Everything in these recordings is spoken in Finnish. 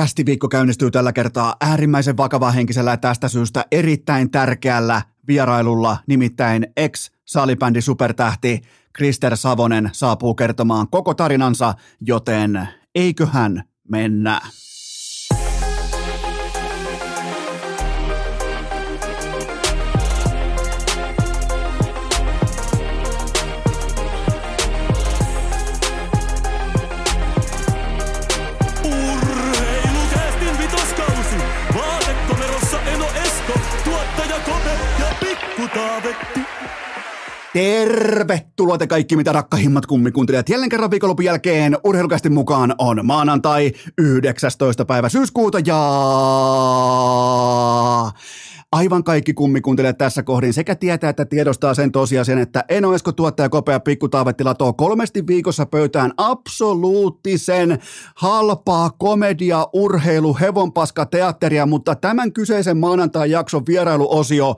Kästiviikko käynnistyy tällä kertaa äärimmäisen vakavahenkisellä ja tästä syystä erittäin tärkeällä vierailulla, nimittäin ex-salibändi supertähti Krister Savonen saapuu kertomaan koko tarinansa, joten eiköhän mennä. Tervetuloa te kaikki mitä rakkahimmat kummikuuntelijat. Jälleen kerran viikonlopun jälkeen urheilukästin mukaan on maanantai 19. päivä syyskuuta ja aivan kaikki kummikuuntelijat tässä kohdin sekä tietää että tiedostaa sen tosiasian, että Eno Esko tuottaja Kopea Pikku Taavetti latoo kolmesti viikossa pöytään absoluuttisen halpaa komedia, urheilu, hevonpaska, teatteria, mutta tämän kyseisen maanantai jakson vierailuosio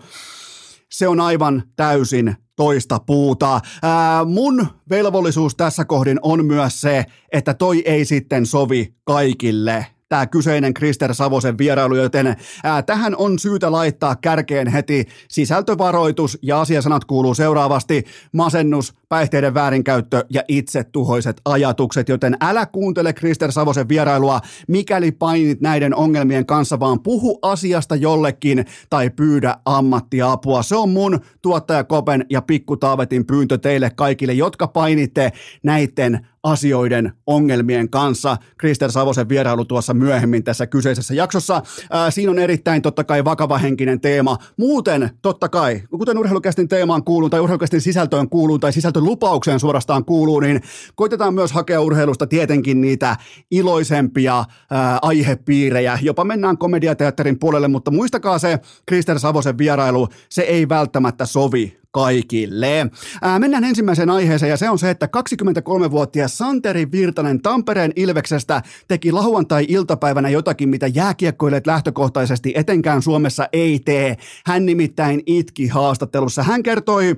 se on aivan täysin toista puuta. Ää, mun velvollisuus tässä kohdin on myös se, että toi ei sitten sovi kaikille tämä kyseinen Krister Savosen vierailu, joten ää, tähän on syytä laittaa kärkeen heti sisältövaroitus ja asiasanat kuuluu seuraavasti masennus, päihteiden väärinkäyttö ja itsetuhoiset ajatukset, joten älä kuuntele Krister Savosen vierailua, mikäli painit näiden ongelmien kanssa, vaan puhu asiasta jollekin tai pyydä ammattiapua. Se on mun tuottaja Kopen ja Pikku Taavetin pyyntö teille kaikille, jotka painitte näiden asioiden ongelmien kanssa. Krister Savosen vierailu tuossa myöhemmin tässä kyseisessä jaksossa. Ää, siinä on erittäin totta kai vakavahenkinen teema. Muuten totta kai, kuten urheilukästin teemaan kuuluu tai urheilukästin sisältöön kuuluu tai sisältön lupaukseen suorastaan kuuluu, niin koitetaan myös hakea urheilusta tietenkin niitä iloisempia ää, aihepiirejä. Jopa mennään komediateatterin puolelle, mutta muistakaa se Krister Savosen vierailu, se ei välttämättä sovi kaikille. Ää, mennään ensimmäiseen aiheeseen ja se on se, että 23-vuotias Santeri Virtanen Tampereen Ilveksestä teki lauantai-iltapäivänä jotakin, mitä jääkiekkoilijat lähtökohtaisesti etenkään Suomessa ei tee. Hän nimittäin itki haastattelussa. Hän kertoi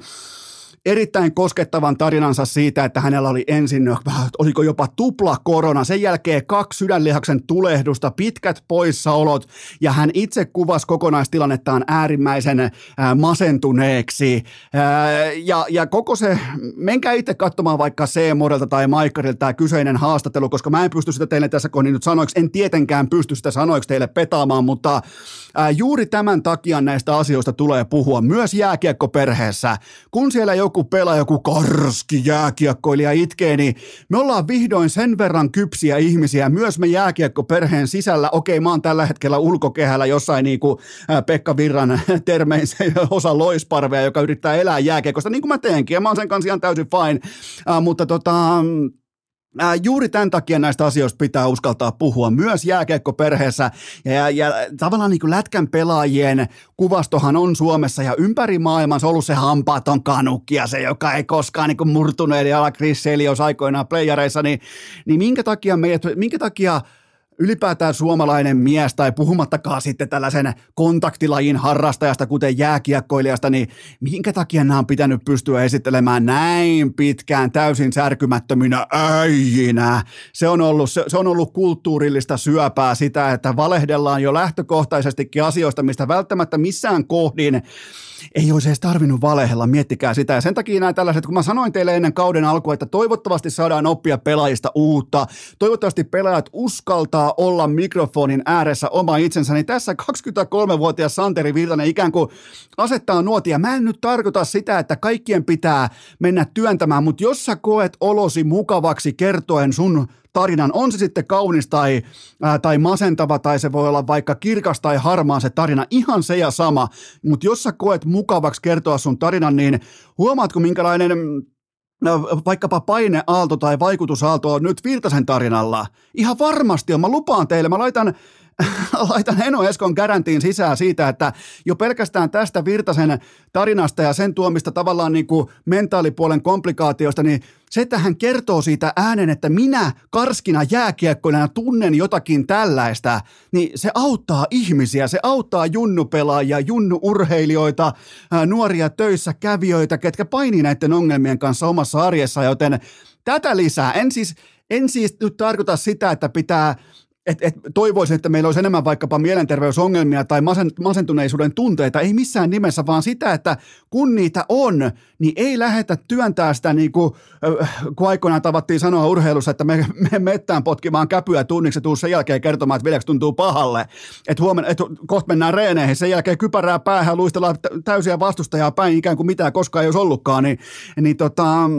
erittäin koskettavan tarinansa siitä, että hänellä oli ensin, oliko jopa tupla korona, sen jälkeen kaksi sydänlihaksen tulehdusta, pitkät poissaolot, ja hän itse kuvasi kokonaistilannettaan äärimmäisen ää, masentuneeksi. Ää, ja, ja koko se, menkää itse katsomaan vaikka C-modelta tai Maikkarilta tämä kyseinen haastattelu, koska mä en pysty sitä teille tässä kohdin nyt sanoiksi, en tietenkään pysty sitä sanoiksi teille petaamaan, mutta ää, juuri tämän takia näistä asioista tulee puhua myös jääkiekkoperheessä. Kun siellä joku pelaa, joku karski jääkiekkoilija itkee, niin me ollaan vihdoin sen verran kypsiä ihmisiä, myös me jääkiekkoperheen sisällä. Okei, mä oon tällä hetkellä ulkokehällä jossain niin kuin Pekka Virran termein osa loisparvea, joka yrittää elää jääkiekosta, niin kuin mä teenkin, ja mä oon sen kanssa ihan täysin fine. Äh, mutta tota, Ää, juuri tämän takia näistä asioista pitää uskaltaa puhua myös jääkiekkoperheessä. Ja, ja, ja tavallaan niin kuin lätkän pelaajien kuvastohan on Suomessa ja ympäri maailmassa ollut se hampaaton kanukki ja se, joka ei koskaan niin kuin murtunut eli ala Chris Selios aikoinaan playareissa, niin, niin minkä takia meidät, minkä takia ylipäätään suomalainen mies tai puhumattakaan sitten tällaisen kontaktilajin harrastajasta, kuten jääkiekkoilijasta, niin minkä takia nämä on pitänyt pystyä esittelemään näin pitkään täysin särkymättöminä äijinä? Se on ollut, se, se on ollut kulttuurillista syöpää sitä, että valehdellaan jo lähtökohtaisestikin asioista, mistä välttämättä missään kohdin ei olisi edes tarvinnut valehella, miettikää sitä. Ja sen takia nämä tällaiset, kun mä sanoin teille ennen kauden alkua, että toivottavasti saadaan oppia pelaajista uutta, toivottavasti pelaajat uskaltaa olla mikrofonin ääressä oma itsensä, niin tässä 23-vuotias Santeri Virtanen ikään kuin asettaa nuotia. Mä en nyt tarkoita sitä, että kaikkien pitää mennä työntämään, mutta jos sä koet olosi mukavaksi kertoen sun tarinan, on se sitten kaunis tai, ää, tai masentava tai se voi olla vaikka kirkas tai harmaa se tarina, ihan se ja sama, mutta jos sä koet mukavaksi kertoa sun tarinan, niin huomaatko minkälainen vaikkapa paineaalto tai vaikutusaalto on nyt Virtasen tarinalla. Ihan varmasti on, mä lupaan teille, mä laitan laitan Eno Eskon käräntiin sisään siitä, että jo pelkästään tästä Virtasen tarinasta ja sen tuomista tavallaan niin kuin mentaalipuolen komplikaatiosta, niin se, että hän kertoo siitä äänen, että minä karskina jääkiekkoina tunnen jotakin tällaista, niin se auttaa ihmisiä, se auttaa junnupelaajia, junnuurheilijoita, nuoria töissä kävijöitä, ketkä painii näiden ongelmien kanssa omassa arjessa, joten tätä lisää. En siis, en siis nyt tarkoita sitä, että pitää et, et toivoisin, että meillä olisi enemmän vaikkapa mielenterveysongelmia tai masen, masentuneisuuden tunteita, ei missään nimessä, vaan sitä, että kun niitä on, niin ei lähetä työntää sitä niin kuin, kun aikoinaan tavattiin sanoa urheilussa, että me, me mettään potkimaan käpyä tunniksi ja sen jälkeen kertomaan, että viljaksi tuntuu pahalle, että huomenna, että kohta mennään reeneihin, sen jälkeen kypärää päähän, luistellaan täysiä vastustajaa päin ikään kuin mitään koskaan ei olisi ollutkaan, niin, niin tota,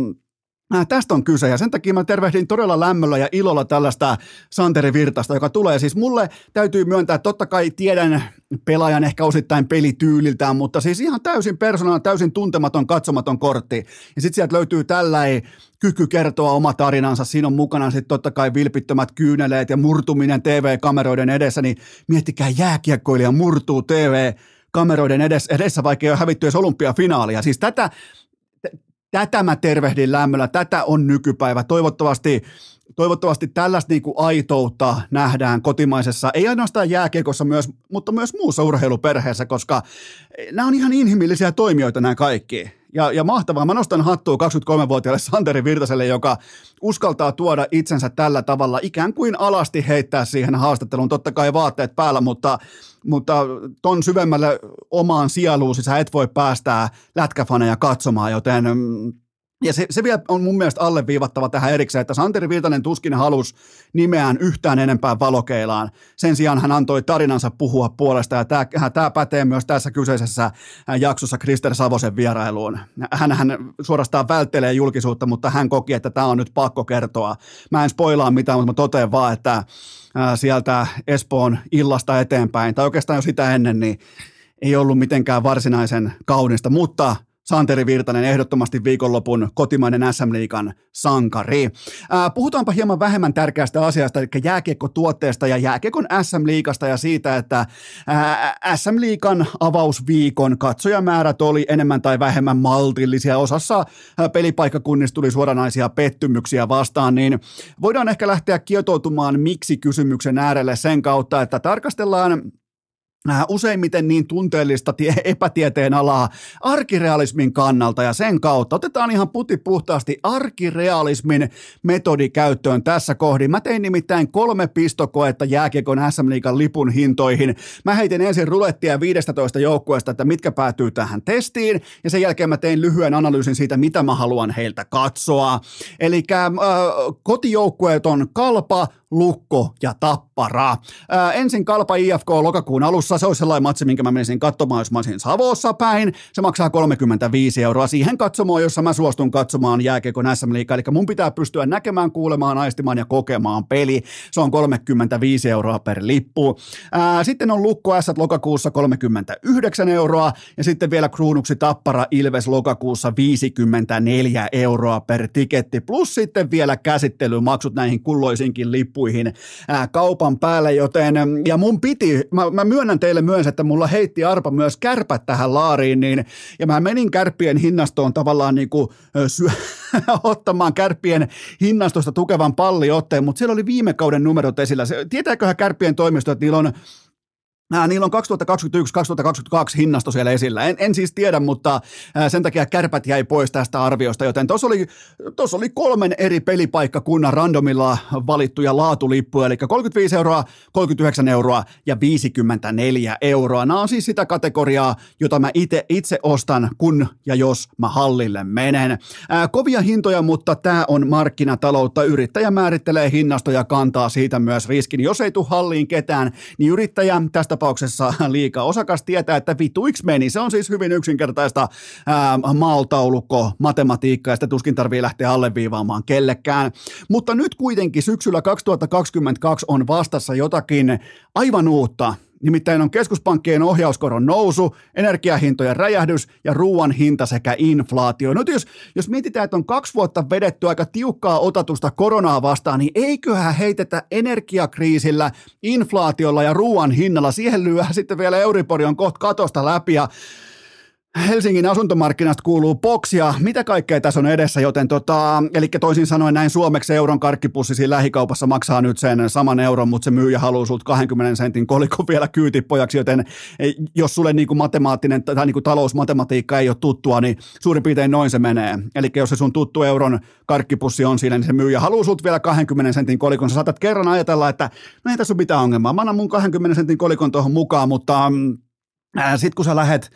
Äh, tästä on kyse ja sen takia mä tervehdin todella lämmöllä ja ilolla tällaista Santeri Virtasta, joka tulee siis mulle, täytyy myöntää, että totta kai tiedän pelaajan ehkä osittain pelityyliltään, mutta siis ihan täysin persoonana, täysin tuntematon, katsomaton kortti. Ja sitten sieltä löytyy tällainen kyky kertoa oma tarinansa, siinä on mukana sitten totta kai vilpittömät kyyneleet ja murtuminen TV-kameroiden edessä, niin miettikää jääkiekkoilija murtuu TV kameroiden edessä, edessä vaikka ei ole hävitty edes olympiafinaalia. Siis tätä, Tätä mä tervehdin lämmöllä, tätä on nykypäivä. Toivottavasti toivottavasti tällaista niin kuin aitoutta nähdään kotimaisessa, ei ainoastaan jääkiekossa, myös, mutta myös muussa urheiluperheessä, koska nämä on ihan inhimillisiä toimijoita nämä kaikki. Ja, ja mahtavaa. Mä nostan hattua 23-vuotiaalle Santeri Virtaselle, joka uskaltaa tuoda itsensä tällä tavalla ikään kuin alasti heittää siihen haastatteluun. Totta kai vaatteet päällä, mutta, mutta ton syvemmälle omaan sieluusi sä et voi päästää lätkäfaneja katsomaan, joten mm, ja se, se vielä on mun mielestä alleviivattava tähän erikseen, että Santeri Virtanen tuskin halusi nimeään yhtään enempää valokeilaan. Sen sijaan hän antoi tarinansa puhua puolesta, ja tämä, tämä pätee myös tässä kyseisessä jaksossa Krister Savosen vierailuun. Hän, hän suorastaan välttelee julkisuutta, mutta hän koki, että tämä on nyt pakko kertoa. Mä en spoilaa mitään, mutta mä totean vaan, että sieltä Espoon illasta eteenpäin, tai oikeastaan jo sitä ennen, niin ei ollut mitenkään varsinaisen kaunista, mutta Santeri Virtanen ehdottomasti viikonlopun kotimainen SM-liikan sankari. Ää, puhutaanpa hieman vähemmän tärkeästä asiasta, eli jääkiekkotuotteesta ja jääkiekon SM-liikasta ja siitä, että ää, SM-liikan avausviikon katsojamäärät oli enemmän tai vähemmän maltillisia. Osassa ää, pelipaikkakunnista tuli suoranaisia pettymyksiä vastaan, niin voidaan ehkä lähteä kietoutumaan miksi kysymyksen äärelle sen kautta, että tarkastellaan useimmiten niin tunteellista tie, epätieteen alaa arkirealismin kannalta ja sen kautta. Otetaan ihan puti puhtaasti arkirealismin metodi käyttöön tässä kohdin. Mä tein nimittäin kolme pistokoetta jääkiekon SM Liigan lipun hintoihin. Mä heitin ensin rulettia 15 joukkueesta, että mitkä päätyy tähän testiin ja sen jälkeen mä tein lyhyen analyysin siitä, mitä mä haluan heiltä katsoa. Eli äh, kotijoukkueet on Kalpa, Lukko ja Tappara. Ää, ensin Kalpa IFK lokakuun alussa, se olisi sellainen matsi, minkä mä menisin katsomaan, jos mä olisin Savossa päin. Se maksaa 35 euroa siihen katsomaan, jossa mä suostun katsomaan jääkiekon SM Liiga. Eli mun pitää pystyä näkemään, kuulemaan, aistimaan ja kokemaan peli. Se on 35 euroa per lippu. Ää, sitten on Lukko S lokakuussa 39 euroa ja sitten vielä kruunuksi Tappara Ilves lokakuussa 54 euroa per tiketti. Plus sitten vielä käsittelymaksut näihin kulloisinkin lippuihin lippuihin ää, kaupan päälle, joten ja mun piti, mä, mä myönnän teille myös, että mulla heitti arpa myös kärpät tähän laariin, niin, ja mä menin kärppien hinnastoon tavallaan niin kuin, syö, ottamaan kärppien hinnastosta tukevan palliotteen, mutta siellä oli viime kauden numerot esillä. Tietääköhän kärppien toimisto, että niillä on Äh, niillä on 2021-2022 hinnasto siellä esillä. En, en siis tiedä, mutta sen takia kärpät jäi pois tästä arviosta, joten tuossa oli, oli kolmen eri pelipaikkakunnan randomilla valittuja laatulippuja, eli 35 euroa, 39 euroa ja 54 euroa. Nämä on siis sitä kategoriaa, jota mä ite, itse ostan, kun ja jos mä hallille menen. Ää, kovia hintoja, mutta tämä on markkinataloutta. Yrittäjä määrittelee hinnastoja kantaa siitä myös riskin. Jos ei tule halliin ketään, niin yrittäjä tästä tapauksessa liikaa osakas tietää, että vituiksi meni. Se on siis hyvin yksinkertaista ää, maaltaulukko matematiikkaa ja sitä tuskin tarvii lähteä alleviivaamaan kellekään. Mutta nyt kuitenkin syksyllä 2022 on vastassa jotakin aivan uutta, Nimittäin on keskuspankkien ohjauskoron nousu, energiahintojen räjähdys ja ruoan hinta sekä inflaatio. Nyt jos, jos mietitään, että on kaksi vuotta vedetty aika tiukkaa otatusta koronaa vastaan, niin eiköhän heitetä energiakriisillä, inflaatiolla ja ruoan hinnalla. Siihen lyö sitten vielä Euribori on kohta katosta läpi ja Helsingin asuntomarkkinasta kuuluu boksia, mitä kaikkea tässä on edessä, joten tota, eli toisin sanoen näin suomeksi euron karkkipussi siinä lähikaupassa maksaa nyt sen saman euron, mutta se myyjä haluaa sulta 20 sentin kolikon vielä kyytipojaksi, joten jos sulle niin kuin matemaattinen tai niin kuin talousmatematiikka ei ole tuttua, niin suurin piirtein noin se menee. Eli jos se sun tuttu euron karkkipussi on siinä, niin se myyjä haluaa sulta vielä 20 sentin kolikon. Sä saatat kerran ajatella, että no ei tässä ole mitään ongelmaa, mä annan mun 20 sentin kolikon tuohon mukaan, mutta mm, sitten kun sä lähdet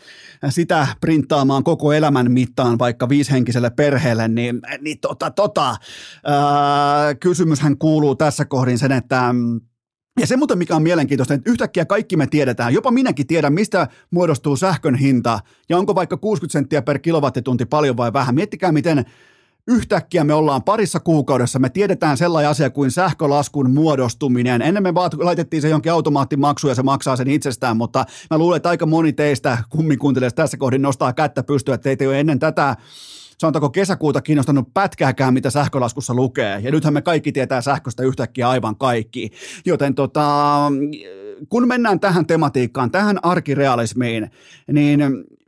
sitä printtaamaan koko elämän mittaan vaikka viishenkiselle perheelle, niin, niin tota, tota, ää, kysymyshän kuuluu tässä kohdin sen, että ja se muuten, mikä on mielenkiintoista, että yhtäkkiä kaikki me tiedetään, jopa minäkin tiedän, mistä muodostuu sähkön hinta ja onko vaikka 60 senttiä per kilowattitunti paljon vai vähän. Miettikää, miten yhtäkkiä me ollaan parissa kuukaudessa, me tiedetään sellainen asia kuin sähkölaskun muodostuminen. Ennen me vaan laitettiin se jonkin automaattimaksu ja se maksaa sen itsestään, mutta mä luulen, että aika moni teistä kumminkuuntelijasta tässä kohdin nostaa kättä pystyä, että teitä ole ennen tätä sanotaanko kesäkuuta kiinnostanut pätkääkään, mitä sähkölaskussa lukee. Ja nythän me kaikki tietää sähköstä yhtäkkiä aivan kaikki. Joten tota, kun mennään tähän tematiikkaan, tähän arkirealismiin, niin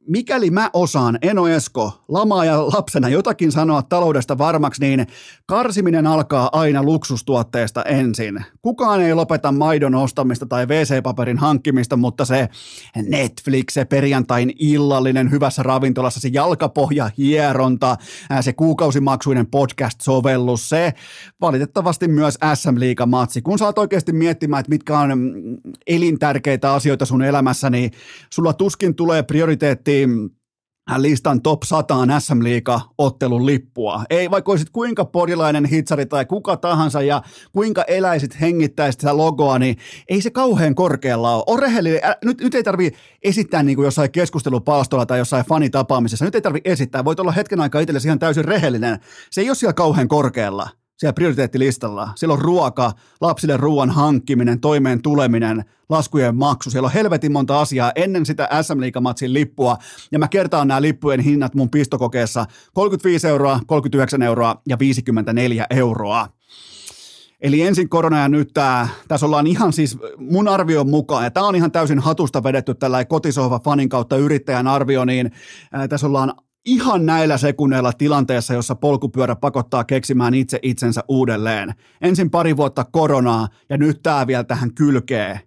mikäli mä osaan, Eno Esko, lamaa ja lapsena jotakin sanoa taloudesta varmaksi, niin karsiminen alkaa aina luksustuotteesta ensin. Kukaan ei lopeta maidon ostamista tai WC-paperin hankkimista, mutta se Netflix, se perjantain illallinen hyvässä ravintolassa, se jalkapohja hieronta, se kuukausimaksuinen podcast-sovellus, se valitettavasti myös SM Liiga-matsi. Kun sä oot oikeasti miettimään, että mitkä on mm, elintärkeitä asioita sun elämässä, niin sulla tuskin tulee prioriteetti listan top 100 SM Liiga ottelun lippua. Ei vaikka olisit kuinka porilainen hitsari tai kuka tahansa ja kuinka eläisit, hengittäisit sitä logoa, niin ei se kauhean korkealla ole. On rehellinen. Nyt, nyt ei tarvi esittää niin kuin jossain keskustelupalstolla tai jossain fanitapaamisessa. Nyt ei tarvi esittää. Voit olla hetken aikaa itsellesi ihan täysin rehellinen. Se ei ole siellä kauhean korkealla siellä prioriteettilistalla. Siellä on ruoka, lapsille ruoan hankkiminen, toimeen tuleminen, laskujen maksu. Siellä on helvetin monta asiaa ennen sitä SM Liigamatsin lippua. Ja mä kertaan nämä lippujen hinnat mun pistokokeessa. 35 euroa, 39 euroa ja 54 euroa. Eli ensin korona ja nyt tämä, tässä ollaan ihan siis mun arvion mukaan, ja tämä on ihan täysin hatusta vedetty tällä kotisohva fanin kautta yrittäjän arvio, niin tässä ollaan ihan näillä sekunneilla tilanteessa, jossa polkupyörä pakottaa keksimään itse itsensä uudelleen. Ensin pari vuotta koronaa ja nyt tämä vielä tähän kylkee.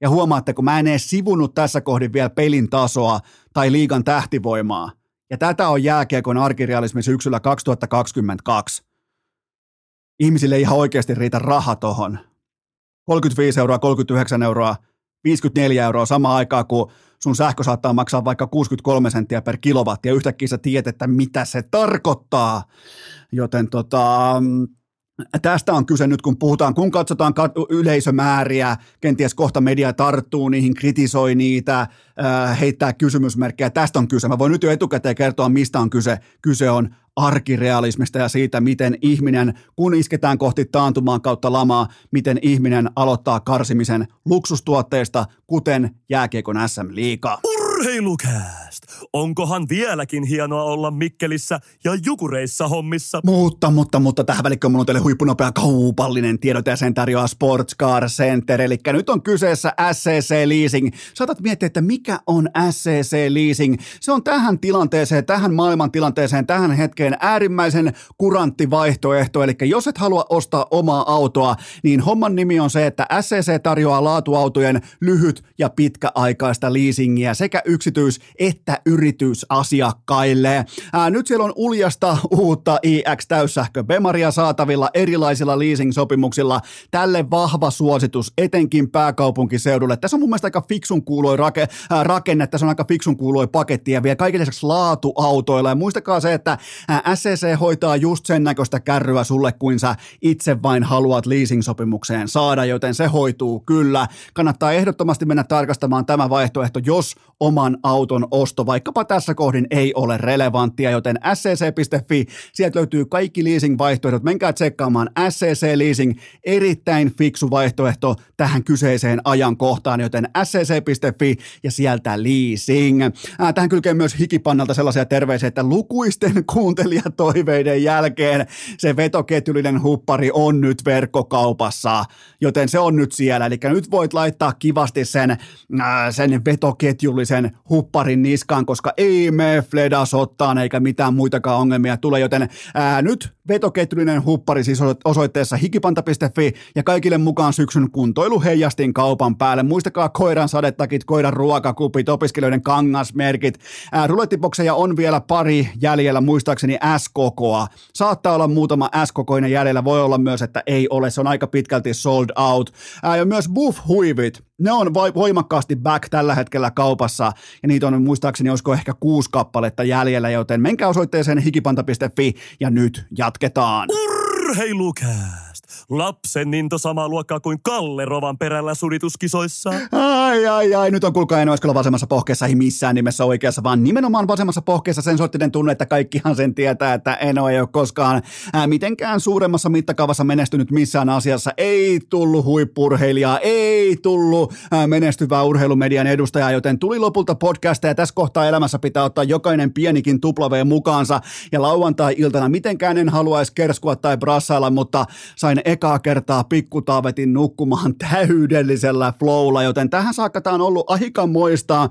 Ja huomaatte, kun mä en edes sivunut tässä kohdin vielä pelin tasoa tai liigan tähtivoimaa. Ja tätä on jääkiekon arkirealismi syksyllä 2022. Ihmisille ei ihan oikeasti riitä raha tohon. 35 euroa, 39 euroa, 54 euroa samaan aikaan, kun sun sähkö saattaa maksaa vaikka 63 senttiä per kilowatti ja yhtäkkiä sä tiedät, että mitä se tarkoittaa. Joten tota, Tästä on kyse nyt, kun puhutaan, kun katsotaan yleisömääriä, kenties kohta media tarttuu niihin, kritisoi niitä, heittää kysymysmerkkejä. Tästä on kyse. Mä voin nyt jo etukäteen kertoa, mistä on kyse. Kyse on arkirealismista ja siitä, miten ihminen, kun isketään kohti taantumaan kautta lamaa, miten ihminen aloittaa karsimisen luksustuotteista, kuten jääkiekon SM-liiga. Urheilukääst! Onkohan vieläkin hienoa olla Mikkelissä ja Jukureissa hommissa? Mutta, mutta, mutta tähän välikköön mulla on teille huippunopea kaupallinen tiedot ja sen tarjoaa Sports Car Center. Eli nyt on kyseessä SCC Leasing. Saatat miettiä, että mikä on SCC Leasing. Se on tähän tilanteeseen, tähän maailman tilanteeseen, tähän hetkeen äärimmäisen kurantti vaihtoehto. Eli jos et halua ostaa omaa autoa, niin homman nimi on se, että SCC tarjoaa laatuautojen lyhyt ja pitkäaikaista leasingiä sekä yksityis- että yritysasiakkaille. Ää, nyt siellä on uljasta uutta iX-täyssähkö Bemaria saatavilla erilaisilla leasing-sopimuksilla. Tälle vahva suositus etenkin pääkaupunkiseudulle. Tässä on mun mielestä aika fiksun kuuloi rake, ää, rakenne, tässä on aika fiksun kuuloi paketti ja vielä kaikille lisäksi laatuautoilla. Ja muistakaa se, että SCC hoitaa just sen näköistä kärryä sulle, kuin sä itse vain haluat leasing-sopimukseen saada, joten se hoituu kyllä. Kannattaa ehdottomasti mennä tarkastamaan tämä vaihtoehto, jos oman auton osto vaikkapa tässä kohdin ei ole relevanttia, joten scc.fi, sieltä löytyy kaikki leasing-vaihtoehdot. Menkää tsekkaamaan SCC Leasing, erittäin fiksu vaihtoehto tähän kyseiseen ajankohtaan, joten scc.fi ja sieltä leasing. Äh, tähän kylkee myös hikipannalta sellaisia terveisiä, että lukuisten kuuntelijatoiveiden jälkeen se vetoketjullinen huppari on nyt verkkokaupassa, joten se on nyt siellä. Eli nyt voit laittaa kivasti sen, sen vetoketjullisen hupparin niskaan, koska ei me Fledas ottaan eikä mitään muitakaan ongelmia tule, joten ää, nyt vetoketjullinen huppari siis osoitteessa hikipanta.fi ja kaikille mukaan syksyn kuntoilu heijastin kaupan päälle. Muistakaa koiran sadettakit, koiran ruokakupit, opiskelijoiden kangasmerkit. Ää, rulettibokseja on vielä pari jäljellä, muistaakseni S-kokoa. Saattaa olla muutama S-kokoinen jäljellä, voi olla myös, että ei ole, se on aika pitkälti sold out. Ää, ja myös buff-huivit, ne on voimakkaasti back tällä hetkellä kaupassa, ja niitä on muistaakseni, olisiko ehkä kuusi kappaletta jäljellä, joten menkää osoitteeseen hikipanta.fi, ja nyt jatketaan. Urheilukää! Lapsen into samaa luokkaa kuin Kalle Rovan perällä sudituskisoissa. Ai, ai, ai. Nyt on kuulkaa en ole vasemmassa pohkeessa, ei missään nimessä oikeassa, vaan nimenomaan vasemmassa pohkeessa sen sorttinen tunne, että kaikkihan sen tietää, että Eno ei ole koskaan ää, mitenkään suuremmassa mittakaavassa menestynyt missään asiassa. Ei tullut huippurheilijaa, ei tullut ää, menestyvää urheilumedian edustajaa, joten tuli lopulta podcast ja tässä kohtaa elämässä pitää ottaa jokainen pienikin tuplaveen mukaansa. Ja lauantai-iltana mitenkään en haluaisi kerskua tai brassailla, mutta sain ekaa kertaa pikkutaavetin nukkumaan täydellisellä flowlla, joten tähän saakka tämä on ollut aikamoista.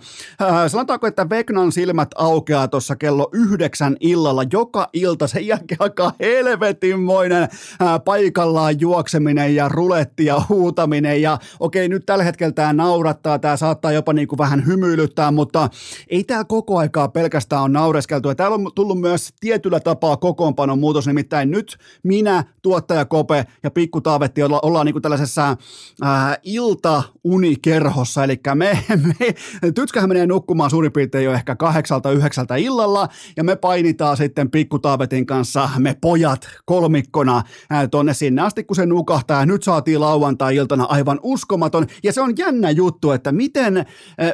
Äh, sanotaanko, että Vegnan silmät aukeaa tuossa kello yhdeksän illalla joka ilta. Sen jälkeen alkaa helvetinmoinen äh, paikallaan juokseminen ja ruletti ja huutaminen. Ja okei, nyt tällä hetkellä tämä naurattaa, tämä saattaa jopa niin kuin vähän hymyilyttää, mutta ei tämä koko aikaa pelkästään on naureskeltu. Ja täällä on tullut myös tietyllä tapaa kokoonpanon muutos, nimittäin nyt minä, tuottaja Kope ja Pikku Taavetti olla, ollaan niin kuin tällaisessa ää, iltaunikerhossa, eli me, me Tytskähän menee nukkumaan suurin piirtein jo ehkä kahdeksalta yhdeksältä illalla, ja me painitaan sitten Pikku Taavetin kanssa, me pojat kolmikkona ää, tonne sinne asti, kun se nukahtaa, nyt saatiin lauantai-iltana aivan uskomaton, ja se on jännä juttu, että miten, ää,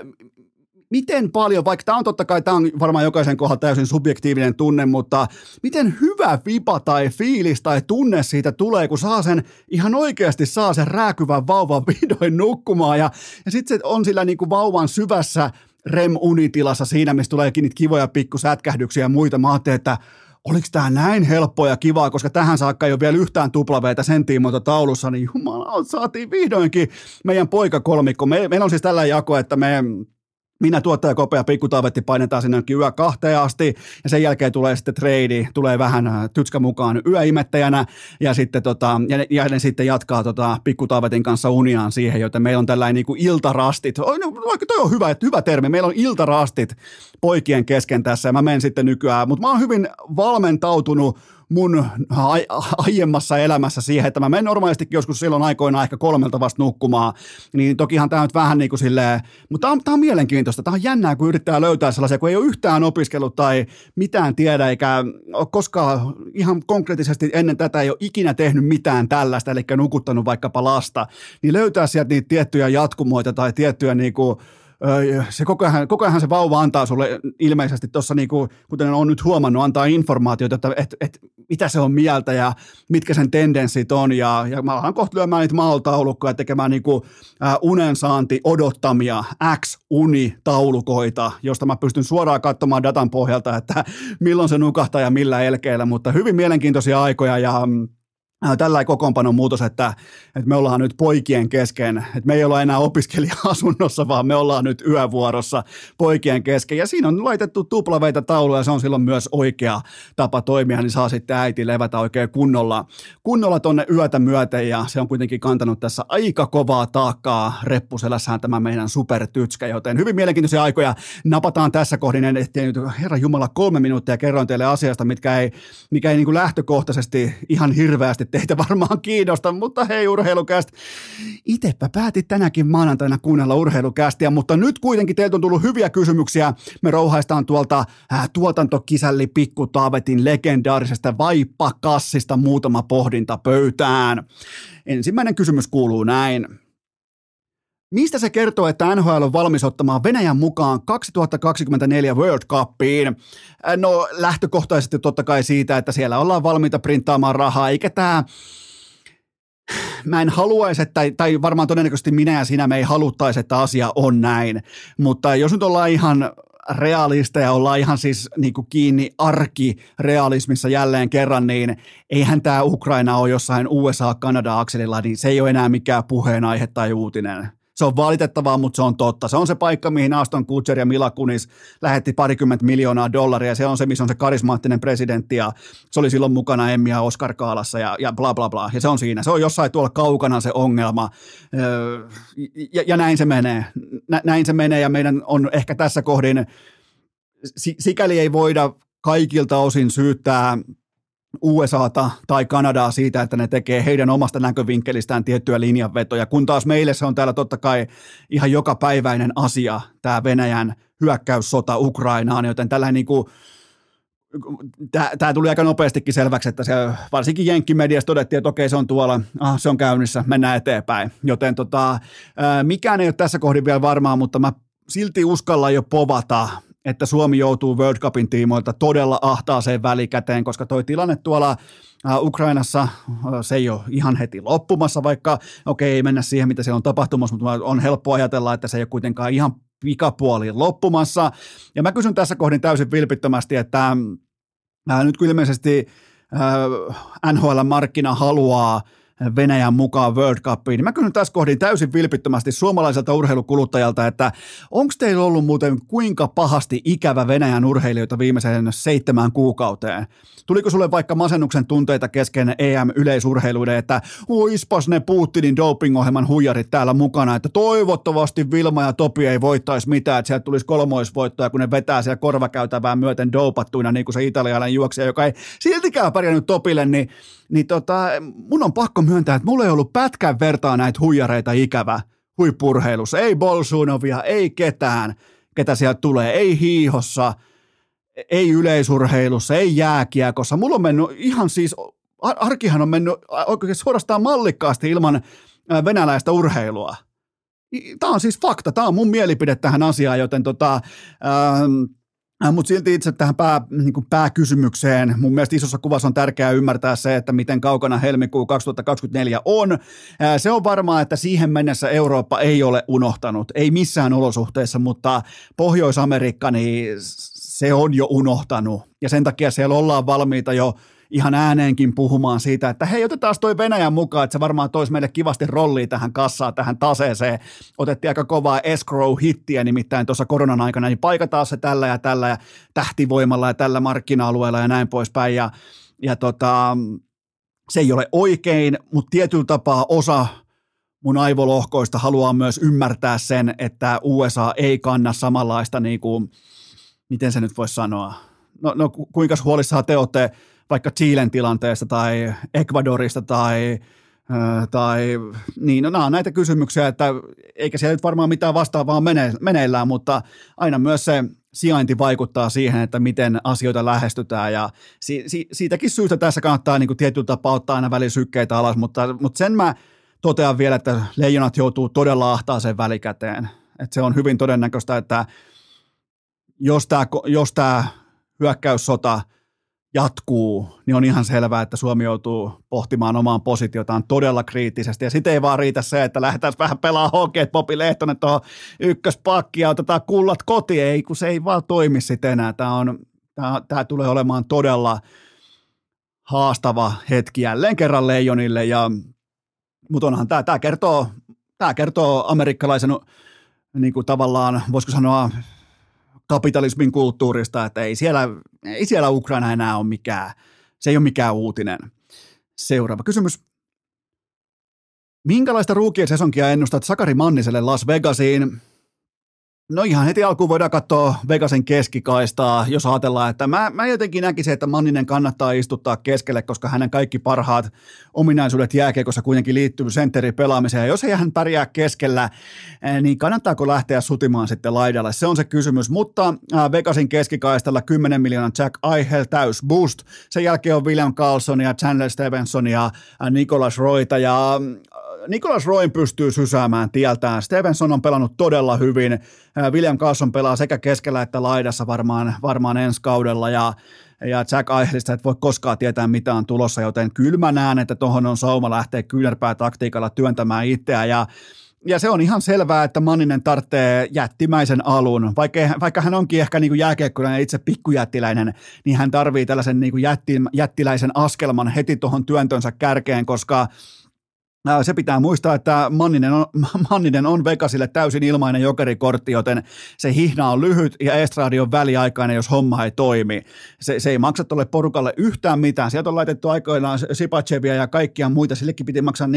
miten paljon, vaikka tämä on totta kai, tämä on varmaan jokaisen kohdalla täysin subjektiivinen tunne, mutta miten hyvä vipa tai fiilis tai tunne siitä tulee, kun saa sen, ihan oikeasti saa sen rääkyvän vauvan vihdoin nukkumaan ja, ja sitten se on sillä niin kuin vauvan syvässä REM-unitilassa siinä, missä tuleekin niitä kivoja pikkusätkähdyksiä ja muita. Mä ajattelin, että oliko tämä näin helppoa ja kivaa, koska tähän saakka ei ole vielä yhtään tuplaveita sen tiimoilta taulussa, niin jumala, saatiin vihdoinkin meidän poikakolmikko. Me, meillä on siis tällä jako, että me minä tuottaja Kopea Pikkutaavetti painetaan sinne yö kahteen asti ja sen jälkeen tulee sitten trade, tulee vähän äh, tytskä mukaan yöimettäjänä ja sitten tota, ja, ja ne sitten jatkaa tota Pikkutaavetin kanssa uniaan siihen, joten meillä on tällainen niin kuin iltarastit. Vaikka toi on hyvä, hyvä termi, meillä on iltarastit poikien kesken tässä ja mä menen sitten nykyään, mutta mä oon hyvin valmentautunut mun aiemmassa elämässä siihen, että mä menen normaalistikin joskus silloin aikoina ehkä kolmelta vasta nukkumaan, niin tokihan tämä nyt vähän niin kuin silleen, mutta tämä on, tämä on mielenkiintoista, tämä on jännää, kun yrittää löytää sellaisia, kun ei ole yhtään opiskellut tai mitään tiedä, eikä ole koskaan ihan konkreettisesti ennen tätä ei ole ikinä tehnyt mitään tällaista, eli nukuttanut vaikkapa lasta, niin löytää sieltä niitä tiettyjä jatkumoita tai tiettyjä niin kuin, se koko ajan, koko ajan se vauva antaa sulle ilmeisesti tuossa, niin kuin, kuten on nyt huomannut, antaa informaatiota, että et, et, mitä se on mieltä ja mitkä sen tendenssit on. Ja, ja mä alan kohta lyömään niitä maaltaulukkoja tekemään niin kuin, äh, unensaanti odottamia X-unitaulukoita, josta mä pystyn suoraan katsomaan datan pohjalta, että milloin se nukahtaa ja millä elkeillä, mutta hyvin mielenkiintoisia aikoja ja mm, tällä kokoonpanon muutos, että, että me ollaan nyt poikien kesken, että me ei olla enää opiskelija-asunnossa, vaan me ollaan nyt yövuorossa poikien kesken. Ja siinä on laitettu tuplaveita tauluja, se on silloin myös oikea tapa toimia, niin saa sitten äiti levätä oikein kunnolla, kunnolla tonne yötä myöten. Ja se on kuitenkin kantanut tässä aika kovaa taakkaa reppuselässään tämä meidän supertytskä, joten hyvin mielenkiintoisia aikoja napataan tässä kohdin. Ettei nyt, herra Jumala, kolme minuuttia kerroin teille asiasta, mitkä ei, mikä ei niin kuin lähtökohtaisesti ihan hirveästi teitä varmaan kiinnosta, mutta hei urheilukäst, itepä päätit tänäkin maanantaina kuunnella urheilukästiä, mutta nyt kuitenkin teiltä on tullut hyviä kysymyksiä. Me rouhaistaan tuolta äh, tuotantokisälli Pikku Taavetin legendaarisesta vaippakassista muutama pohdinta pöytään. Ensimmäinen kysymys kuuluu näin. Mistä se kertoo, että NHL on valmis ottamaan Venäjän mukaan 2024 World Cupiin? No lähtökohtaisesti totta kai siitä, että siellä ollaan valmiita printtaamaan rahaa, eikä tämä mä en haluaisi, että, tai varmaan todennäköisesti minä ja sinä me ei haluttaisi, että asia on näin, mutta jos nyt ollaan ihan realisteja, ollaan ihan siis niin kuin kiinni arkirealismissa jälleen kerran, niin eihän tämä Ukraina ole jossain USA-Kanada-akselilla, niin se ei ole enää mikään puheenaihe tai uutinen Se on valitettavaa, mutta se on totta. Se on se paikka, mihin Aston Kutcher ja Mila Kunis lähetti parikymmentä miljoonaa dollaria. Se on se, missä on se karismaattinen presidentti ja se oli silloin mukana Emmi ja Oscar Kaalassa ja, ja bla bla bla. Ja se on siinä. Se on jossain tuolla kaukana se ongelma. Ja, ja näin se menee. Nä, näin se menee ja meidän on ehkä tässä kohdin, sikäli ei voida kaikilta osin syyttää USAta tai Kanadaa siitä, että ne tekee heidän omasta näkövinkkelistään tiettyjä linjanvetoja, kun taas meille se on täällä totta kai ihan jokapäiväinen asia, tämä Venäjän hyökkäyssota Ukrainaan, joten tällä niin kuin, tämä tuli aika nopeastikin selväksi, että se varsinkin Jenkkimediassa todettiin, että okei se on tuolla, ah, se on käynnissä, mennään eteenpäin. Joten tota, mikään ei ole tässä kohdin vielä varmaa, mutta mä silti uskalla jo povata, että Suomi joutuu World Cupin tiimoilta todella ahtaaseen välikäteen, koska toi tilanne tuolla Ukrainassa, se ei ole ihan heti loppumassa, vaikka okei, ei mennä siihen, mitä siellä on tapahtumassa, mutta on helppo ajatella, että se ei ole kuitenkaan ihan pikapuoli loppumassa. Ja mä kysyn tässä kohdin täysin vilpittömästi, että ää, nyt kun ilmeisesti NHL-markkina haluaa Venäjän mukaan World Cupiin, mä kysyn tässä kohdin täysin vilpittömästi suomalaiselta urheilukuluttajalta, että onko teillä ollut muuten kuinka pahasti ikävä Venäjän urheilijoita viimeiseen seitsemään kuukauteen? Tuliko sulle vaikka masennuksen tunteita kesken EM-yleisurheiluiden, että oispas ne Putinin dopingohjelman huijarit täällä mukana, että toivottavasti Vilma ja Topi ei voittaisi mitään, että sieltä tulisi kolmoisvoittoja, kun ne vetää siellä korvakäytävää myöten dopattuina, niin kuin se italialainen juoksija, joka ei siltikään pärjännyt Topille, niin, niin tota, mun on pakko myöntää, että mulla ei ollut pätkän vertaa näitä huijareita ikävä huippurheilussa. Ei Bolsunovia, ei ketään, ketä sieltä tulee, ei hiihossa – ei yleisurheilussa, ei jääkiekossa. Mulla on mennyt ihan siis, arkihan on mennyt oikein suorastaan mallikkaasti ilman venäläistä urheilua. Tämä on siis fakta, tämä on mun mielipide tähän asiaan, joten tota, ähm, mutta silti itse tähän pää, niin kuin pääkysymykseen, mun mielestä isossa kuvassa on tärkeää ymmärtää se, että miten kaukana helmikuu 2024 on. Se on varmaa, että siihen mennessä Eurooppa ei ole unohtanut, ei missään olosuhteissa, mutta Pohjois-Amerikka, niin se on jo unohtanut. Ja sen takia siellä ollaan valmiita jo ihan ääneenkin puhumaan siitä, että hei, otetaan toi Venäjän mukaan, että se varmaan toisi meille kivasti rollia tähän kassaan, tähän taseeseen. Otettiin aika kovaa escrow-hittiä nimittäin tuossa koronan aikana, niin paikataan se tällä ja tällä ja tähtivoimalla ja tällä markkina-alueella ja näin poispäin. Ja, ja tota, se ei ole oikein, mutta tietyllä tapaa osa mun aivolohkoista haluaa myös ymmärtää sen, että USA ei kanna samanlaista niin kuin, miten se nyt voisi sanoa, no, no kuinka huolissaan te olette vaikka Chilen tilanteesta tai Ecuadorista tai tai niin, no nämä on näitä kysymyksiä, että eikä siellä nyt varmaan mitään vastaavaa mene, meneillään, mutta aina myös se sijainti vaikuttaa siihen, että miten asioita lähestytään ja si, si, siitäkin syystä tässä kannattaa niin tietyllä tapaa ottaa aina välisykkeitä alas, mutta, mutta sen mä totean vielä, että leijonat joutuu todella ahtaaseen välikäteen, että se on hyvin todennäköistä, että jos tämä, jos hyökkäyssota jatkuu, niin on ihan selvää, että Suomi joutuu pohtimaan omaan positiotaan todella kriittisesti. Ja sitten ei vaan riitä se, että lähdetään vähän pelaamaan hokeet Popi Lehtonen tuohon ykköspakkiin ja otetaan kullat kotiin. Ei, kun se ei vaan toimi sitten enää. Tämä, on, tämä, tämä tulee olemaan todella haastava hetki jälleen kerran Leijonille. Ja, mutta onhan tämä, tämä kertoo, tämä kertoo amerikkalaisen niin kuin tavallaan, voisiko sanoa, kapitalismin kulttuurista, että ei siellä, ei siellä Ukraina enää ole mikään, se ei ole mikään uutinen. Seuraava kysymys. Minkälaista ruukien sesonkia ennustat Sakari Manniselle Las Vegasiin? No ihan heti alkuun voidaan katsoa Vegasin keskikaistaa, jos ajatellaan, että mä, mä jotenkin näkisin, että Manninen kannattaa istuttaa keskelle, koska hänen kaikki parhaat ominaisuudet jääkiekossa kuitenkin liittyy sentteri pelaamiseen. Ja jos ei hän pärjää keskellä, eh, niin kannattaako lähteä sutimaan sitten laidalle? Se on se kysymys. Mutta Vegasin keskikaistalla 10 miljoonaa Jack Eichel täys boost. Sen jälkeen on William Carlson ja Chandler Stevenson ja Nicholas Roita ja Nikolas Roin pystyy sysäämään tieltään. Stevenson on pelannut todella hyvin. William Carson pelaa sekä keskellä että laidassa varmaan, varmaan ensi kaudella ja ja Jack Eichelistä et voi koskaan tietää mitä on tulossa, joten kyllä mä näen, että tuohon on sauma lähteä kyynärpää taktiikalla työntämään itseä ja ja se on ihan selvää, että Manninen tarvitsee jättimäisen alun. Vaikka, vaikka hän onkin ehkä niin jääkiekkolainen itse pikkujättiläinen, niin hän tarvii tällaisen niin jätti, jättiläisen askelman heti tuohon työntönsä kärkeen, koska Se pitää muistaa, että Manninen on, Manninen on Vegasille täysin ilmainen jokerikortti, joten se hihna on lyhyt ja estradi on väliaikainen, jos homma ei toimi. Se, se ei maksa tuolle porukalle yhtään mitään. Sieltä on laitettu aikoinaan Sipachevia ja kaikkia muita. Sillekin piti maksaa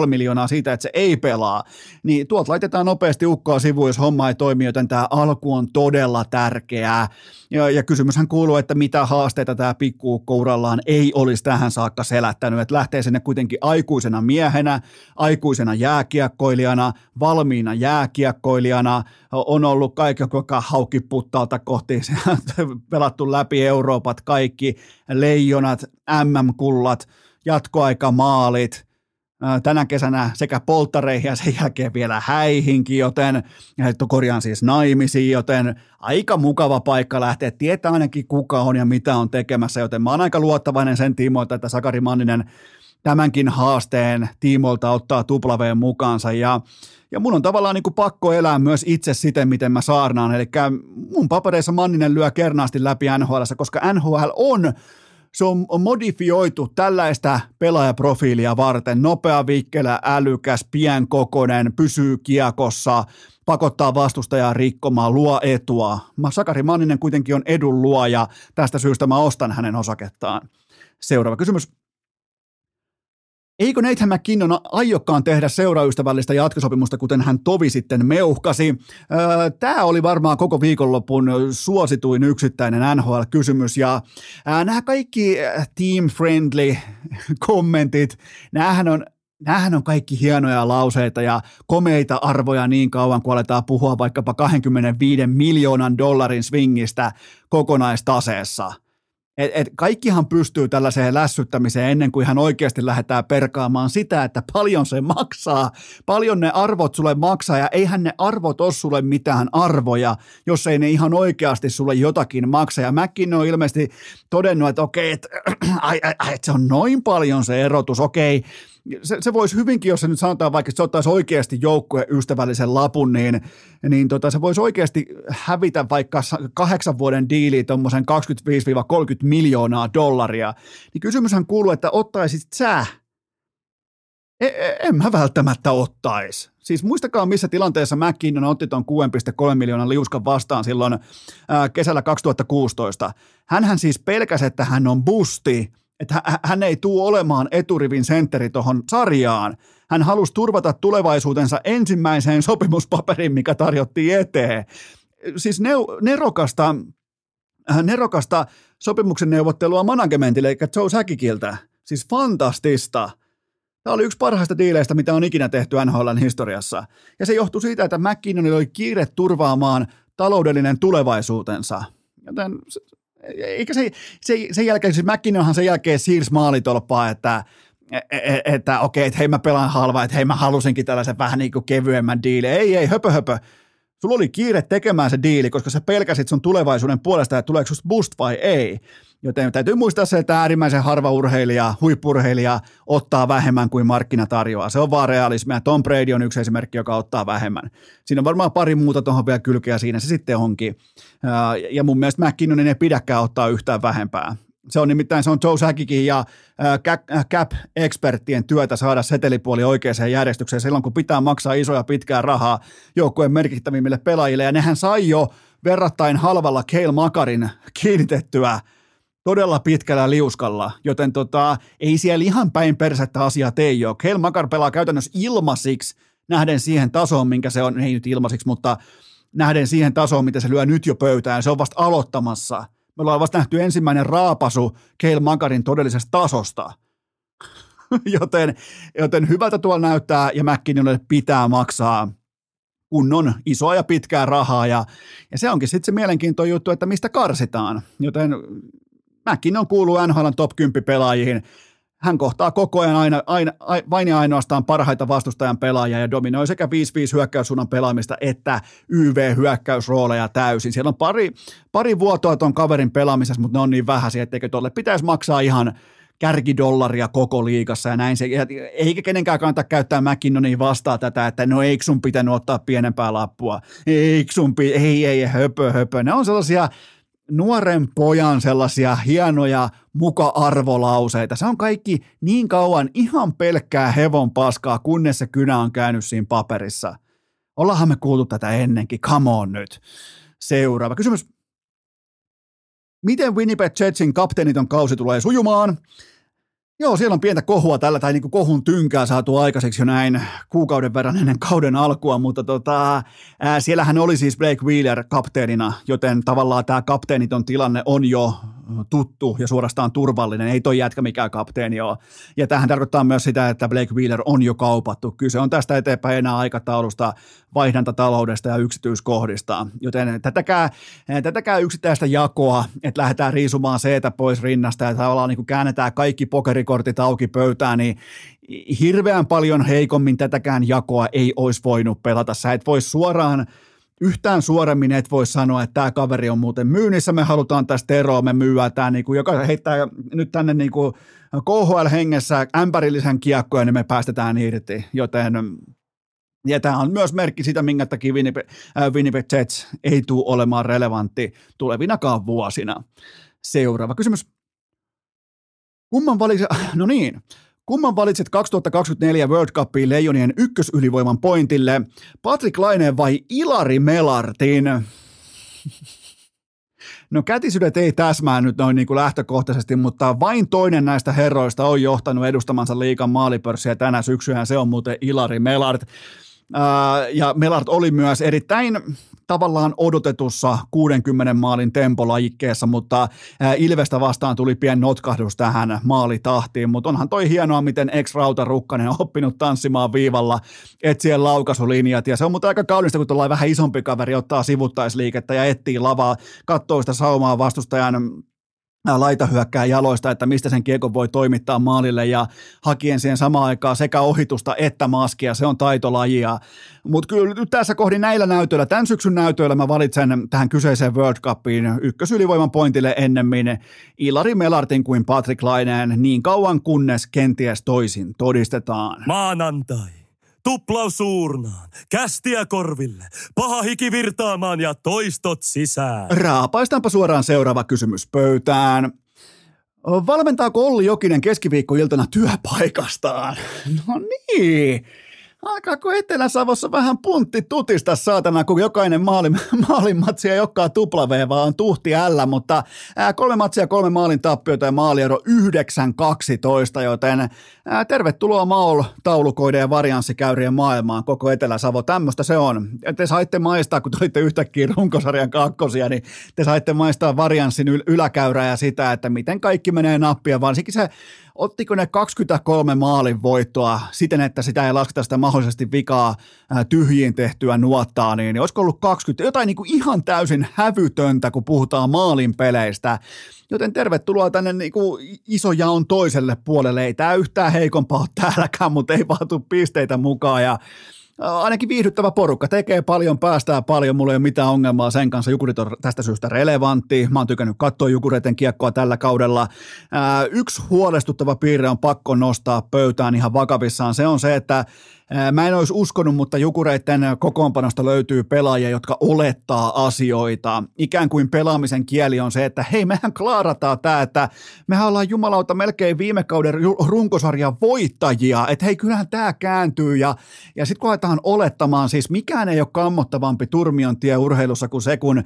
4,5 miljoonaa siitä, että se ei pelaa. Niin tuot laitetaan nopeasti ukkoa sivuun, jos homma ei toimi, joten tämä alku on todella tärkeää. Ja, ja kysymyshän kuuluu, että mitä haasteita tämä pikkuukko urallaan ei olisi tähän saakka selättänyt. Että lähtee sinne kuitenkin aikuisena miehenä, aikuisena, aikuisena jääkiekkoilijana, valmiina jääkiekkoilijana, on ollut kaikki koko haukiputtaalta kohti, pelattu läpi Euroopat kaikki, leijonat, MM-kullat, jatkoaikamaalit, tänä kesänä sekä polttareihin ja sen jälkeen vielä häihinkin, joten korjaan siis naimisiin, joten aika mukava paikka lähteä, tietää ainakin kuka on ja mitä on tekemässä, joten mä oon aika luottavainen sen tiimoilta, että Sakari Manninen tämänkin haasteen tiimoilta ottaa tuplaveen mukaansa ja ja mun on tavallaan niin kuin pakko elää myös itse siten, miten mä saarnaan. Eli mun papereissa Manninen lyö kernaasti läpi NHL, koska NHL on se on modifioitu tällaista pelaajaprofiilia varten. Nopea vikkelä, älykäs, pienkokoinen, pysyy kiekossa, pakottaa vastustajaa rikkomaan, luo etua. Sakari Manninen kuitenkin on edun luoja, tästä syystä mä ostan hänen osakettaan. Seuraava kysymys. Eikö Nathan McKinnon aiokkaan tehdä seuraystävällistä jatkosopimusta, kuten hän tovi sitten meuhkasi? Tämä oli varmaan koko viikonlopun suosituin yksittäinen NHL-kysymys ja nämä kaikki team-friendly kommentit, näähän on Nämähän on kaikki hienoja lauseita ja komeita arvoja niin kauan, kun aletaan puhua vaikkapa 25 miljoonan dollarin swingistä kokonaistaseessa – et, et kaikkihan pystyy tällaiseen lässyttämiseen ennen kuin ihan oikeasti lähdetään perkaamaan sitä, että paljon se maksaa, paljon ne arvot sulle maksaa ja eihän ne arvot ole sulle mitään arvoja, jos ei ne ihan oikeasti sulle jotakin maksa. Ja mäkin on ilmeisesti todennut, että okei, että et se on noin paljon se erotus, okei, se, se voisi hyvinkin, jos se nyt sanotaan vaikka, että se ottaisi oikeasti joukkueystävällisen lapun, niin, niin tota, se voisi oikeasti hävitä vaikka kahdeksan vuoden diili tuommoisen 25-30 miljoonaa dollaria. Niin kysymyshän kuuluu, että ottaisit sä e, e, en mä välttämättä ottaisi. Siis muistakaa, missä tilanteessa McKinnon otti tuon 6,3 miljoonan liuskan vastaan silloin ää, kesällä 2016. Hänhän siis pelkäsi, että hän on busti että hän ei tule olemaan eturivin sentteri tuohon sarjaan. Hän halusi turvata tulevaisuutensa ensimmäiseen sopimuspaperiin, mikä tarjottiin eteen. Siis nerokasta, äh, nerokasta sopimuksen neuvottelua managementille, eli Joe Säkikiltä. Siis fantastista. Tämä oli yksi parhaista diileistä, mitä on ikinä tehty NHLn historiassa. Ja se johtui siitä, että McKinnonilla oli kiire turvaamaan taloudellinen tulevaisuutensa. Joten eikä se, se, sen jälkeen, siis McKinnonhan sen jälkeen siirsi maalitolppaa, että että, e, että okei, että hei mä pelaan halvaa, että hei mä halusinkin tällaisen vähän niin kuin kevyemmän diilin. Ei, ei, höpö, höpö. Sulla oli kiire tekemään se diili, koska sä pelkäsit sun tulevaisuuden puolesta, että tuleeko susta boost vai ei. Joten täytyy muistaa se, että äärimmäisen harva urheilija, huippurheilija ottaa vähemmän kuin markkina tarjoaa. Se on vaan realismia. Tom Brady on yksi esimerkki, joka ottaa vähemmän. Siinä on varmaan pari muuta tuohon vielä kylkeä siinä se sitten onkin. Ja mun mielestä McKinnonin ei pidäkään ottaa yhtään vähempää. Se on nimittäin se on Joe Säkikin ja Cap-eksperttien työtä saada setelipuoli oikeaan järjestykseen silloin, kun pitää maksaa isoja pitkää rahaa joukkueen merkittävimmille pelaajille. Ja nehän sai jo verrattain halvalla Kale Makarin kiinnitettyä todella pitkällä liuskalla, joten tota, ei siellä ihan päin persettä asiaa tee jo. Kel Makar pelaa käytännössä ilmasiksi nähden siihen tasoon, minkä se on, ei nyt ilmasiksi, mutta nähden siihen tasoon, mitä se lyö nyt jo pöytään. Se on vasta aloittamassa. Me ollaan vasta nähty ensimmäinen raapasu Keil Makarin todellisesta tasosta. joten, joten hyvältä tuolla näyttää ja McKinnonille pitää maksaa kunnon isoa ja pitkää rahaa ja, ja se onkin sitten se mielenkiintoinen juttu, että mistä karsitaan. Joten Mäkin on kuuluu NHLn top 10 pelaajiin. Hän kohtaa koko ajan aina, aina, vain ja ainoastaan parhaita vastustajan pelaajia ja dominoi sekä 5-5 hyökkäyssuunnan pelaamista että YV-hyökkäysrooleja täysin. Siellä on pari, pari vuotoa tuon kaverin pelaamisessa, mutta ne on niin vähäisiä, etteikö tuolle pitäisi maksaa ihan kärkidollaria koko liigassa ja näin se, eikä kenenkään kannata käyttää McKinnonia vastaa tätä, että no eikö sun pitänyt ottaa pienempää lappua, eikö sun, ei, ei, höpö, höpö. Ne on sellaisia nuoren pojan sellaisia hienoja muka-arvolauseita. Se on kaikki niin kauan ihan pelkkää hevon paskaa, kunnes se kynä on käynyt siinä paperissa. Ollaanhan me kuultu tätä ennenkin, come on nyt. Seuraava kysymys. Miten Winnipeg Jetsin kapteeniton kausi tulee sujumaan? Joo, siellä on pientä kohua tällä, tai niin kuin kohun tynkää saatu aikaiseksi jo näin kuukauden verran ennen kauden alkua, mutta tota, ää, siellähän oli siis Blake Wheeler kapteenina, joten tavallaan tämä kapteeniton tilanne on jo tuttu ja suorastaan turvallinen. Ei toi jätkä mikään kapteeni ole. Ja tähän tarkoittaa myös sitä, että Blake Wheeler on jo kaupattu. Kyse on tästä eteenpäin enää aikataulusta, vaihdantataloudesta ja yksityiskohdista. Joten tätäkään, tätäkään yksittäistä jakoa, että lähdetään riisumaan seetä pois rinnasta ja tavallaan niin kuin käännetään kaikki pokerikortit auki pöytään, niin hirveän paljon heikommin tätäkään jakoa ei olisi voinut pelata. Sä et voi suoraan yhtään suoremmin et voi sanoa, että tämä kaveri on muuten myynnissä, me halutaan tästä eroa, me myyä tämä, niin kuin, joka heittää nyt tänne niin kuin KHL-hengessä ämpärillisen kiekkoja, niin me päästetään irti, joten ja tämä on myös merkki siitä, minkä takia Winnipeg, äh, Winnipeg Jets ei tule olemaan relevantti tulevinakaan vuosina. Seuraava kysymys. Kumman valisi... No niin, Kumman valitset 2024 World Cupiin Leijonien ykkösylivoiman pointille? Patrick Laine vai Ilari Melartin? No kätisyydet ei täsmää nyt noin niin kuin lähtökohtaisesti, mutta vain toinen näistä herroista on johtanut edustamansa liikan maalipörssiä tänä syksynä, se on muuten Ilari Melart. Ja Melart oli myös erittäin tavallaan odotetussa 60 maalin tempolajikkeessa, mutta Ilvestä vastaan tuli pien notkahdus tähän maalitahtiin, mutta onhan toi hienoa, miten ex-Rauta Rukkanen on oppinut tanssimaan viivalla, etsien laukaisulinjat, ja se on mutta aika kaunista, kun tuollainen vähän isompi kaveri ottaa sivuttaisliikettä ja etsii lavaa, katsoo sitä saumaa vastustajan laitahyökkää jaloista, että mistä sen kiekon voi toimittaa maalille ja hakien siihen samaan aikaan sekä ohitusta että maskia, se on taitolajia. Mutta kyllä nyt tässä kohdin näillä näytöillä, tämän syksyn näytöillä mä valitsen tähän kyseiseen World Cupiin ykkösylivoiman pointille ennemmin Ilari Melartin kuin Patrick Laineen niin kauan kunnes kenties toisin todistetaan. Maanantai tuplausuurnaan, kästiä korville, paha hiki virtaamaan ja toistot sisään. Raapaistaanpa suoraan seuraava kysymys pöytään. Valmentaako Olli Jokinen keskiviikkoiltana työpaikastaan? No niin, Alkaako Etelä-Savossa vähän puntti tutista saatana, kun jokainen maali, maalimatsi ja joka tuplaveeva on tuhti ällä, mutta kolme matsia, kolme maalin tappioita ja maaliero 9-12, joten tervetuloa Maul taulukoiden ja varianssikäyrien maailmaan koko Etelä-Savo. Tämmöistä se on. Te saitte maistaa, kun tulitte yhtäkkiä runkosarjan kakkosia, niin te saitte maistaa varianssin yl- yläkäyrää ja sitä, että miten kaikki menee nappia, varsinkin se ottiko ne 23 maalin voittoa siten, että sitä ei lasketa sitä mahdollisesti vikaa tyhjiin tehtyä nuottaa, niin olisiko ollut 20, jotain niin kuin ihan täysin hävytöntä, kun puhutaan maalin peleistä. Joten tervetuloa tänne niin kuin isojaon toiselle puolelle. Ei tämä yhtään heikompaa ole täälläkään, mutta ei vaatu pisteitä mukaan. Ja ainakin viihdyttävä porukka, tekee paljon, päästää paljon, mulla ei ole mitään ongelmaa sen kanssa, Jukurit on tästä syystä relevantti, mä oon tykännyt katsoa Jukureiden kiekkoa tällä kaudella. yksi huolestuttava piirre on pakko nostaa pöytään ihan vakavissaan, se on se, että Mä en olisi uskonut, mutta Jukureiden kokoonpanosta löytyy pelaajia, jotka olettaa asioita. Ikään kuin pelaamisen kieli on se, että hei, mehän klaarataan tämä, että mehän ollaan jumalauta melkein viime kauden runkosarjan voittajia, että hei, kyllähän tämä kääntyy. Ja, ja sitten kun aletaan olettamaan, siis mikään ei ole kammottavampi turmion tie urheilussa kuin se, kun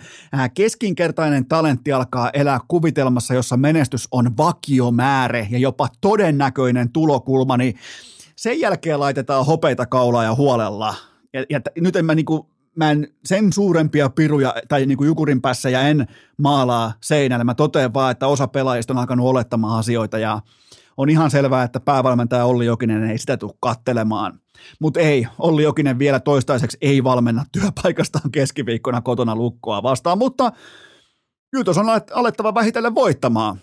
keskinkertainen talentti alkaa elää kuvitelmassa, jossa menestys on vakiomäärä ja jopa todennäköinen tulokulma, niin sen jälkeen laitetaan hopeita kaulaa ja huolella. Ja, ja nyt en mä niinku, mä en sen suurempia piruja tai niinku jukurin päässä ja en maalaa seinälle. Mä totean vaan, että osa pelaajista on alkanut olettamaan asioita ja on ihan selvää, että päävalmentaja Olli Jokinen ei sitä tule kattelemaan. Mutta ei, Olli Jokinen vielä toistaiseksi ei valmenna työpaikastaan keskiviikkona kotona lukkoa vastaan, mutta tuossa on alettava vähitellen voittamaan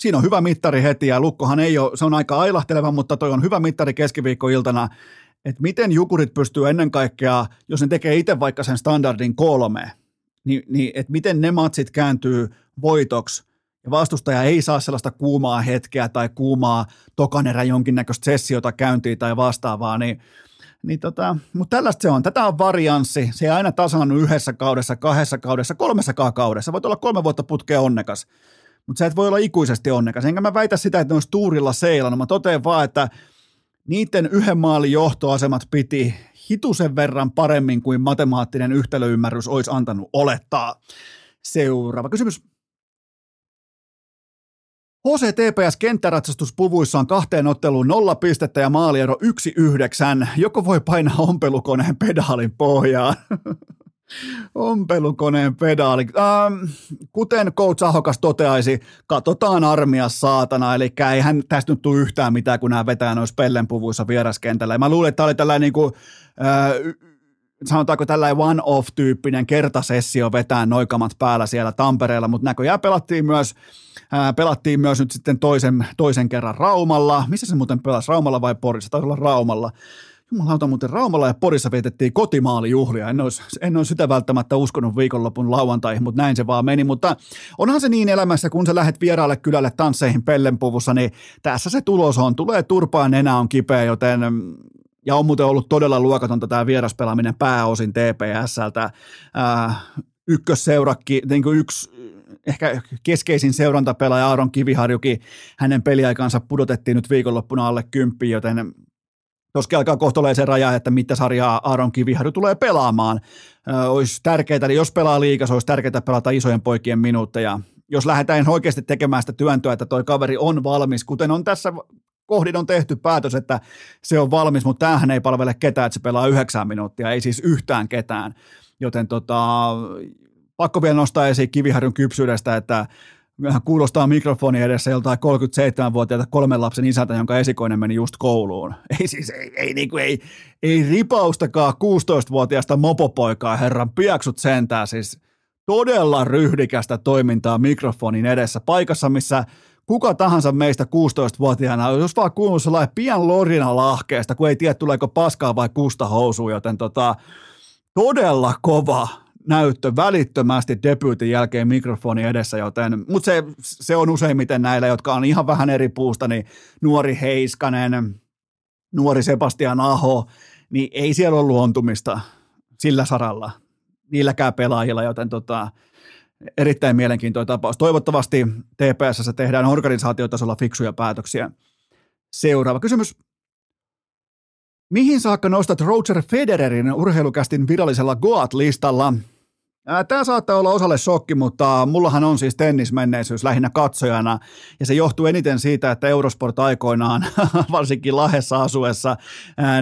siinä on hyvä mittari heti ja Lukkohan ei ole, se on aika ailahteleva, mutta toi on hyvä mittari keskiviikkoiltana, että miten Jukurit pystyy ennen kaikkea, jos ne tekee itse vaikka sen standardin kolme, niin, niin että miten ne matsit kääntyy voitoksi ja vastustaja ei saa sellaista kuumaa hetkeä tai kuumaa tokanerä jonkinnäköistä sessiota käyntiin tai vastaavaa, niin Niin tota, mutta tällaista se on. Tätä on varianssi. Se ei aina tasannut yhdessä kaudessa, kahdessa kaudessa, kolmessakaan kaudessa. Voit olla kolme vuotta putkea onnekas. Mutta sä et voi olla ikuisesti onnekas. Enkä mä väitä sitä, että ne olisi tuurilla seilannut. Mä totean vaan, että niiden yhden maalin johtoasemat piti hitusen verran paremmin kuin matemaattinen yhtälöymmärrys olisi antanut olettaa. Seuraava kysymys. HCTPS kenttäratsastuspuvuissa on kahteen otteluun nolla pistettä ja maaliero 1-9. Joko voi painaa ompelukoneen pedaalin pohjaan? Ompelukoneen pedaali. Ähm, kuten coach Ahokas toteaisi, katsotaan armia saatana, eli ei hän tästä nyt tule yhtään mitään, kun nämä vetää noissa pellenpuvuissa vieraskentällä. Ja mä luulen, että tämä oli tällainen niin kuin, äh, sanotaanko tällainen one-off-tyyppinen kertasessio vetää noikamat päällä siellä Tampereella, mutta näköjään pelattiin myös, ää, pelattiin myös nyt sitten toisen, toisen kerran Raumalla. Missä se muuten pelasi, Raumalla vai Porissa? Taisi olla Raumalla. Jumalauta, muuten Raumalla ja Porissa vietettiin kotimaalijuhlia. En olisi, en olisi sitä välttämättä uskonut viikonlopun lauantaihin, mutta näin se vaan meni. Mutta onhan se niin elämässä, kun sä lähdet vieraalle kylälle tansseihin pellenpuvussa, niin tässä se tulos on. Tulee turpaan, nenä on kipeä, joten ja on muuten ollut todella luokatonta tämä vieraspelaaminen pääosin TPSltä. Äh, ykkösseurakki, niin kuin yksi ehkä keskeisin seurantapelaaja Aaron Kiviharjukin, hänen peliaikansa pudotettiin nyt viikonloppuna alle kymppiin, joten Toski alkaa kohta se raja, että mitä sarjaa Aaron Kiviharju tulee pelaamaan. Ö, olisi tärkeää, eli jos pelaa liikaa, olisi tärkeää pelata isojen poikien minuutteja. Jos lähdetään oikeasti tekemään sitä työntöä, että toi kaveri on valmis, kuten on tässä kohdin on tehty päätös, että se on valmis, mutta tämähän ei palvele ketään, että se pelaa yhdeksän minuuttia, ei siis yhtään ketään. Joten tota, pakko vielä nostaa esiin Kiviharjun kypsyydestä, että kuulostaa mikrofoni edessä joltain 37-vuotiaalta kolmen lapsen isältä, jonka esikoinen meni just kouluun. Ei siis, ei, ei, niin kuin, ei, ei ripaustakaan 16-vuotiaasta mopopoikaa, herran, piaksut sentään siis todella ryhdikästä toimintaa mikrofonin edessä, paikassa, missä kuka tahansa meistä 16-vuotiaana, jos vaan kuuluu sellainen pian lorina lahkeesta, kun ei tiedä tuleeko paskaa vai kusta housuun, joten tota, todella kova näyttö välittömästi debyytin jälkeen mikrofoni edessä, joten, mutta se, se on useimmiten näillä, jotka on ihan vähän eri puusta, niin nuori Heiskanen, nuori Sebastian Aho, niin ei siellä ole luontumista sillä saralla niilläkään pelaajilla, joten tota, erittäin mielenkiintoinen tapaus. Toivottavasti TPS tehdään organisaatiotasolla fiksuja päätöksiä. Seuraava kysymys. Mihin saakka nostat Roger Federerin urheilukästin virallisella Goat-listalla? Tämä saattaa olla osalle shokki, mutta mullahan on siis tennismenneisyys lähinnä katsojana, ja se johtuu eniten siitä, että Eurosport aikoinaan, varsinkin Lahessa asuessa,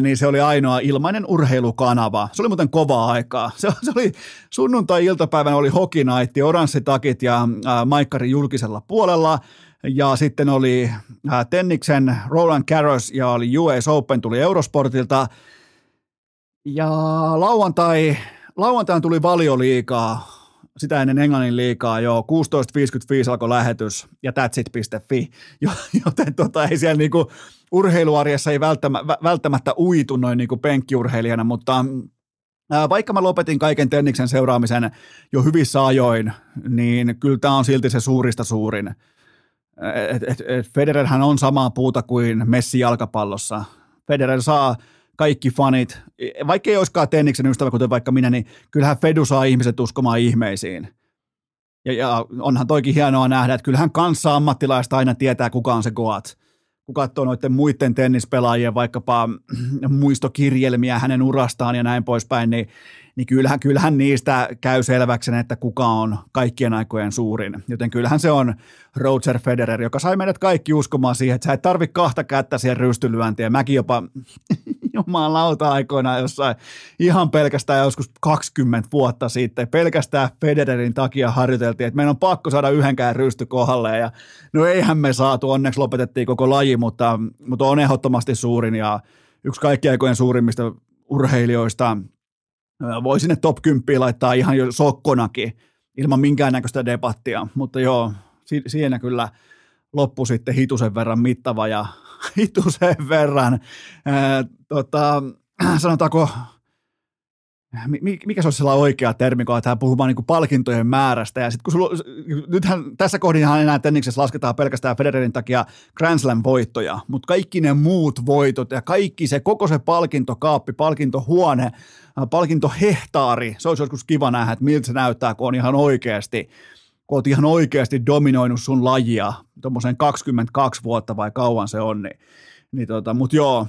niin se oli ainoa ilmainen urheilukanava. Se oli muuten kovaa aikaa. Se, se oli sunnuntai-iltapäivänä oli hokinaitti, oranssitakit ja Maikkari julkisella puolella, ja sitten oli Tenniksen Roland Garros ja oli US Open tuli Eurosportilta, ja lauantai lauantaina tuli valioliikaa, sitä ennen Englannin liikaa jo, 16.55 alkoi lähetys ja thatsit.fi, joten tota, ei siellä niinku, urheiluarjessa ei välttämättä, välttämättä uitu noin niinku penkkiurheilijana, mutta vaikka mä lopetin kaiken Tenniksen seuraamisen jo hyvissä ajoin, niin kyllä tämä on silti se suurista suurin. Federerhän on samaa puuta kuin Messi jalkapallossa. Federer saa kaikki fanit, vaikka ei olisikaan tenniksen ystävä, kuten vaikka minä, niin kyllähän Fedu saa ihmiset uskomaan ihmeisiin. Ja, ja onhan toikin hienoa nähdä, että kyllähän kanssa ammattilaista aina tietää, kuka on se Goat. Kun katsoo noiden muiden tennispelaajien vaikkapa muistokirjelmiä hänen urastaan ja näin poispäin, niin niin kyllähän, kyllähän niistä käy selväksi, että kuka on kaikkien aikojen suurin. Joten kyllähän se on Roger Federer, joka sai meidät kaikki uskomaan siihen, että sä et tarvi kahta kättä siihen rystylyöntiin. Mäkin jopa jumalauta aikoina jossain ihan pelkästään joskus 20 vuotta sitten, pelkästään Federerin takia harjoiteltiin, että meidän on pakko saada yhdenkään rysty kohdalle. Ja no eihän me saatu, onneksi lopetettiin koko laji, mutta, mutta on ehdottomasti suurin ja yksi kaikkien aikojen suurimmista urheilijoista – voi sinne top 10 laittaa ihan jo sokkonakin ilman minkäännäköistä debattia, mutta joo, si- siinä kyllä loppu sitten hitusen verran mittava ja hitusen verran, ää, tota, sanotaanko mikä se olisi sellainen oikea termi, kun aletaan puhumaan niin palkintojen määrästä. Ja sitten kun sulla, nythän tässä kohdinhan enää tenniksessä lasketaan pelkästään Federerin takia Grand Slam-voittoja, mutta kaikki ne muut voitot ja kaikki se, koko se palkintokaappi, palkintohuone, palkintohehtaari, se olisi joskus kiva nähdä, että miltä se näyttää, kun on ihan oikeasti, kun olet ihan oikeasti dominoinut sun lajia tuommoisen 22 vuotta vai kauan se on, niin, niin tota, mutta joo,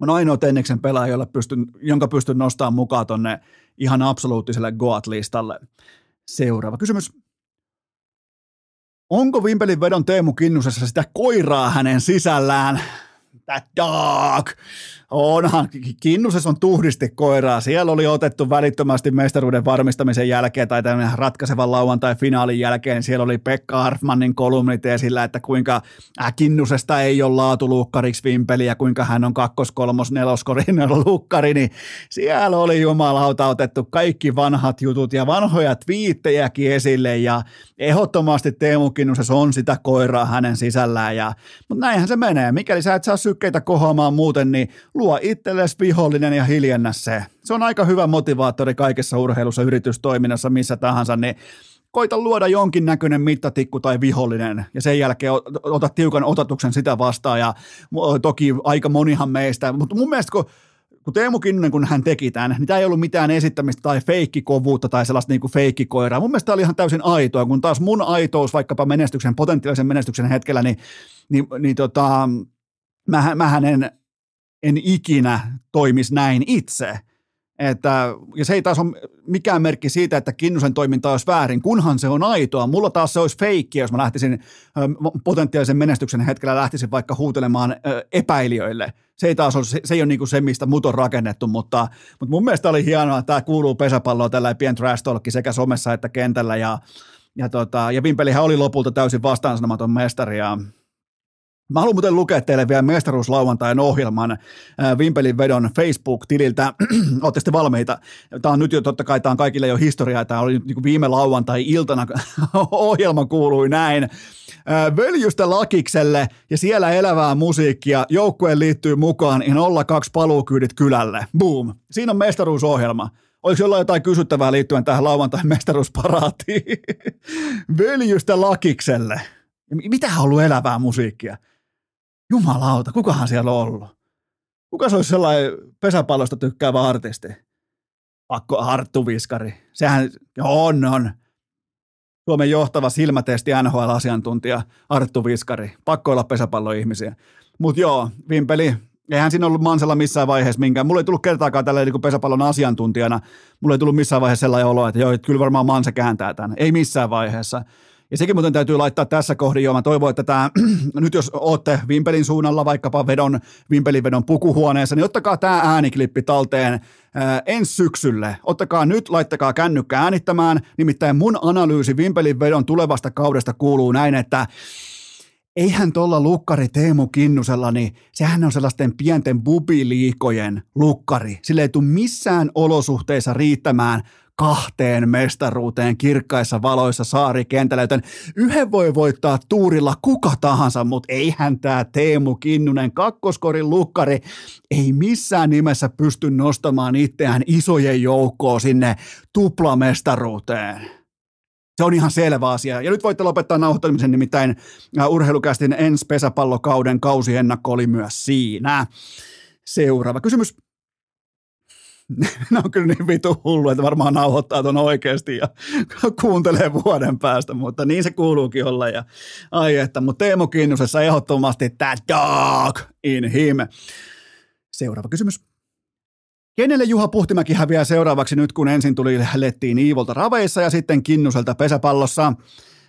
on ainoa Tenniksen pelaaja, jolla pystyn, jonka pystyn nostamaan mukaan tonne ihan absoluuttiselle Goat-listalle. Seuraava kysymys. Onko Vimpelin vedon Teemu Kinnusessa sitä koiraa hänen sisällään? That dog! Onhan, Kinnuses on tuhdisti koiraa. Siellä oli otettu välittömästi mestaruuden varmistamisen jälkeen tai tämän ratkaisevan lauantai-finaalin jälkeen. Siellä oli Pekka Hartmannin kolumnit esillä, että kuinka äh, Kinnusesta ei ole laatulukkariksi vimpeliä, kuinka hän on kakkos, kolmos, neloskorin lukkari, niin siellä oli jumalauta otettu kaikki vanhat jutut ja vanhoja twiittejäkin esille ja ehdottomasti Teemu Kinnuses on sitä koiraa hänen sisällään. Ja, mutta näinhän se menee. Mikäli sä et saa sykkeitä kohoamaan muuten, niin luo itsellesi vihollinen ja hiljennä se. Se on aika hyvä motivaattori kaikessa urheilussa, yritystoiminnassa, missä tahansa, niin koita luoda jonkinnäköinen mittatikku tai vihollinen ja sen jälkeen ota tiukan otatuksen sitä vastaan ja toki aika monihan meistä, mutta mun mielestä kun kun Teemu Kinnunen, kun hän teki tämän, niin tämä ei ollut mitään esittämistä tai feikkikovuutta tai sellaista niin kuin feikkikoiraa. Mun mielestä tämä oli ihan täysin aitoa, kun taas mun aitous vaikkapa menestyksen, potentiaalisen menestyksen hetkellä, niin, niin, niin tota, mä, mähän en en ikinä toimisi näin itse. Että, ja se ei taas ole mikään merkki siitä, että Kinnusen toiminta olisi väärin, kunhan se on aitoa. Mulla taas se olisi feikki, jos mä lähtisin potentiaalisen menestyksen hetkellä lähtisin vaikka huutelemaan epäilijöille. Se ei taas ole, se, ei ole niin se, mistä mut on rakennettu, mutta, mutta mun mielestä oli hienoa, että tämä kuuluu pesäpalloon tällä pien trash sekä somessa että kentällä ja, ja, tota, ja Vimpelihän oli lopulta täysin vastaansanomaton mestari ja Mä haluan muuten lukea teille vielä mestaruuslauantain ohjelman äh, Vimpelin vedon Facebook-tililtä. Olette sitten valmiita? Tämä on nyt jo, totta kai tämä on kaikille jo historiaa. Tämä oli niin viime lauantai-iltana ohjelma kuului näin. Äh, Völjystä Lakikselle ja siellä elävää musiikkia. Joukkueen liittyy mukaan ja 02 paluukyydit kylälle. Boom. Siinä on mestaruusohjelma. Oliko jollain jotain kysyttävää liittyen tähän lauantain mestaruusparaatiin? Völjystä Lakikselle. Mitä on ollut elävää musiikkia? Jumalauta, kukahan siellä on ollut? Kuka se olisi sellainen pesäpallosta tykkäävä artisti? Pakko Arttu Viskari. Sehän on, on. Suomen johtava silmätesti NHL-asiantuntija Arttu Viskari. Pakko olla pesäpalloihmisiä. Mutta joo, Vimpeli, eihän siinä ollut Mansella missään vaiheessa minkään. Mulla ei tullut kertaakaan tällä niin pesäpallon asiantuntijana. Mulla ei tullut missään vaiheessa sellainen olo, että joo, että kyllä varmaan Mansa kääntää tämän. Ei missään vaiheessa. Ja sekin muuten täytyy laittaa tässä kohdin jo. Mä toivon, että tämä, nyt jos olette Vimpelin suunnalla vaikkapa vedon, Vimpelin vedon pukuhuoneessa, niin ottakaa tämä ääniklippi talteen ää, ensi syksylle. Ottakaa nyt, laittakaa kännykkä äänittämään. Nimittäin mun analyysi Vimpelin vedon tulevasta kaudesta kuuluu näin, että eihän tuolla lukkari Teemu Kinnusella, niin sehän on sellaisten pienten bubiliikojen lukkari. Sille ei tule missään olosuhteissa riittämään kahteen mestaruuteen kirkkaissa valoissa saarikentällä, joten yhden voi voittaa tuurilla kuka tahansa, mutta eihän tämä Teemu Kinnunen kakkoskorin lukkari ei missään nimessä pysty nostamaan itseään isojen joukkoon sinne tuplamestaruuteen. Se on ihan selvä asia. Ja nyt voitte lopettaa nauhoittamisen, nimittäin urheilukästin ensi pesäpallokauden kausiennakko oli myös siinä. Seuraava kysymys. ne on kyllä niin vitu hullu, että varmaan nauhoittaa tuon oikeasti ja kuuntelee vuoden päästä, mutta niin se kuuluukin olla. Ja, ai että, mutta Teemu Kinnusessa ehdottomasti that dog in him. Seuraava kysymys. Kenelle Juha Puhtimäki häviää seuraavaksi nyt, kun ensin tuli lettiin Iivolta raveissa ja sitten Kinnuselta pesäpallossa?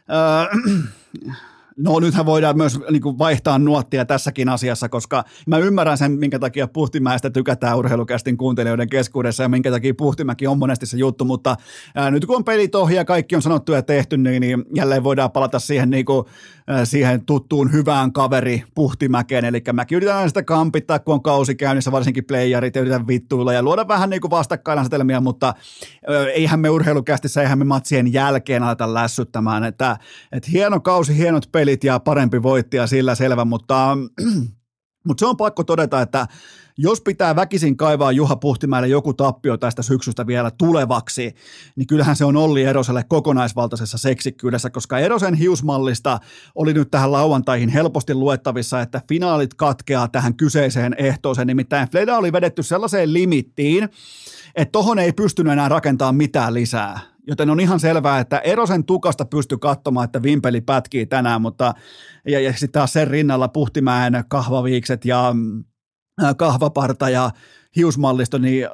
Öö, No nythän voidaan myös niin kuin vaihtaa nuottia tässäkin asiassa, koska mä ymmärrän sen, minkä takia Puhtimäestä tykätään urheilukästin kuuntelijoiden keskuudessa ja minkä takia Puhtimäki on monesti se juttu, mutta ää, nyt kun on pelit ohi ja kaikki on sanottu ja tehty, niin, niin jälleen voidaan palata siihen, niin kuin, siihen tuttuun hyvään kaveri Puhtimäkeen, eli mäkin yritän sitä kampittaa, kun on kausi käynnissä, varsinkin playerit, ja yritän vittuilla ja luoda vähän niin kuin vastakkainasetelmia, mutta ää, eihän me urheilukästissä, eihän me matsien jälkeen aleta lässyttämään, että, että hieno kausi, hienot pelit, ja parempi voittaja sillä selvä, mutta, mutta se on pakko todeta, että jos pitää väkisin kaivaa Juha Puhtimäelle joku tappio tästä syksystä vielä tulevaksi, niin kyllähän se on Olli Eroselle kokonaisvaltaisessa seksikkyydessä, koska Erosen hiusmallista oli nyt tähän lauantaihin helposti luettavissa, että finaalit katkeaa tähän kyseiseen ehtooseen, nimittäin Fleda oli vedetty sellaiseen limittiin, että tohon ei pystynyt enää rakentamaan mitään lisää. Joten on ihan selvää, että Erosen tukasta pystyy katsomaan, että Vimpeli pätkii tänään, mutta ja, ja sitten taas sen rinnalla Puhtimäen kahvaviikset ja kahvaparta ja hiusmallisto, niin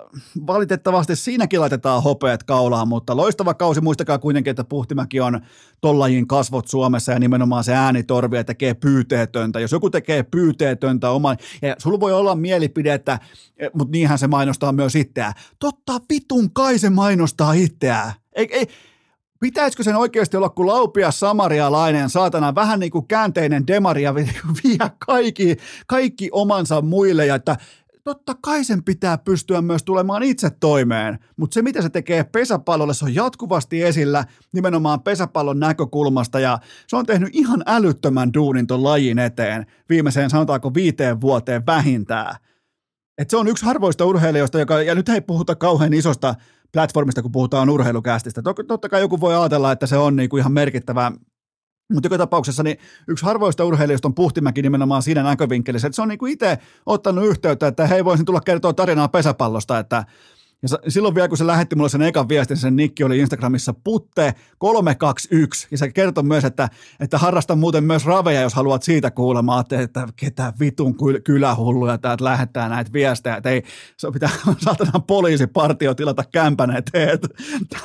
valitettavasti siinäkin laitetaan hopeat kaulaan, mutta loistava kausi, muistakaa kuitenkin, että Puhtimäki on tollajin kasvot Suomessa ja nimenomaan se äänitorvi ja tekee pyyteetöntä. Jos joku tekee pyyteetöntä oman, ja sulla voi olla mielipide, että, mutta niinhän se mainostaa myös itseään. Totta vitun kai se mainostaa itseään. Ei, ei, Pitäisikö sen oikeasti olla kuin laupia samarialainen, saatana, vähän niin kuin käänteinen demari ja vie kaikki, kaikki omansa muille ja että totta kai sen pitää pystyä myös tulemaan itse toimeen, mutta se mitä se tekee pesäpallolle, se on jatkuvasti esillä nimenomaan pesäpallon näkökulmasta ja se on tehnyt ihan älyttömän duunin ton lajin eteen viimeiseen sanotaanko viiteen vuoteen vähintään. Et se on yksi harvoista urheilijoista, joka, ja nyt ei puhuta kauhean isosta platformista, kun puhutaan urheilukästistä. Totta kai joku voi ajatella, että se on niinku ihan merkittävä mutta joka tapauksessa niin yksi harvoista urheilijoista on Puhtimäki nimenomaan siinä näkövinkkelissä, että se on niin itse ottanut yhteyttä, että hei voisin tulla kertoa tarinaa pesäpallosta, että ja silloin vielä, kun se lähetti mulle sen ekan viestin, sen nikki oli Instagramissa putte 321. Ja se kertoi myös, että, että harrastan muuten myös raveja, jos haluat siitä kuulemaan. Että, että ketä vitun kylähulluja täältä lähettää näitä viestejä. Että ei, se pitää saatana poliisipartio tilata kämpän eteen. Että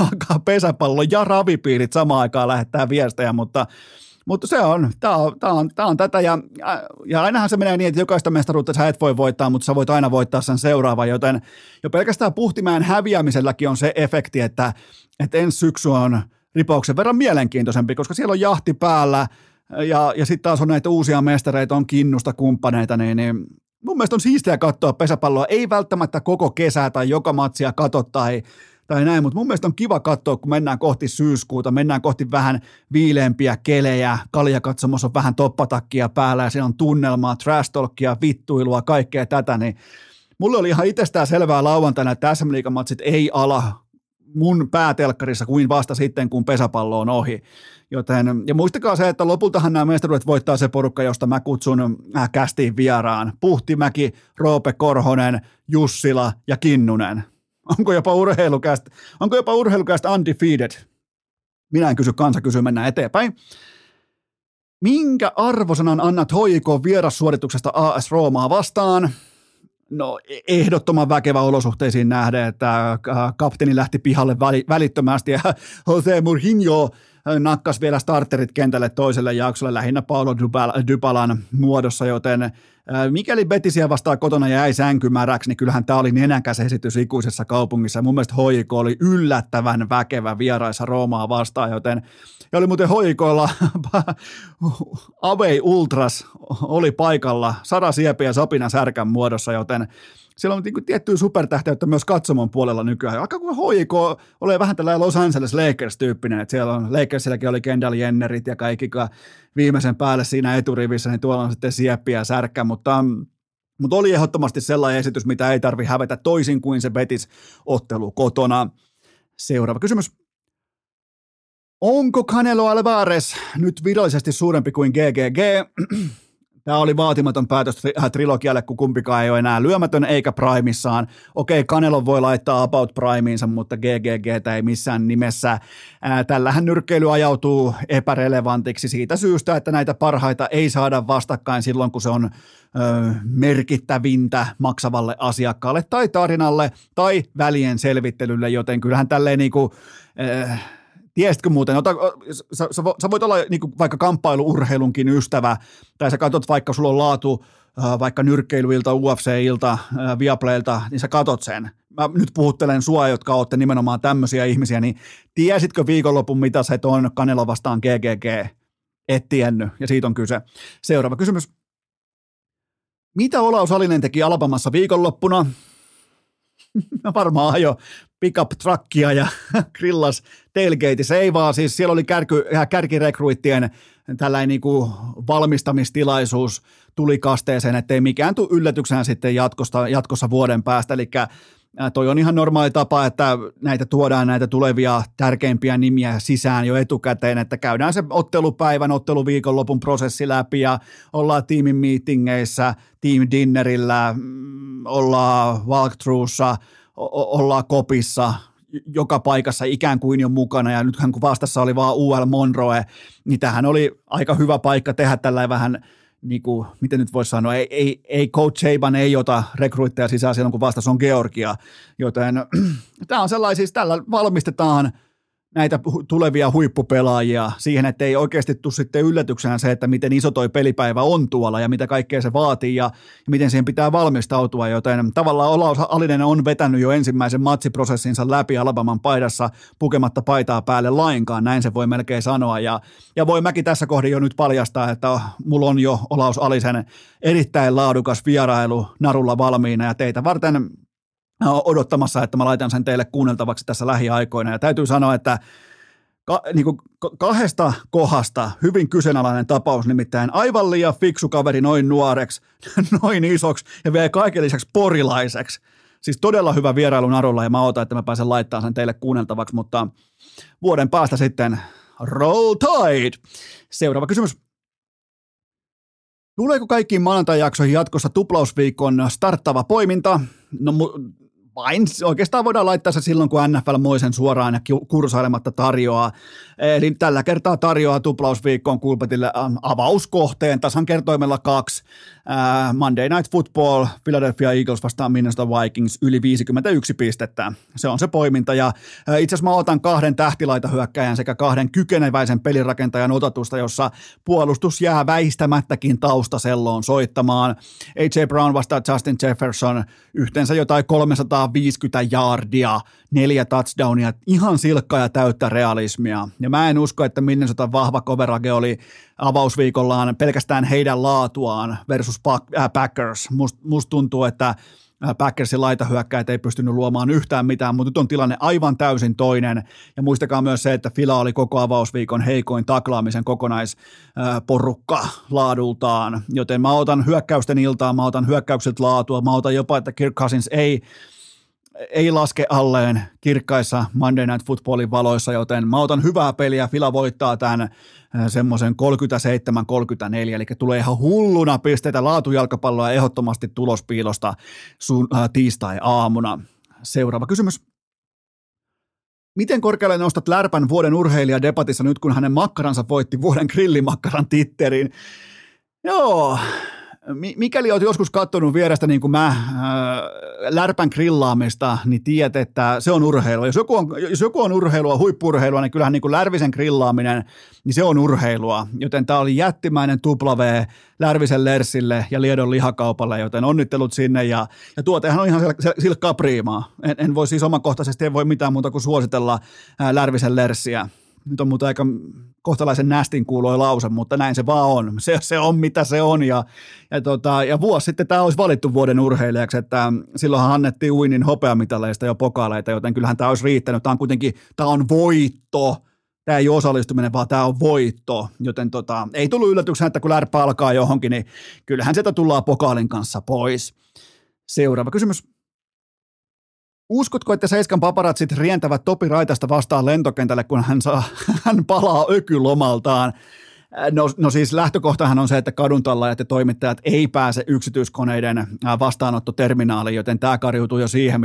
alkaa pesäpallo ja ravipiirit samaan aikaan lähettää viestejä, mutta mutta se on, tämä on, tää on, tää on tätä ja, ja ainahan se menee niin, että jokaista mestaruutta sä et voi voittaa, mutta sä voit aina voittaa sen seuraavan, joten jo pelkästään Puhtimäen häviämiselläkin on se efekti, että, että ensi syksy on ripauksen verran mielenkiintoisempi, koska siellä on jahti päällä ja, ja sitten taas on näitä uusia mestareita, on kinnusta kumppaneita, niin, niin mun mielestä on siistiä katsoa pesäpalloa, ei välttämättä koko kesää tai joka matsia katso tai tai näin, mutta mun mielestä on kiva katsoa, kun mennään kohti syyskuuta, mennään kohti vähän viileämpiä kelejä, kaljakatsomus on vähän toppatakkia päällä ja siellä on tunnelmaa, trash talkia, vittuilua, kaikkea tätä, niin mulle oli ihan itsestään selvää lauantaina, että SM matsit ei ala mun päätelkkarissa kuin vasta sitten, kun pesäpallo on ohi. Joten, ja muistakaa se, että lopultahan nämä mestaruudet voittaa se porukka, josta mä kutsun äh, kästiin vieraan. Puhtimäki, Roope Korhonen, Jussila ja Kinnunen. Onko jopa urheilukästä, onko jopa urheilukästä undefeated? Minä en kysy, kansa kysyy, mennään eteenpäin. Minkä arvosanan annat HJK vierassuorituksesta AS Roomaa vastaan? No ehdottoman väkevä olosuhteisiin nähden, että äh, kapteeni lähti pihalle välittömästi ja Jose Mourinho nakkas vielä starterit kentälle toiselle jaksolle lähinnä Paulo Dybalan muodossa, joten mikäli Betisiä vastaan kotona jäi sänkymäräksi, niin kyllähän tämä oli nenäkäs esitys ikuisessa kaupungissa. Mun mielestä HJK oli yllättävän väkevä vieraissa Roomaa vastaan, joten ja oli muuten HJKlla Avei Ultras oli paikalla, Sara Siepi ja Sapina Särkän muodossa, joten siellä on niin tiettyä supertähteyttä myös katsomon puolella nykyään. Aika kuin HJK oli vähän tällainen Los Angeles Lakers-tyyppinen, että siellä on Lakersillakin oli Kendall Jennerit ja kaikki viimeisen päälle siinä eturivissä, niin tuolla on sitten Sieppi ja Särkkä, mutta mutta oli ehdottomasti sellainen esitys, mitä ei tarvi hävetä toisin kuin se Betis ottelu kotona. Seuraava kysymys. Onko Canelo Alvarez nyt virallisesti suurempi kuin GGG? Tämä oli vaatimaton päätös äh, trilogialle, kun kumpikaan ei ole enää lyömätön eikä primissaan. Okei, Kanelo voi laittaa about primeinsa, mutta GGG ei missään nimessä. Tällähän nyrkkeily ajautuu epärelevantiksi siitä syystä, että näitä parhaita ei saada vastakkain silloin, kun se on ö, merkittävintä maksavalle asiakkaalle tai tarinalle tai välien selvittelylle, joten kyllähän tälleen niin kuin, äh, Tiesitkö muuten, ota, sä, sä, sä voit olla niin kuin vaikka kamppailuurheilunkin ystävä, tai sä katsot vaikka, sulla on laatu vaikka nyrkkeilyilta, UFC-ilta, Viaplaylta, niin sä katot sen. Mä nyt puhuttelen sua, jotka olette nimenomaan tämmöisiä ihmisiä, niin tiesitkö viikonlopun, mitä se on Kanelo vastaan GGG? Et tiennyt, ja siitä on kyse. Seuraava kysymys. Mitä Olaus Alinen teki Alabamassa viikonloppuna? Varmaan jo pickup truckia ja grillas tailgate. Se ei vaan, siis siellä oli kärky, kärkirekruittien tällainen niin kuin valmistamistilaisuus tuli kasteeseen, ettei mikään tule yllätyksenä sitten jatkossa, jatkossa vuoden päästä. Eli toi on ihan normaali tapa, että näitä tuodaan näitä tulevia tärkeimpiä nimiä sisään jo etukäteen, että käydään se ottelupäivän, otteluviikonlopun prosessi läpi ja ollaan tiimin meetingeissä, team dinnerillä, mm, ollaan walkthroughssa, ollaan kopissa, joka paikassa ikään kuin jo mukana, ja nythän kun vastassa oli vaan UL Monroe, niin tähän oli aika hyvä paikka tehdä tällä vähän niin kuin, miten nyt voisi sanoa, ei, ei, ei Coach Saban ei ota rekryttäjä sisään silloin, kun vastas on Georgia, joten tämä on sellaisia, siis tällä valmistetaan – näitä tulevia huippupelaajia siihen, että ei oikeasti tule sitten yllätyksenä se, että miten iso toi pelipäivä on tuolla ja mitä kaikkea se vaatii ja, ja miten siihen pitää valmistautua, joten tavallaan Olaus Alinen on vetänyt jo ensimmäisen matsiprosessinsa läpi Alabaman paidassa pukematta paitaa päälle lainkaan, näin se voi melkein sanoa. Ja, ja voi mäkin tässä kohdin jo nyt paljastaa, että mulla on jo Olaus Alisen erittäin laadukas vierailu narulla valmiina ja teitä varten odottamassa, että mä laitan sen teille kuunneltavaksi tässä lähiaikoina. Ja täytyy sanoa, että ka, niin kuin kahdesta kohdasta hyvin kyseenalainen tapaus, nimittäin aivan liian fiksu kaveri noin nuoreksi, noin isoksi ja vielä kaiken lisäksi porilaiseksi. Siis todella hyvä vierailu narulla ja mä odotan, että mä pääsen laittamaan sen teille kuunneltavaksi, mutta vuoden päästä sitten Roll Tide. Seuraava kysymys. Tuleeko kaikkiin maanantai-jaksoihin jatkossa tuplausviikon starttava poiminta? No vain oikeastaan voidaan laittaa se silloin, kun NFL moisen suoraan ja kursailematta tarjoaa. Eli tällä kertaa tarjoaa tuplausviikkoon Kulpetille avauskohteen tasan kertoimella kaksi. Monday Night Football, Philadelphia Eagles vastaan Minnesota Vikings yli 51 pistettä. Se on se poiminta ja itse asiassa mä otan kahden tähtilaitahyökkäjän sekä kahden kykeneväisen pelirakentajan otatusta, jossa puolustus jää väistämättäkin taustaselloon soittamaan. A.J. Brown vastaa Justin Jefferson yhteensä jotain 350 jardia, neljä touchdownia, ihan silkkaa ja täyttä realismia. Ja mä en usko, että Minnesota vahva coverage oli avausviikollaan pelkästään heidän laatuaan versus äh, Packers. Musta must tuntuu, että äh, Packersin laitahyökkäät ei pystynyt luomaan yhtään mitään, mutta nyt on tilanne aivan täysin toinen. Ja muistakaa myös se, että Fila oli koko avausviikon heikoin taklaamisen kokonaisporukka laadultaan. Joten mä otan hyökkäysten iltaa, mä otan hyökkäykset laatua, mä otan jopa, että Kirk Cousins ei ei laske alleen kirkkaissa Monday Night Footballin valoissa, joten mä otan hyvää peliä. Fila voittaa tämän semmoisen 37-34, eli tulee ihan hulluna pisteitä laatujalkapalloa ehdottomasti tulospiilosta sun, äh, tiistai-aamuna. Seuraava kysymys. Miten korkealle nostat Lärpän vuoden urheilija debatissa nyt, kun hänen makkaransa voitti vuoden grillimakkaran titterin? Joo, mikäli olet joskus katsonut vierestä niin kuin mä äh, lärpän grillaamista, niin tiedät, että se on urheilua. Jos joku on, jos joku on urheilua, huippurheilua, niin kyllähän niin kuin Lärvisen grillaaminen, niin se on urheilua. Joten tämä oli jättimäinen tupla V Lärvisen Lersille ja Liedon lihakaupalle, joten onnittelut sinne. Ja, ja tuotehan on ihan silkkaa priimaa. En, en voi siis omakohtaisesti, en voi mitään muuta kuin suositella äh, Lärvisen Lerssiä nyt on muuten aika kohtalaisen nästin kuuloi lause, mutta näin se vaan on. Se, se on mitä se on ja, ja, tota, ja vuosi sitten tämä olisi valittu vuoden urheilijaksi, että silloinhan annettiin uinin hopeamitaleista jo pokaaleita, joten kyllähän tämä olisi riittänyt. Tämä on kuitenkin, tämä on voitto. Tämä ei ole osallistuminen, vaan tämä on voitto, joten tota, ei tullut yllätyksenä, että kun lärppä alkaa johonkin, niin kyllähän sieltä tullaan pokaalin kanssa pois. Seuraava kysymys. Uskotko, että Seiskan paparatsit rientävät Topi Raitasta vastaan lentokentälle, kun hän, saa, hän palaa ökylomaltaan? No, no siis lähtökohtahan on se, että kaduntallajat ja toimittajat ei pääse yksityiskoneiden vastaanottoterminaaliin, joten tämä kariutuu jo siihen.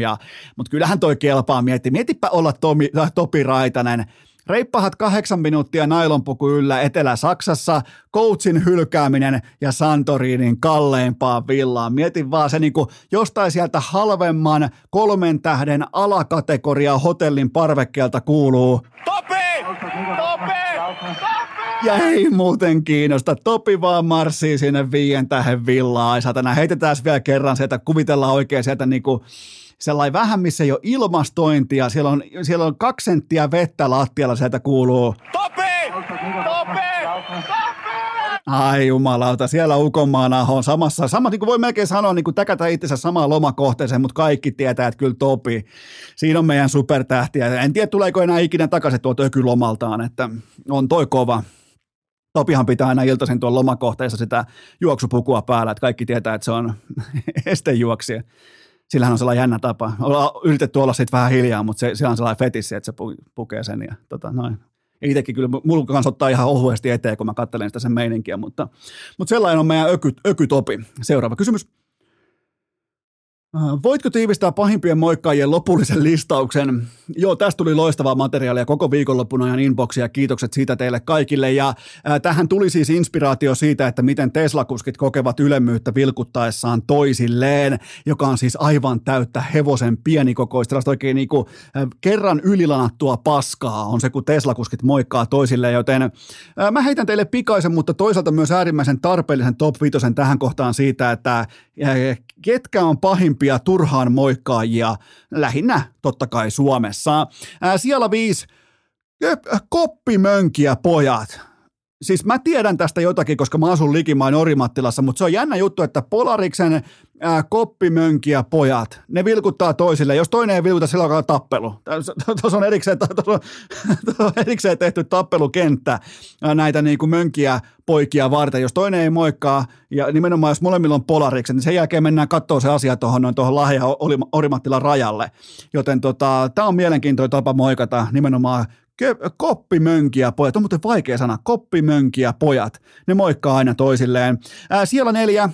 Mutta kyllähän toi kelpaa mietti. Mietipä olla Tomi, Topi Raitanen Reippahat kahdeksan minuuttia nailonpuku yllä Etelä-Saksassa, coachin hylkääminen ja Santorinin kalleimpaan villaan. Mietin vaan se niin kuin jostain sieltä halvemman kolmen tähden alakategoria hotellin parvekkeelta kuuluu. Topi! Topi! Ja ei muuten kiinnosta. Topi vaan marssii sinne viien tähden villaan. Satana, heitetään vielä kerran sieltä, kuvitellaan oikein sieltä niinku sellainen vähän, missä ei ole ilmastointia, siellä on, siellä on kaksi senttiä vettä lattialla, sieltä kuuluu. Topi! Topi! Ai jumalauta, siellä Ukonmaana on samassa, sama, niin kuin voi melkein sanoa, niin kuin täkätä itsensä samaan lomakohteeseen, mutta kaikki tietää, että kyllä Topi, siinä on meidän supertähtiä. En tiedä, tuleeko enää ikinä takaisin tuolta ökylomaltaan, että on toi kova. Topihan pitää aina iltaisin tuolla lomakohteessa sitä juoksupukua päällä, että kaikki tietää, että se on estejuoksija. Sillähän on sellainen jännä tapa. Ollaan yritetty olla sitten vähän hiljaa, mutta se, sillä on sellainen fetissi, että se pukee sen ja tota, noin itsekin kyllä mulla kanssa ottaa ihan ohuesti eteen, kun mä katselen sitä sen meininkiä, mutta, mutta sellainen on meidän öky, ökytopi. Seuraava kysymys. Äh, voitko tiivistää pahimpien moikkaajien lopullisen listauksen? Joo, tästä tuli loistavaa materiaalia koko viikonloppun ajan inboxia. Kiitokset siitä teille kaikille. Ja äh, tähän tuli siis inspiraatio siitä, että miten Tesla-kuskit kokevat ylemmyyttä vilkuttaessaan toisilleen, joka on siis aivan täyttä hevosen pienikokoista. oikein niin kuin, äh, kerran ylilanattua paskaa on se, kun Tesla-kuskit moikkaa toisilleen. Joten äh, mä heitän teille pikaisen, mutta toisaalta myös äärimmäisen tarpeellisen top 5 tähän kohtaan siitä, että äh, ketkä on pahimpia turhaan moikkaajia, lähinnä totta kai Suomessa. Siellä viisi koppimönkiä pojat. Siis mä tiedän tästä jotakin, koska mä asun likimain Orimattilassa, mutta se on jännä juttu, että Polariksen ää, koppimönkiä pojat, ne vilkuttaa toisille. Jos toinen ei vilkuta, silloin on tappelu. Tuossa on erikseen, on, on erikseen tehty tappelukenttä näitä niin kuin mönkiä poikia varten. Jos toinen ei moikkaa, ja nimenomaan jos molemmilla on polarikset, niin sen jälkeen mennään katsoa se asia tuohon tuohon Lahja Orimattilan rajalle. Joten tota, tämä on mielenkiintoinen tapa moikata nimenomaan koppimönkiä pojat, on muuten vaikea sana, koppimönkiä pojat, ne moikkaa aina toisilleen. Ää, siellä neljä,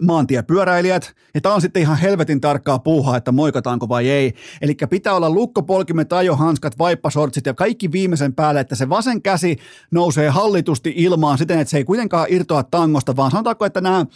maantiepyöräilijät, ja tämä on sitten ihan helvetin tarkkaa puuhaa, että moikataanko vai ei. Eli pitää olla lukkopolkimet, ajohanskat, vaippasortsit ja kaikki viimeisen päälle, että se vasen käsi nousee hallitusti ilmaan siten, että se ei kuitenkaan irtoa tangosta, vaan sanotaanko, että nämä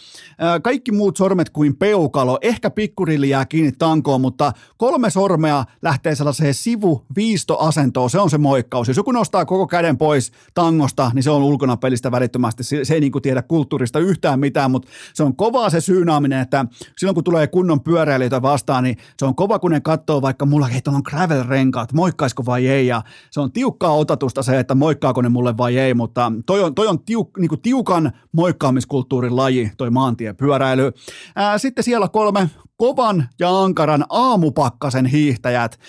kaikki muut sormet kuin peukalo, ehkä pikkurilli jää kiinni tankoon, mutta kolme sormea lähtee sellaiseen sivu-viistoasentoon, se on se moikkaus. Jos joku nostaa koko käden pois tangosta, niin se on ulkona pelistä välittömästi. Se, ei niin tiedä kulttuurista yhtään mitään, mutta se on kova se syynaaminen, että silloin kun tulee kunnon pyöräilijöitä vastaan, niin se on kova, kun ne katsoo vaikka mulla, että on gravel-renkaat, moikkaisiko vai ei, ja se on tiukkaa otatusta se, että moikkaako ne mulle vai ei, mutta toi on, toi on tiuk, niin tiukan moikkaamiskulttuurin laji, toi maantiepyöräily. Ää, sitten siellä kolme, kovan ja ankaran aamupakkasen hiihtäjät.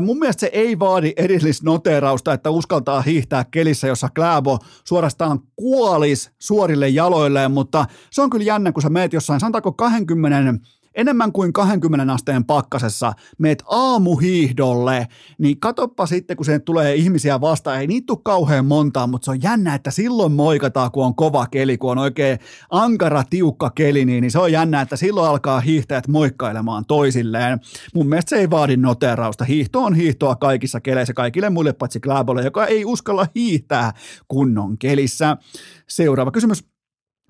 Mun mielestä se ei vaadi erillisnoteerausta, että uskaltaa hiihtää kelissä, jossa Kläbo suorastaan kuolis suorille jaloilleen, mutta se on kyllä jännä, kun sä meet jossain, sanotaanko 20 enemmän kuin 20 asteen pakkasessa, meet aamuhiihdolle, niin katoppa sitten, kun se tulee ihmisiä vastaan, ei niitä tule kauhean montaa, mutta se on jännä, että silloin moikataan, kun on kova keli, kun on oikein ankara, tiukka keli, niin, niin se on jännä, että silloin alkaa hiihtäjät moikkailemaan toisilleen. Mun mielestä se ei vaadi noterausta. Hiihto on hiihtoa kaikissa keleissä, kaikille muille paitsi Gläbolle, joka ei uskalla hiihtää kunnon kelissä. Seuraava kysymys.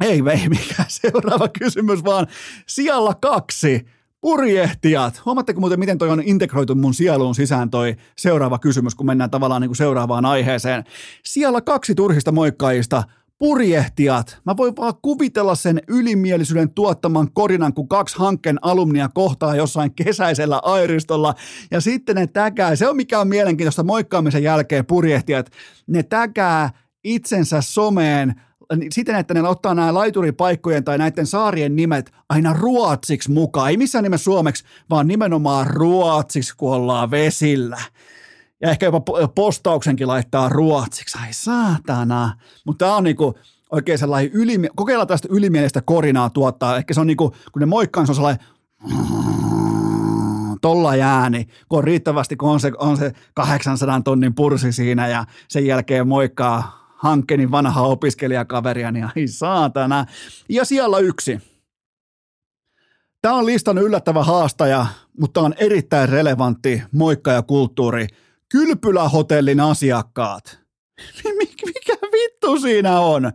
Ei, ei mikään seuraava kysymys, vaan siellä kaksi. Purjehtijat. Huomaatteko muuten, miten toi on integroitu mun sieluun sisään toi seuraava kysymys, kun mennään tavallaan niin kuin seuraavaan aiheeseen. Siellä kaksi turhista moikkaajista purjehtijat. Mä voin vaan kuvitella sen ylimielisyyden tuottaman korinan, kun kaksi hankkeen alumnia kohtaa jossain kesäisellä airistolla. Ja sitten ne täkää, se on mikä on mielenkiintoista moikkaamisen jälkeen purjehtijat, ne täkää itsensä someen siten, että ne ottaa nämä laituripaikkojen tai näiden saarien nimet aina ruotsiksi mukaan. Ei missään nimessä suomeksi, vaan nimenomaan ruotsiksi, kun ollaan vesillä. Ja ehkä jopa postauksenkin laittaa ruotsiksi. Ai saatana. Mutta tämä on niinku oikein sellainen ylimi- kokeillaan tästä ylimielistä korinaa tuottaa. Ehkä se on niinku, kun ne moikkaa, se on sellainen tolla jääni, kun on riittävästi, kun on se, on se 800 tonnin pursi siinä ja sen jälkeen moikkaa Hankenin vanha opiskelijakaveria, niin ai saatana. Ja siellä yksi. Tämä on listan yllättävä haastaja, mutta on erittäin relevantti moikka ja kulttuuri. Kylpylähotellin asiakkaat. Mikä vittu siinä on?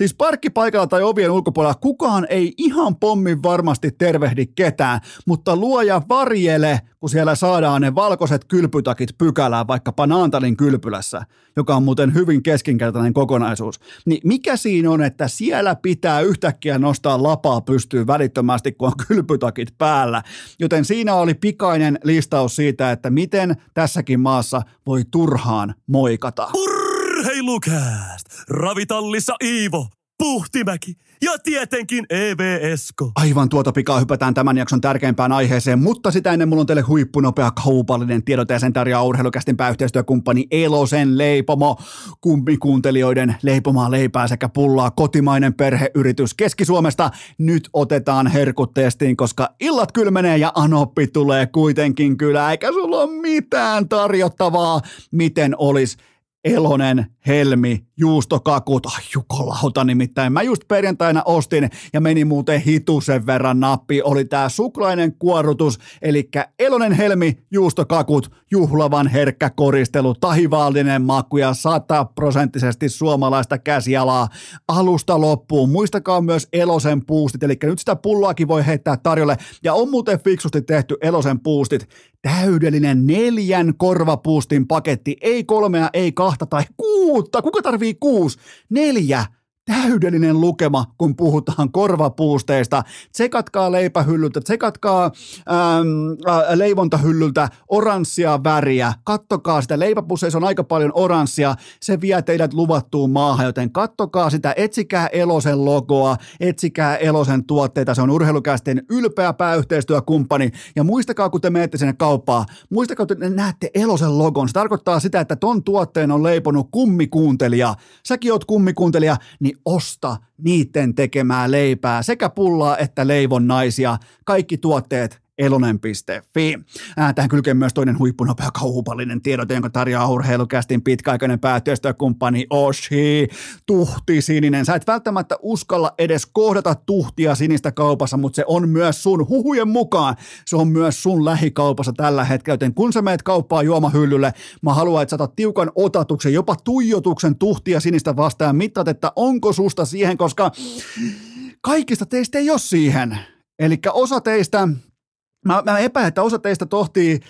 Siis parkkipaikalla tai ovien ulkopuolella kukaan ei ihan pommin varmasti tervehdi ketään, mutta luoja varjele, kun siellä saadaan ne valkoiset kylpytakit pykälään vaikkapa Naantalin kylpylässä, joka on muuten hyvin keskinkertainen kokonaisuus. Niin mikä siinä on, että siellä pitää yhtäkkiä nostaa lapaa pystyyn välittömästi, kun on kylpytakit päällä. Joten siinä oli pikainen listaus siitä, että miten tässäkin maassa voi turhaan moikata. Urheilukääst! Ravitallissa Iivo Puhtimäki ja tietenkin EV-Esko. Aivan tuota pikaa hypätään tämän jakson tärkeimpään aiheeseen, mutta sitä ennen mulla on teille huippunopea kaupallinen tiedote ja sen tarjoaa urheilukästin pääyhteistyökumppani Elosen Leipomo. Kumpikuuntelijoiden leipomaa leipää sekä pullaa kotimainen perheyritys Keski-Suomesta. Nyt otetaan herkut testiin, koska illat kylmenee ja anoppi tulee kuitenkin kyllä, eikä sulla ole mitään tarjottavaa, miten olisi Elonen, Helmi, juustokakut, ai jukolauta nimittäin. Mä just perjantaina ostin ja meni muuten hitusen verran nappi. Oli tää suklainen kuorutus, eli Elonen, Helmi, juustokakut, juhlavan herkkä koristelu, tahivaallinen maku ja sataprosenttisesti suomalaista käsialaa alusta loppuun. Muistakaa myös Elosen puustit, eli nyt sitä pulloakin voi heittää tarjolle. Ja on muuten fiksusti tehty Elosen puustit. Täydellinen neljän korvapuustin paketti, ei kolmea, ei kahta tai kuutta. Kuka tarvii kuusi? Neljä täydellinen lukema, kun puhutaan korvapuusteista. Tsekatkaa leipähyllyltä, tsekatkaa ähm, äh, leivontahyllyltä oranssia väriä. Kattokaa sitä, leipäpusseissa on aika paljon oranssia, se vie teidät luvattuun maahan, joten kattokaa sitä, etsikää Elosen logoa, etsikää Elosen tuotteita, se on urheilukästin ylpeä pääyhteistyökumppani. Ja muistakaa, kun te menette sinne kauppaan, muistakaa, kun te näette Elosen logon, se tarkoittaa sitä, että ton tuotteen on leiponut kummikuuntelija. Säkin oot kummikuuntelija, niin osta niiden tekemää leipää, sekä pullaa että leivon naisia. Kaikki tuotteet elonen.fi. Tähän kylkee myös toinen huippunopea kaupallinen tiedote, jonka tarjoaa urheilukästin pitkäaikainen päätyöstökumppani Oshi. Tuhti sininen. Sä et välttämättä uskalla edes kohdata tuhtia sinistä kaupassa, mutta se on myös sun huhujen mukaan. Se on myös sun lähikaupassa tällä hetkellä, joten kun sä meet kauppaa juomahyllylle, mä haluan, että sä tiukan otatuksen, jopa tuijotuksen tuhtia sinistä vastaan mittat, että onko susta siihen, koska kaikista teistä ei ole siihen. Eli osa teistä Mä, mä epäilen, että osa teistä tohtii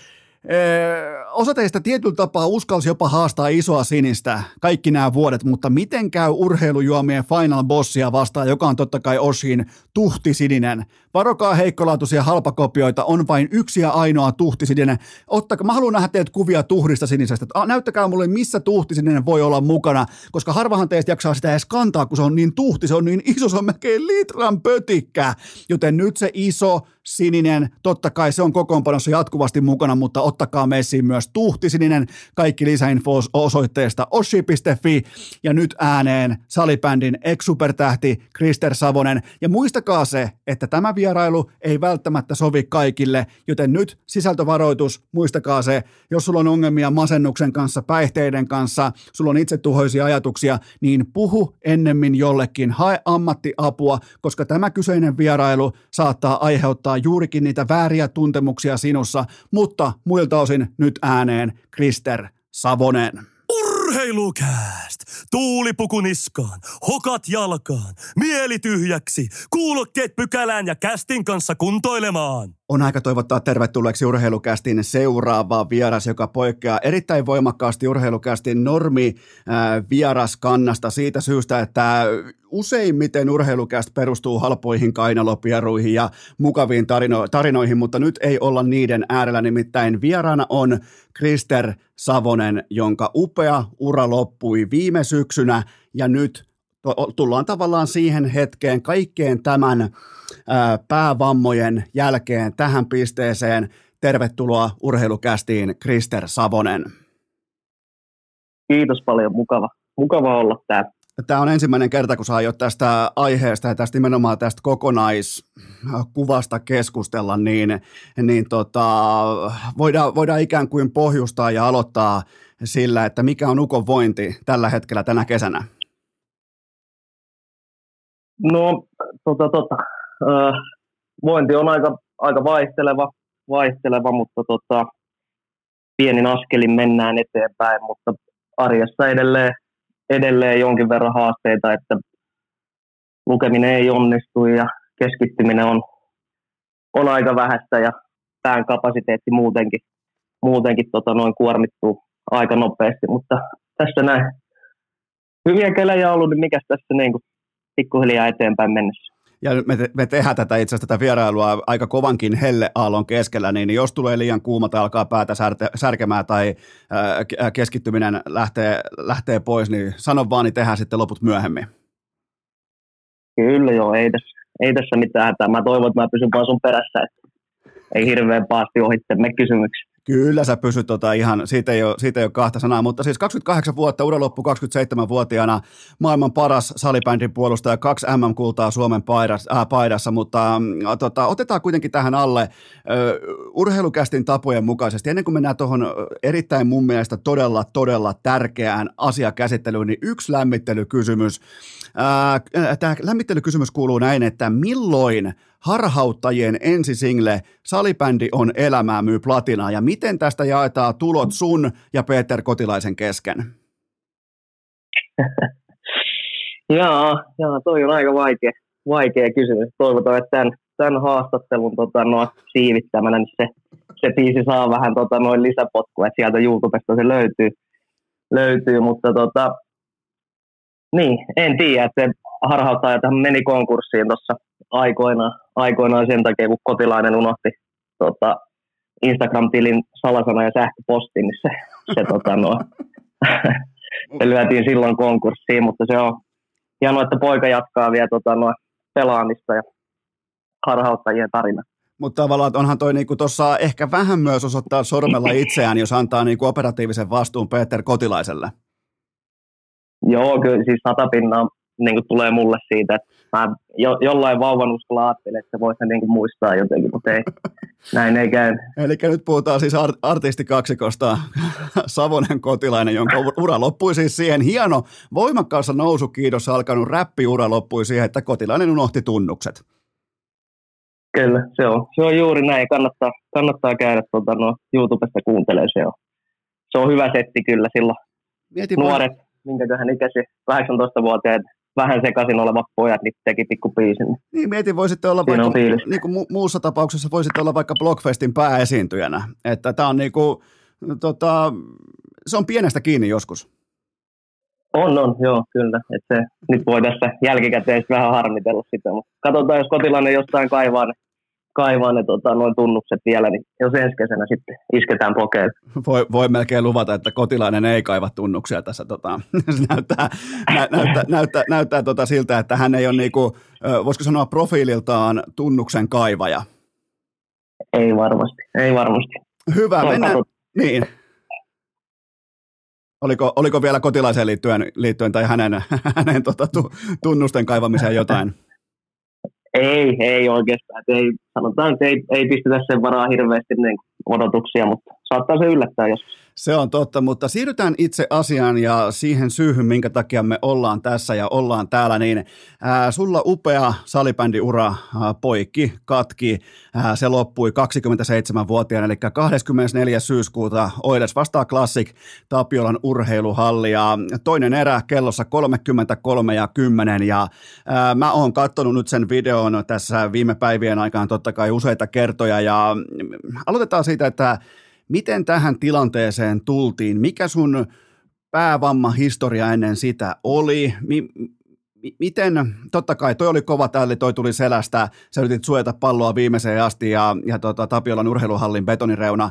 osa teistä tietyllä tapaa uskalsi jopa haastaa isoa sinistä kaikki nämä vuodet, mutta miten käy urheilujuomien final bossia vastaan, joka on totta kai Oshin tuhtisininen. Varokaa heikkolaatuisia halpakopioita, on vain yksi ja ainoa tuhtisininen. Ottakaa, mä haluan nähdä teitä kuvia tuhdista sinisestä. Näyttäkää mulle, missä tuhtisininen voi olla mukana, koska harvahan teistä jaksaa sitä edes kantaa, kun se on niin tuhti, se on niin iso, se on melkein litran pötikkä. Joten nyt se iso sininen, totta kai se on kokoonpanossa jatkuvasti mukana, mutta ottakaa messiin myös tuhtisininen. Kaikki lisäinfo osoitteesta oshi.fi ja nyt ääneen salibändin ex-supertähti Krister Savonen. Ja muistakaa se, että tämä vierailu ei välttämättä sovi kaikille, joten nyt sisältövaroitus, muistakaa se, jos sulla on ongelmia masennuksen kanssa, päihteiden kanssa, sulla on itsetuhoisia ajatuksia, niin puhu ennemmin jollekin, hae ammattiapua, koska tämä kyseinen vierailu saattaa aiheuttaa juurikin niitä vääriä tuntemuksia sinussa, mutta muilta osin nyt ääneen Krister Savonen. Urheilukääst! Tuulipuku niskaan, hokat jalkaan, mieli tyhjäksi, kuulokkeet pykälään ja kästin kanssa kuntoilemaan. On aika toivottaa tervetulleeksi urheilukästin seuraava vieras, joka poikkeaa erittäin voimakkaasti urheilukästin normi vieraskannasta siitä syystä, että useimmiten urheilukäst perustuu halpoihin kainalopieruihin ja mukaviin tarino- tarinoihin, mutta nyt ei olla niiden äärellä, nimittäin vieraana on Krister Savonen, jonka upea ura loppui viime syksynä. Ja nyt tullaan tavallaan siihen hetkeen kaikkeen tämän päävammojen jälkeen tähän pisteeseen. Tervetuloa urheilukästiin Krister Savonen. Kiitos paljon, mukava, mukava olla täällä. Tämä on ensimmäinen kerta, kun saa jo tästä aiheesta ja tästä nimenomaan tästä kokonaiskuvasta keskustella, niin, niin tota, voidaan, voidaan ikään kuin pohjustaa ja aloittaa sillä, että mikä on Ukon vointi tällä hetkellä tänä kesänä? No, tota, tota, äh, vointi on aika, aika vaihteleva, vaihteleva, mutta tota, pienin askelin mennään eteenpäin, mutta arjessa edelleen edelleen jonkin verran haasteita, että lukeminen ei onnistu ja keskittyminen on, on aika vähäistä ja pään kapasiteetti muutenkin, muutenkin tota noin kuormittuu aika nopeasti, mutta tässä näin hyviä kelejä on ollut, niin mikä tässä niin kuin pikkuhiljaa eteenpäin mennessä. Ja me, te, me tehdään tätä itse asiassa tätä vierailua aika kovankin helleaallon keskellä, niin jos tulee liian kuuma tai alkaa päätä särte, särkemään tai ää, keskittyminen lähtee, lähtee pois, niin sano vaan, niin tehdään sitten loput myöhemmin. Kyllä joo, ei tässä, ei tässä mitään hätää. Mä toivon, että mä pysyn vaan sun perässä, että ei hirveän paasti ohitte me kysymyksiä. Kyllä sä pysyt tota ihan, siitä ei, ole, siitä ei ole kahta sanaa, mutta siis 28 vuotta, ura loppu 27-vuotiaana, maailman paras salibändin puolustaja, kaksi MM-kultaa Suomen paidassa, äh, paidassa mutta äh, tota, otetaan kuitenkin tähän alle äh, urheilukästin tapojen mukaisesti, ennen kuin mennään tuohon erittäin mun mielestä todella, todella tärkeään asiakäsittelyyn, niin yksi lämmittelykysymys. Äh, Tämä lämmittelykysymys kuuluu näin, että milloin harhauttajien ensisingle Salibändi on elämää myy platinaa ja miten tästä jaetaan tulot sun ja Peter Kotilaisen kesken? Jaa, jaa, toi on aika vaikea, vaikea kysymys. Toivotaan, että tämän, tämän haastattelun tota, no, siivittämänä niin se, se biisi saa vähän tota, noin lisäpotkua, että sieltä YouTubesta se löytyy, löytyy mutta tota, niin, en tiedä, että se hän meni konkurssiin tuossa aikoinaan, aikoinaan sen takia, kun kotilainen unohti tota, Instagram-tilin salasana ja sähköpostin, niin se, se, tota, no, se lyötiin silloin konkurssiin, mutta se on hienoa, että poika jatkaa vielä tota, no, pelaamista ja harhauttajien tarina. Mutta tavallaan onhan toi niinku tuossa ehkä vähän myös osoittaa sormella itseään, jos antaa niinku operatiivisen vastuun Peter Kotilaiselle. Joo, kyllä siis satapinnaa niin kuin tulee mulle siitä, että mä jo, jollain vauvan uskolla ajattelin, että se voisi niin kuin muistaa jotenkin, mutta ei, näin ei käy. Eli nyt puhutaan siis art- artistikaksikosta Savonen Kotilainen, jonka ura loppui siis siihen hieno, voimakkaassa nousukiidossa alkanut räppiura loppui siihen, että Kotilainen unohti tunnukset. Kyllä, se on, se on juuri näin. Kannattaa, kannattaa käydä tuota, no, YouTubesta kuuntelemaan. Se on, se on hyvä setti kyllä silloin. Mietin Nuoret, vaan... minkäköhän ikäisi 18-vuotiaat vähän sekaisin olevat pojat niin teki pikku biisin. Niin, mietin, voisitte olla Siinä vaikka, niin kuin mu- muussa tapauksessa voisitte olla vaikka Blockfestin pääesiintyjänä. Että tämä on niin kuin, tota, se on pienestä kiinni joskus. On, on, joo, kyllä. Et se, nyt voi tässä jälkikäteen vähän harmitella sitä, mutta katsotaan, jos kotilainen jostain kaivaa ne kaivaa ne tota, noin tunnukset vielä, niin jos ensi kesänä sitten isketään pokeille. Voi, voi melkein luvata, että kotilainen ei kaiva tunnuksia tässä. Tota, näyttää nä, näyttää, näyttää, näyttää tota siltä, että hän ei ole, niinku, voisiko sanoa profiililtaan tunnuksen kaivaja. Ei varmasti, ei varmasti. Hyvä, mennään. Niin. Oliko, oliko vielä kotilaiseen liittyen, liittyen tai hänen, hänen tota, tunnusten kaivamiseen jotain? Ei, ei oikeastaan. Ei, sanotaan, että ei, ei pistetä sen varaa hirveästi niin odotuksia, mutta saattaa se yllättää joskus. Se on totta, mutta siirrytään itse asiaan ja siihen syyhyn, minkä takia me ollaan tässä ja ollaan täällä, niin ää, sulla upea salibändiura ää, poikki, katki, ää, se loppui 27-vuotiaana, eli 24. syyskuuta Oiles vastaa Classic Tapiolan urheiluhalli ja toinen erä kellossa 33 ja 10 ja ää, mä oon katsonut nyt sen videon tässä viime päivien aikaan totta kai useita kertoja ja aloitetaan siitä, että Miten tähän tilanteeseen tultiin? Mikä sun päävamma historia ennen sitä oli? Mi- miten, totta kai toi oli kova tälli, toi tuli selästä, sä yritit suojata palloa viimeiseen asti ja, ja tota, Tapiolan urheiluhallin betonireuna,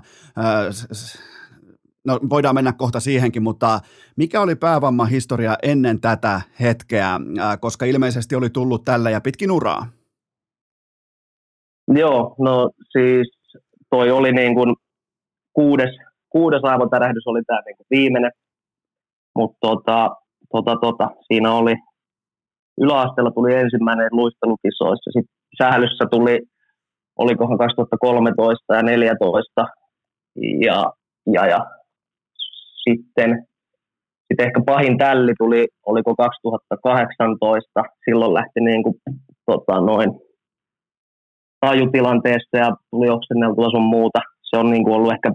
no voidaan mennä kohta siihenkin, mutta mikä oli päävamma historia ennen tätä hetkeä, koska ilmeisesti oli tullut tällä ja pitkin uraa? Joo, no siis toi oli niin kuin kuudes, kuudes aivotärähdys oli tämä niin viimeinen, mutta tota, tota, tota, siinä oli yläasteella tuli ensimmäinen luistelukisoissa, sitten sählyssä tuli, olikohan 2013 ja 2014, ja, ja, ja sitten, sitten ehkä pahin tälli tuli, oliko 2018, silloin lähti niin kuin, tota, noin tajutilanteesta ja tuli oksenneltua sun muuta. Se on niin kuin ollut ehkä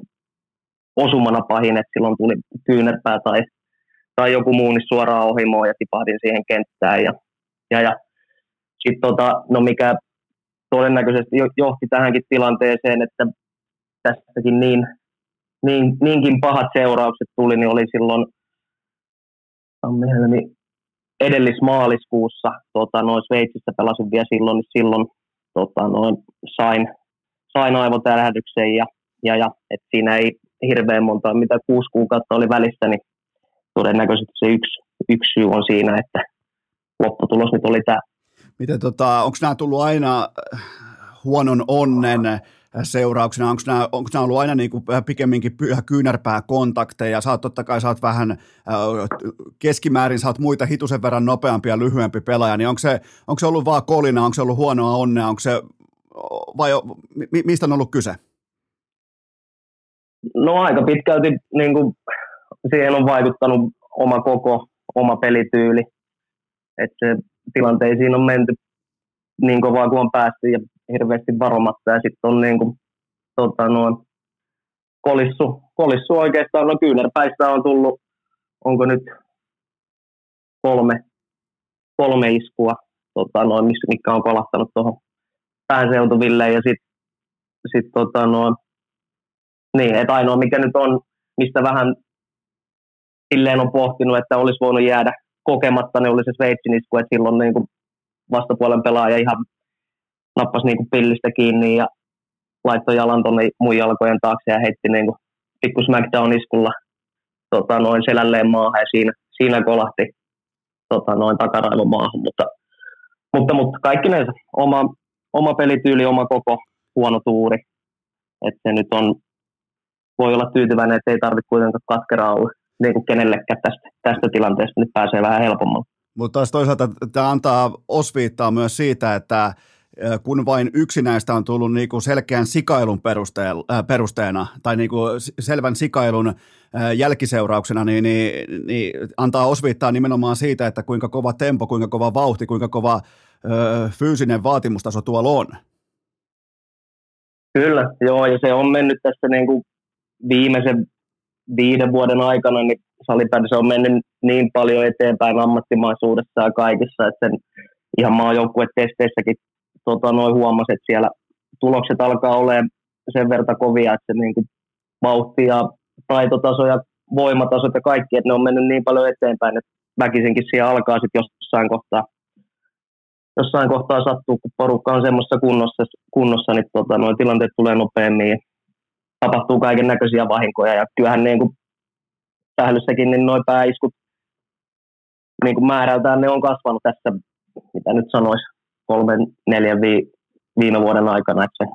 osumana pahin, että silloin tuli kyynärpää tai, tai joku muu niin suoraan ohimoon ja tipahdin siihen kenttään. Ja, ja, ja sitten tota, no mikä todennäköisesti johti tähänkin tilanteeseen, että tästäkin niin, niin, niinkin pahat seuraukset tuli, niin oli silloin niin edellismaaliskuussa tota, noin Sveitsissä pelasin vielä silloin, niin silloin tota, noin sain, sain aivotärähdyksen ja, ja, ja et siinä ei hirveän monta, mitä kuusi kuukautta oli välissä, niin todennäköisesti se yksi, yksi syy on siinä, että lopputulos nyt oli tämä. miten tota, onko nämä tullut aina huonon onnen seurauksena? Onko nämä, onko nämä ollut aina niin kuin pikemminkin kyynärpää kontakteja? Sä oot totta kai sä oot vähän keskimäärin, sä oot muita hitusen verran nopeampi ja lyhyempi pelaaja, niin onko se, onko se ollut vaan kolina, onko se ollut huonoa onnea, onko se, vai mistä on ollut kyse? No aika pitkälti niin kuin, siihen on vaikuttanut oma koko, oma pelityyli. Että tilanteisiin on menty niin kovaa kuin on päästy ja hirveästi varomatta. Ja sitten on niin kuin, tota, noin, kolissu, kolissu oikeastaan, no kyynärpäistä on tullut, onko nyt kolme, kolme iskua, tota, noin, mikä on kolahtanut tuohon pääseutuville ja sitten sit, tota, noin, niin, että ainoa mikä nyt on, mistä vähän silleen on pohtinut, että olisi voinut jäädä kokematta, niin oli se Sveitsin isku, että silloin niin kuin vastapuolen pelaaja ihan nappasi niin kuin pillistä kiinni ja laittoi jalan tuonne muun jalkojen taakse ja heitti niin kuin pikku Smackdown-iskulla tota, noin selälleen maahan ja siinä, siinä kolahti tota, noin takaraivon maahan, mutta, mutta, mutta kaikki ne oma, oma pelityyli, oma koko huono tuuri, että se nyt on, voi olla tyytyväinen, että ei tarvitse kuitenkaan katkeraa olla niin kuin kenellekään tästä, tästä tilanteesta, nyt pääsee vähän helpommalla. Mutta taas toisaalta tämä antaa osviittaa myös siitä, että kun vain yksi näistä on tullut niinku selkeän sikailun perusteena tai niinku selvän sikailun jälkiseurauksena, niin, niin, niin antaa osviittaa nimenomaan siitä, että kuinka kova tempo, kuinka kova vauhti, kuinka kova ö, fyysinen vaatimustaso tuolla on. Kyllä, joo, ja se on mennyt tässä niinku viimeisen viiden vuoden aikana, niin salibändissä on mennyt niin paljon eteenpäin ammattimaisuudessa ja kaikissa, että sen ihan maajoukkuetesteissäkin tota, noin huomasi, että siellä tulokset alkaa olemaan sen verran kovia, että se niin kuin, vauhti ja taitotaso ja voimatasot ja kaikki, että ne on mennyt niin paljon eteenpäin, että väkisinkin siellä alkaa sitten jossain kohtaa, jossain kohtaa sattuu, kun porukka on semmoisessa kunnossa, kunnossa niin tota, noin tilanteet tulee nopeammin tapahtuu kaiken näköisiä vahinkoja. Ja kyllähän niin kuin sählyssäkin niin noin pääiskut niin kuin määrältään ne on kasvanut tässä, mitä nyt sanoisi, kolmen, neljän vi, viime vuoden aikana. Että se,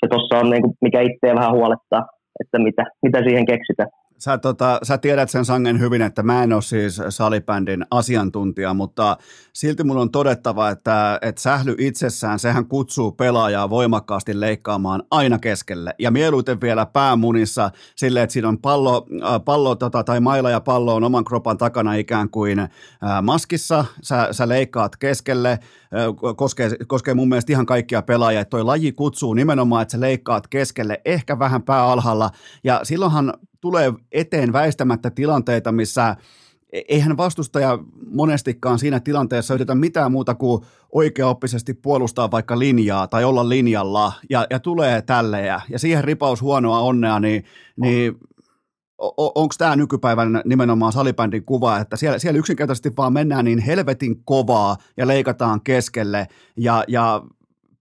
se tuossa on, niin kuin, mikä itseä vähän huolettaa, että mitä, mitä siihen keksitään. Sä, tota, sä tiedät sen sangen hyvin, että mä en ole siis salibändin asiantuntija, mutta silti mun on todettava, että, että sähly itsessään, sehän kutsuu pelaajaa voimakkaasti leikkaamaan aina keskelle. Ja mieluiten vielä päämunissa sille, että siinä on pallo, äh, pallo tota, tai maila ja pallo on oman kropan takana ikään kuin äh, maskissa. Sä, sä leikkaat keskelle, äh, koskee, koskee mun mielestä ihan kaikkia pelaajia. Että toi laji kutsuu nimenomaan, että sä leikkaat keskelle, ehkä vähän pää alhaalla. Ja silloinhan tulee eteen väistämättä tilanteita, missä e- eihän vastustaja monestikaan siinä tilanteessa yritä mitään muuta kuin oikeaoppisesti puolustaa vaikka linjaa tai olla linjalla ja, ja tulee tälle ja, ja siihen ripaus huonoa onnea, niin, niin onko tämä nykypäivän nimenomaan salibändin kuva, että siellä, siellä yksinkertaisesti vaan mennään niin helvetin kovaa ja leikataan keskelle ja, ja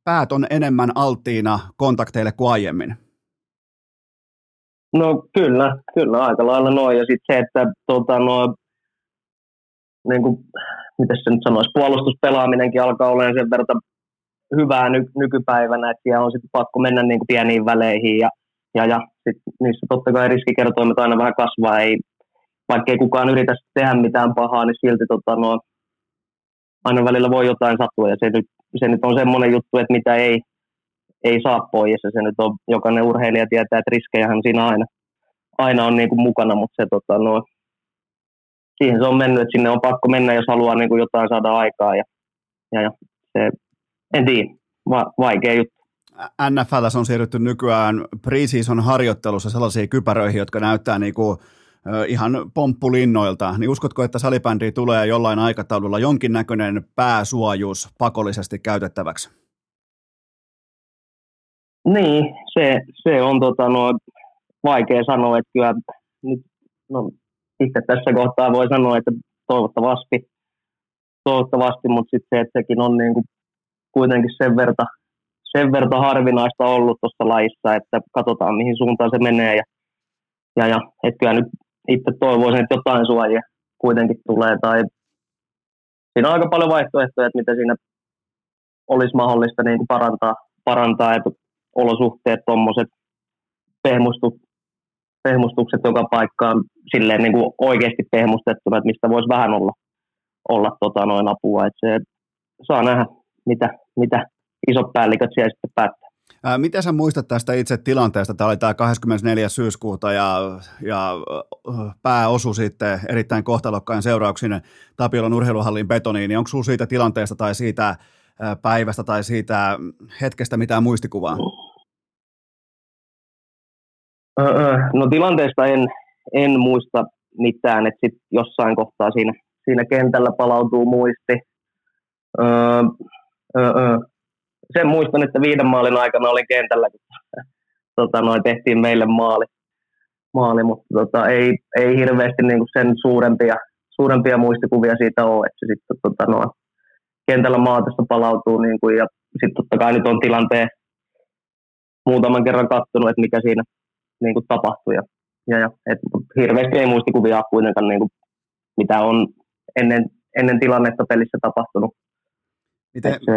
päät on enemmän alttiina kontakteille kuin aiemmin? No kyllä, kyllä aika lailla noin. Ja sitten se, että tota, no, niin kuin, miten se nyt sanoisi, puolustuspelaaminenkin alkaa olemaan sen verran hyvää ny- nykypäivänä, että siellä on sitten pakko mennä niin kuin pieniin väleihin ja, ja, ja sit niissä totta kai riskikertoimet aina vähän kasvaa, ei, vaikka ei kukaan yritä tehdä mitään pahaa, niin silti tota, no, aina välillä voi jotain sattua ja se nyt, se nyt on semmoinen juttu, että mitä ei, ei saa pois. Ja se nyt on, jokainen urheilija tietää, että riskejähän siinä aina, aina on niin kuin mukana, mutta se, tota, no, siihen se on mennyt, että sinne on pakko mennä, jos haluaa niin kuin jotain saada aikaa. Ja, ja, ja se, en tiedä, va, vaikea juttu. NFL on siirrytty nykyään preseason harjoittelussa sellaisiin kypäröihin, jotka näyttää niin kuin ihan pomppulinnoilta, niin uskotko, että salibändiin tulee jollain aikataululla jonkinnäköinen pääsuojus pakollisesti käytettäväksi? Niin, se, se on tota, no, vaikea sanoa, että kyllä nyt, no, itse tässä kohtaa voi sanoa, että toivottavasti, toivottavasti mutta sitten se, että sekin on niin kuin kuitenkin sen verta, sen verta harvinaista ollut tuossa laissa, että katsotaan mihin suuntaan se menee ja, ja, ja että kyllä nyt itse toivoisin, että jotain suojia kuitenkin tulee tai siinä on aika paljon vaihtoehtoja, että mitä siinä olisi mahdollista niin kuin parantaa, parantaa, että olosuhteet, tuommoiset pehmustukset, pehmustukset joka paikkaan silleen niin kuin oikeasti pehmustettuna, että mistä voisi vähän olla, olla tota, noin apua. Että se saa nähdä, mitä, mitä isot päälliköt siellä sitten päättää. Ää, miten sä muistat tästä itse tilanteesta? Tämä oli tämä 24. syyskuuta ja, ja pää osui sitten erittäin kohtalokkain seurauksin Tapiolan urheiluhallin betoniin. Niin onko sinulla siitä tilanteesta tai siitä päivästä tai siitä hetkestä mitään muistikuvaa? No tilanteesta en, en muista mitään, että sit jossain kohtaa siinä, siinä kentällä palautuu muisti. Öö, öö, sen muistan, että viiden maalin aikana olin kentällä, kun tota, noin, tehtiin meille maali, maali mutta tota, ei, ei hirveästi niin sen suurempia, suurempia muistikuvia siitä ole, että sitten tota, noin, kentällä maatessa palautuu niin kuin, ja sitten totta kai nyt on tilanteen muutaman kerran kattonut, että mikä siinä niin kuin tapahtui. Ja, ja, ja et, hirveästi ei muistikuvia kuitenkaan, niin kuin, mitä on ennen, ennen tilannetta pelissä tapahtunut. Miten, se,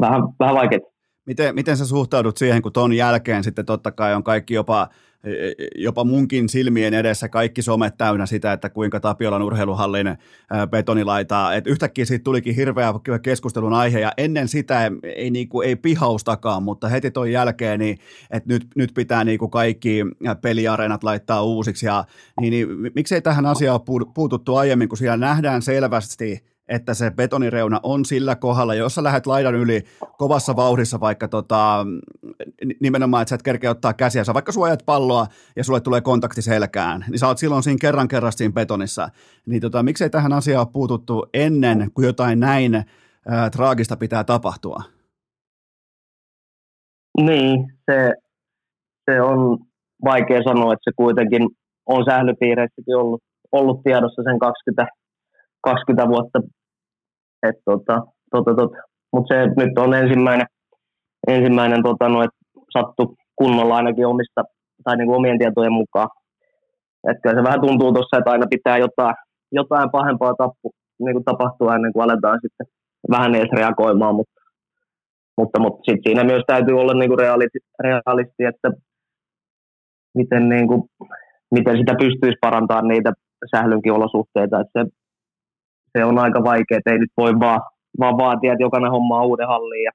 vähän, vähän vaikeaa. Miten, miten sä suhtaudut siihen, kun ton jälkeen sitten totta kai on kaikki jopa, jopa munkin silmien edessä kaikki somet täynnä sitä, että kuinka Tapiolan urheiluhallin betonilaita, että yhtäkkiä siitä tulikin hirveä keskustelun aihe ja ennen sitä ei, niin kuin, ei pihaustakaan, mutta heti ton jälkeen, niin, että nyt, nyt pitää niin kuin kaikki peliareenat laittaa uusiksi ja niin, niin, miksei tähän asiaan puututtu aiemmin, kun siellä nähdään selvästi, että se betonireuna on sillä kohdalla, jos sä lähdet laidan yli kovassa vauhdissa vaikka tota, nimenomaan, että sä et kerkeä ottaa käsiä, sä vaikka suojat palloa ja sulle tulee kontakti selkään, niin sä oot silloin siinä kerran kerran siinä betonissa. Niin tota, miksei tähän asiaan ole puututtu ennen kuin jotain näin ää, traagista pitää tapahtua? Niin, se, se on vaikea sanoa, että se kuitenkin on sählypiireissäkin ollut, ollut tiedossa sen 20, 20 vuotta et tota, tota, tota. Mutta se nyt on ensimmäinen, ensimmäinen tota, no, että sattu kunnolla ainakin omista, tai niin kuin omien tietojen mukaan. Että kyllä se vähän tuntuu tuossa, että aina pitää jotain, jotain pahempaa tappu, niin kuin tapahtua ennen kuin aletaan sitten vähän edes reagoimaan, mutta, mutta, mutta sitten siinä myös täytyy olla niin kuin realisti, realisti, että miten, niin kuin, miten sitä pystyisi parantamaan niitä sählynkin olosuhteita. Että se se on aika vaikea, että ei nyt voi vaan, vaan vaatia, että jokainen homma on uuden halliin ja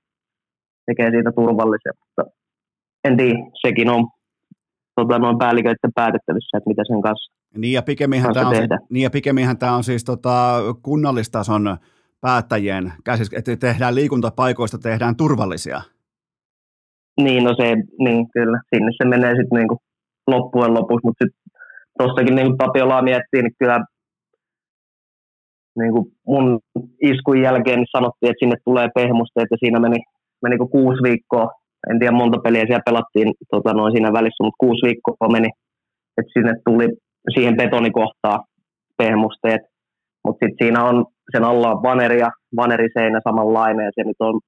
tekee siitä turvallisen. Mutta en tiedä, sekin on tota, noin päälliköiden päätettävissä, että mitä sen kanssa niin ja pikemminhän, tämä on, niin ja pikemminhän tämä on siis tota, kunnallistason päättäjien käsissä, että tehdään liikuntapaikoista, tehdään turvallisia. Niin, no se, niin kyllä, sinne se menee sitten niinku loppujen lopuksi, mutta sitten tuossakin niin Tapiolaa miettii, niin kyllä niin kuin mun iskun jälkeen niin sanottiin, että sinne tulee pehmusteet ja siinä meni, meni kuin kuusi viikkoa. En tiedä monta peliä siellä pelattiin tota, noin siinä välissä, mutta kuusi viikkoa meni, että sinne tuli siihen betonikohtaan pehmusteet. Mutta sitten siinä on sen alla on vaneri ja vaneriseinä samanlainen ja se nyt on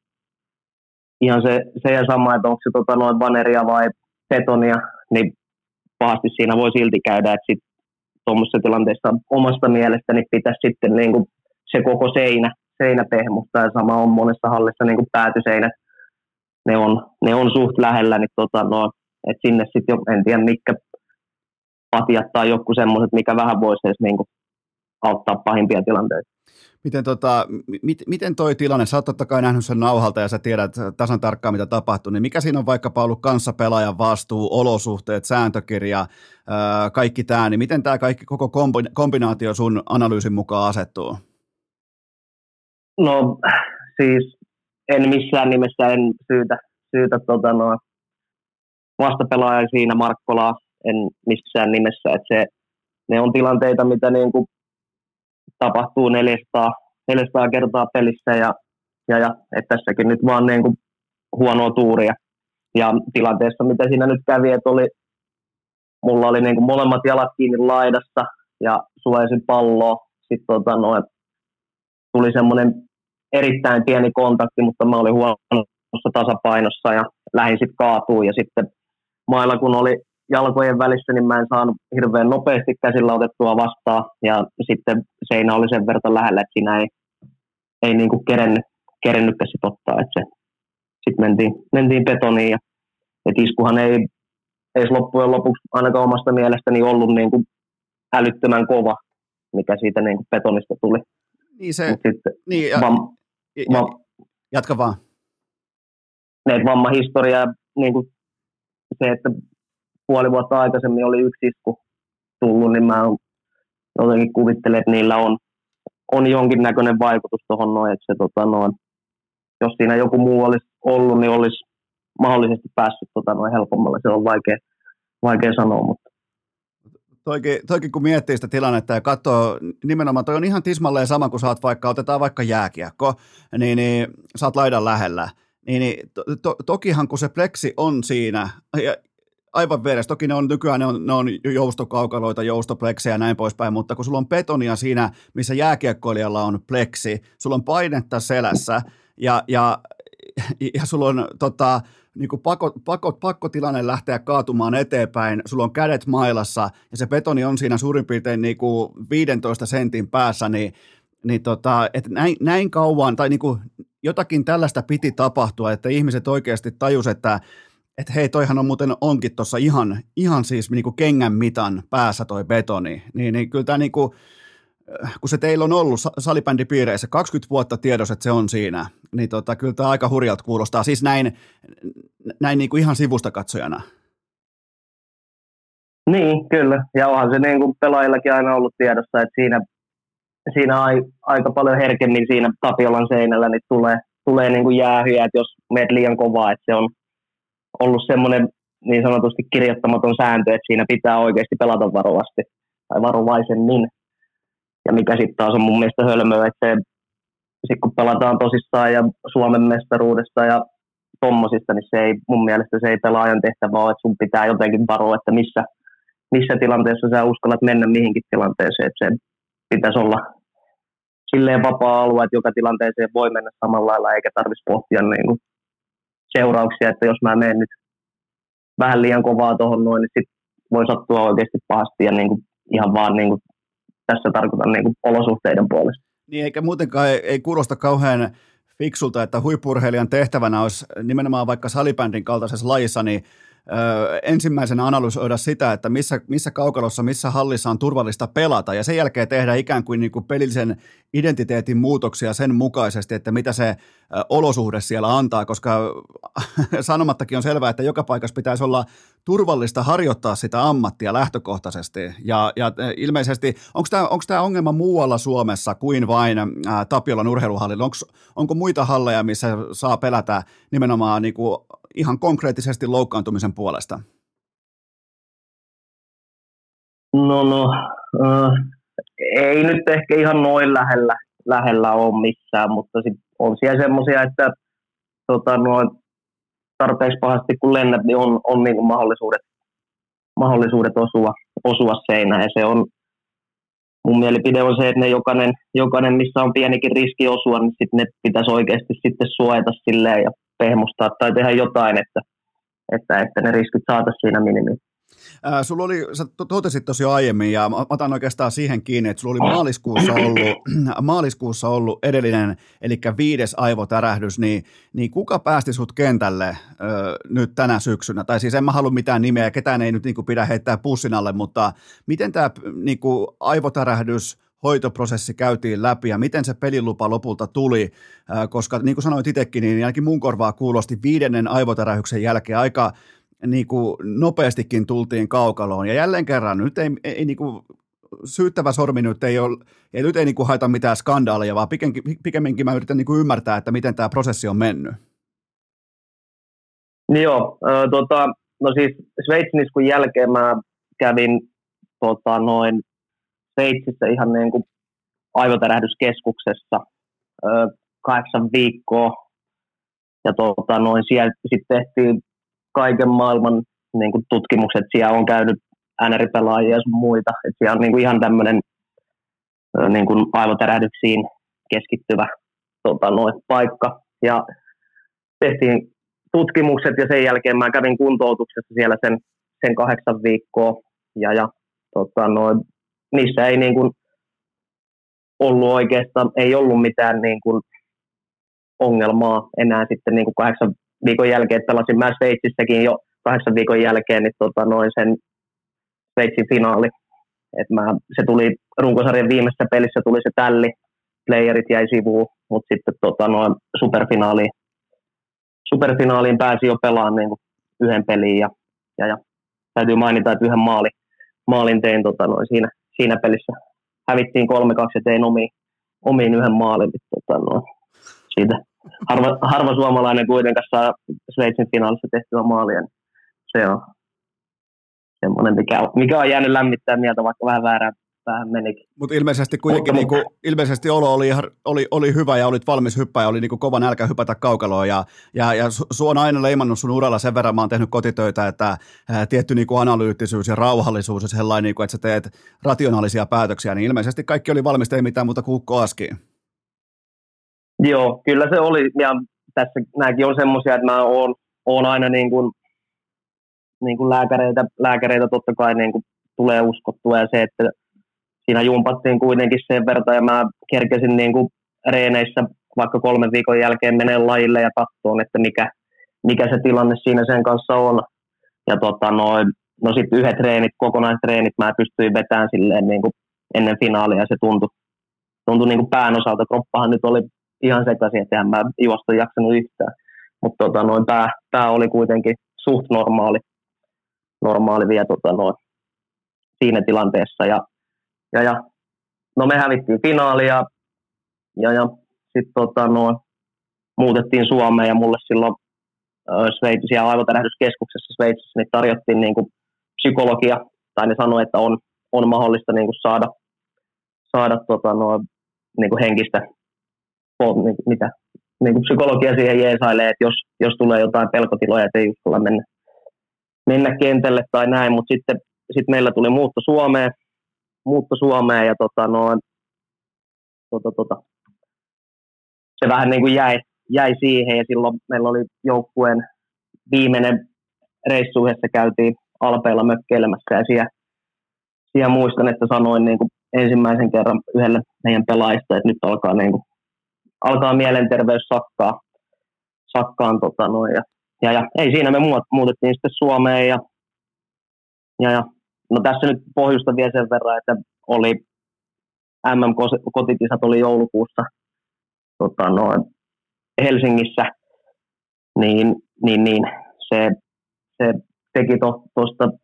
ihan se, se ja sama, että onko se tota, noin vaneria vai betonia, niin pahasti siinä voi silti käydä, että sit tuommoisessa tilanteessa omasta mielestäni pitäisi sitten niin kuin se koko seinä, seinä pehmusta ja sama on monessa hallissa niin kuin päätyseinät. Ne on, ne on suht lähellä, niin tota, no, et sinne sitten en tiedä mitkä patiat tai joku semmoiset, mikä vähän voisi edes niin kuin auttaa pahimpia tilanteita. Miten, tota, mit, miten toi tilanne, sä oot totta kai nähnyt sen nauhalta ja sä tiedät tasan tarkkaan mitä tapahtuu, niin mikä siinä on vaikkapa ollut kanssa pelaajan vastuu, olosuhteet, sääntökirja, ää, kaikki tämä, niin miten tämä kaikki koko kombinaatio sun analyysin mukaan asettuu? No siis en missään nimessä en syytä, syytä tota, no, vastapelaaja siinä Markkolaa, en missään nimessä, että se, ne on tilanteita, mitä niin kuin tapahtuu 400, 400 kertaa pelissä ja, ja, ja että tässäkin nyt vaan niin kuin huonoa tuuria. Ja tilanteessa, mitä siinä nyt kävi, että oli, mulla oli niin kuin molemmat jalat kiinni laidassa ja suojaisin palloa. Sitten tota, no, tuli semmoinen erittäin pieni kontakti, mutta mä olin huonossa tasapainossa ja lähdin sitten kaatuu ja sitten mailla kun oli jalkojen välissä, niin mä en saanut hirveän nopeasti käsillä otettua vastaan. Ja sitten seinä oli sen verran lähellä, että siinä ei, ei niin kuin kerennyt, kerennytkään sit ottaa. Että se, sitten mentiin, mentiin betoniin ja et iskuhan ei edes loppujen lopuksi ainakaan omasta mielestäni ollut niin kuin älyttömän kova, mikä siitä niin kuin betonista tuli. Niin se, sitten, niin, ja, vam, ja, vam, jatka vaan. Ne vammahistoria, niin kuin se, että puoli vuotta aikaisemmin oli yksi isku tullut, niin mä jotenkin kuvittelen, että niillä on, on jonkinnäköinen vaikutus tuohon noin, että se, tota, noin, jos siinä joku muu olisi ollut, niin olisi mahdollisesti päässyt tota, noin helpommalla. Se on vaikea, vaikea sanoa, mutta Toikin, toikin, kun miettii sitä tilannetta ja katsoo, nimenomaan toi on ihan tismalleen sama, kun saat vaikka, otetaan vaikka jääkiekko, niin, niin saat laidan lähellä. Niin, niin to, to, tokihan kun se pleksi on siinä, ja aivan vieressä, toki ne on nykyään ne on, ne on joustokaukaloita, joustopleksejä ja näin poispäin, mutta kun sulla on betonia siinä, missä jääkiekkoilijalla on pleksi, sulla on painetta selässä ja, ja, ja sulla on tota, niin kuin pakko, pakko, pakkotilanne lähteä kaatumaan eteenpäin, sulla on kädet mailassa ja se betoni on siinä suurin piirtein niin kuin 15 sentin päässä, niin, niin tota, että näin, näin kauan, tai niin kuin jotakin tällaista piti tapahtua, että ihmiset oikeasti tajus, että että hei, toihan on muuten onkin tuossa ihan, ihan siis niin kuin kengän mitan päässä toi betoni, niin, niin kyllä tämä niin kuin, kun se teillä on ollut salibändipiireissä 20 vuotta tiedos, että se on siinä, niin tota, kyllä tämä aika hurjalta kuulostaa. Siis näin, näin niin kuin ihan sivusta katsojana. Niin, kyllä. Ja onhan se niin kuin pelaajillakin aina ollut tiedossa, että siinä, siinä ai, aika paljon herkemmin siinä Tapiolan seinällä niin tulee, tulee niin kuin jäähyjä, että jos meet liian kovaa, että se on ollut semmoinen niin sanotusti kirjoittamaton sääntö, että siinä pitää oikeasti pelata varovasti tai varovaisemmin. Ja mikä sitten taas on mun mielestä hölmöä, että se, sit kun pelataan tosissaan ja Suomen mestaruudesta ja tommosista, niin se ei, mun mielestä se ei pelaajan tehtävä ole, että sun pitää jotenkin varoa, että missä, missä tilanteessa sä uskallat mennä mihinkin tilanteeseen, että se pitäisi olla silleen vapaa-alue, että joka tilanteeseen voi mennä samalla lailla, eikä tarvitsisi pohtia niin kuin seurauksia, että jos mä menen nyt vähän liian kovaa tuohon noin, niin sit voi sattua oikeasti pahasti ja niin kuin ihan vaan niin kuin tässä tarkoitan niin kuin olosuhteiden puolesta. Niin, eikä muutenkaan ei, ei kuulosta kauhean fiksulta, että huippurheilijan tehtävänä olisi nimenomaan vaikka salibändin kaltaisessa lajissa, niin ö, ensimmäisenä analysoida sitä, että missä, missä kaukalossa, missä hallissa on turvallista pelata, ja sen jälkeen tehdä ikään kuin, niin kuin pelillisen identiteetin muutoksia sen mukaisesti, että mitä se olosuhde siellä antaa, koska sanomattakin on selvää, että joka paikassa pitäisi olla turvallista harjoittaa sitä ammattia lähtökohtaisesti. Ja, ja ilmeisesti, onko tämä, ongelma muualla Suomessa kuin vain ää, Tapiolan urheiluhallilla? Onko, onko muita halleja, missä saa pelätä nimenomaan niin kuin ihan konkreettisesti loukkaantumisen puolesta? No, no äh, ei nyt ehkä ihan noin lähellä, lähellä ole missään, mutta sit on siellä semmoisia, että tota, noin tarpeeksi pahasti kun lennät, niin on, on niin kuin mahdollisuudet, mahdollisuudet osua, osua seinään. Ja se on, mun mielipide on se, että ne jokainen, jokainen missä on pienikin riski osua, niin sit ne pitäisi oikeasti sitten suojata silleen ja pehmustaa tai tehdä jotain, että, että, että ne riskit saataisiin siinä minimiin. Ää, sulla oli, sä totesit tosi aiemmin, ja mä otan oikeastaan siihen kiinni, että sulla oli maaliskuussa ollut, maaliskuussa ollut edellinen, eli viides aivotärähdys, niin, niin kuka päästi sut kentälle ö, nyt tänä syksynä? Tai siis en mä halua mitään nimeä, ketään ei nyt niin kuin pidä heittää pussin alle, mutta miten tämä niin kuin aivotärähdys, hoitoprosessi käytiin läpi ja miten se pelilupa lopulta tuli, koska niin kuin sanoit itsekin, niin ainakin mun korvaa kuulosti viidennen aivotärähyksen jälkeen aika niin kuin nopeastikin tultiin kaukaloon. Ja jälleen kerran, nyt ei, ei niin kuin, syyttävä sormi nyt ei ole, ja nyt ei niin kuin haeta mitään skandaaleja, vaan pikemminkin mä yritän niin kuin ymmärtää, että miten tämä prosessi on mennyt. Niin joo, äh, tota, no siis Sveitsin jälkeen mä kävin tota, noin Sveitsissä ihan niin kuin aivotärähdyskeskuksessa äh, kahdeksan viikkoa, ja tota, noin siellä sitten tehtiin kaiken maailman niin kuin tutkimukset. Siellä on käynyt NR-pelaajia ja muita. Et siellä on niin kuin ihan tämmöinen niin kuin aivotärähdyksiin keskittyvä tota, noin, paikka. Ja tehtiin tutkimukset ja sen jälkeen mä kävin kuntoutuksessa siellä sen, sen kahdeksan viikkoa. Ja, ja tota, noin, niissä ei niin kuin, ollut oikeastaan, ei ollut mitään niin kuin, ongelmaa enää sitten niin kuin kahdeksan viikon jälkeen, että pelasin mä Sveitsissäkin jo kahdeksan viikon jälkeen, niin tota, noin sen Sveitsin finaali. Et mä, se tuli runkosarjan viimeisessä pelissä tuli se tälli, playerit jäi sivuun, mutta sitten tota, noin superfinaaliin, superfinaaliin pääsi jo pelaamaan niin yhden pelin ja, ja, ja, täytyy mainita, että yhden maali, maalin tein tota, noin siinä, siinä pelissä. Hävittiin 3-2 ja tein omiin, omiin yhden maalin. Tota, noin, siitä. Harva, harva suomalainen kuitenkaan saa Sveitsin finaalissa tehtyä maalia. Niin se on semmoinen, mikä, mikä on jäänyt lämmittää mieltä, vaikka vähän väärään vähän menikin. Mutta ilmeisesti kuitenkin mutta, niinku, ilmeisesti olo oli, oli, oli, hyvä ja olit valmis hyppää ja oli niinku kova nälkä hypätä kaukaloon ja, ja, ja su on aina leimannut sun uralla sen verran, mä oon tehnyt kotitöitä, että ää, tietty niinku analyyttisyys ja rauhallisuus ja sellainen, niinku, että sä teet rationaalisia päätöksiä, niin ilmeisesti kaikki oli valmista, ei mitään muuta kuin askiin. Joo, kyllä se oli ja tässä nämäkin on semmoisia, että mä oon, oon aina niin kuin, niin kuin lääkäreitä, lääkäreitä totta kai niin kuin tulee uskottua ja se, että siinä jumpattiin kuitenkin sen verran ja mä kerkesin niin kuin reeneissä vaikka kolmen viikon jälkeen menee lajille ja katsoon, että mikä, mikä se tilanne siinä sen kanssa on. Ja tota, noin, no sitten yhdet treenit, kokonaistreenit mä pystyin vetämään silleen niin kuin ennen finaalia ja se tuntui, tuntui niin kuin pään osalta. Kroppahan nyt oli ihan sekaisin, että mä juosta jaksanut yhtään. Mutta tota, noin, pää, pää, oli kuitenkin suht normaali, normaali vielä tota, noin, siinä tilanteessa. Ja ja, ja no me hävittiin finaalia ja, ja sitten tota, no, muutettiin Suomeen ja mulle silloin Sveitsi, siellä aivotärähdyskeskuksessa Sveitsissä niin tarjottiin niin kuin psykologia, tai ne sanoi, että on, on mahdollista niin kuin saada, saada tota, no, niin kuin henkistä, niin, mitä, niin kuin psykologia siihen jeesailee, että jos, jos tulee jotain pelkotiloja, että ei uskalla mennä, mennä kentälle tai näin, mutta sitten sit meillä tuli muutto Suomeen, muutto Suomeen ja tota, noin, tota, tota, se vähän niin kuin jäi, jäi siihen ja silloin meillä oli joukkueen viimeinen reissu yhdessä käytiin Alpeilla mökkeilemässä ja siellä, siellä muistan, että sanoin niin kuin ensimmäisen kerran yhdelle meidän pelaajista, että nyt alkaa, niin kuin, alkaa mielenterveys sakkaa, sakkaan tota noin, ja, ja, ja, ei siinä me muutettiin sitten Suomeen ja, ja, ja No tässä nyt pohjusta vielä sen verran, että oli MM-kotikisat oli joulukuussa tota, noin, Helsingissä, niin, niin, niin se, se teki tuosta to,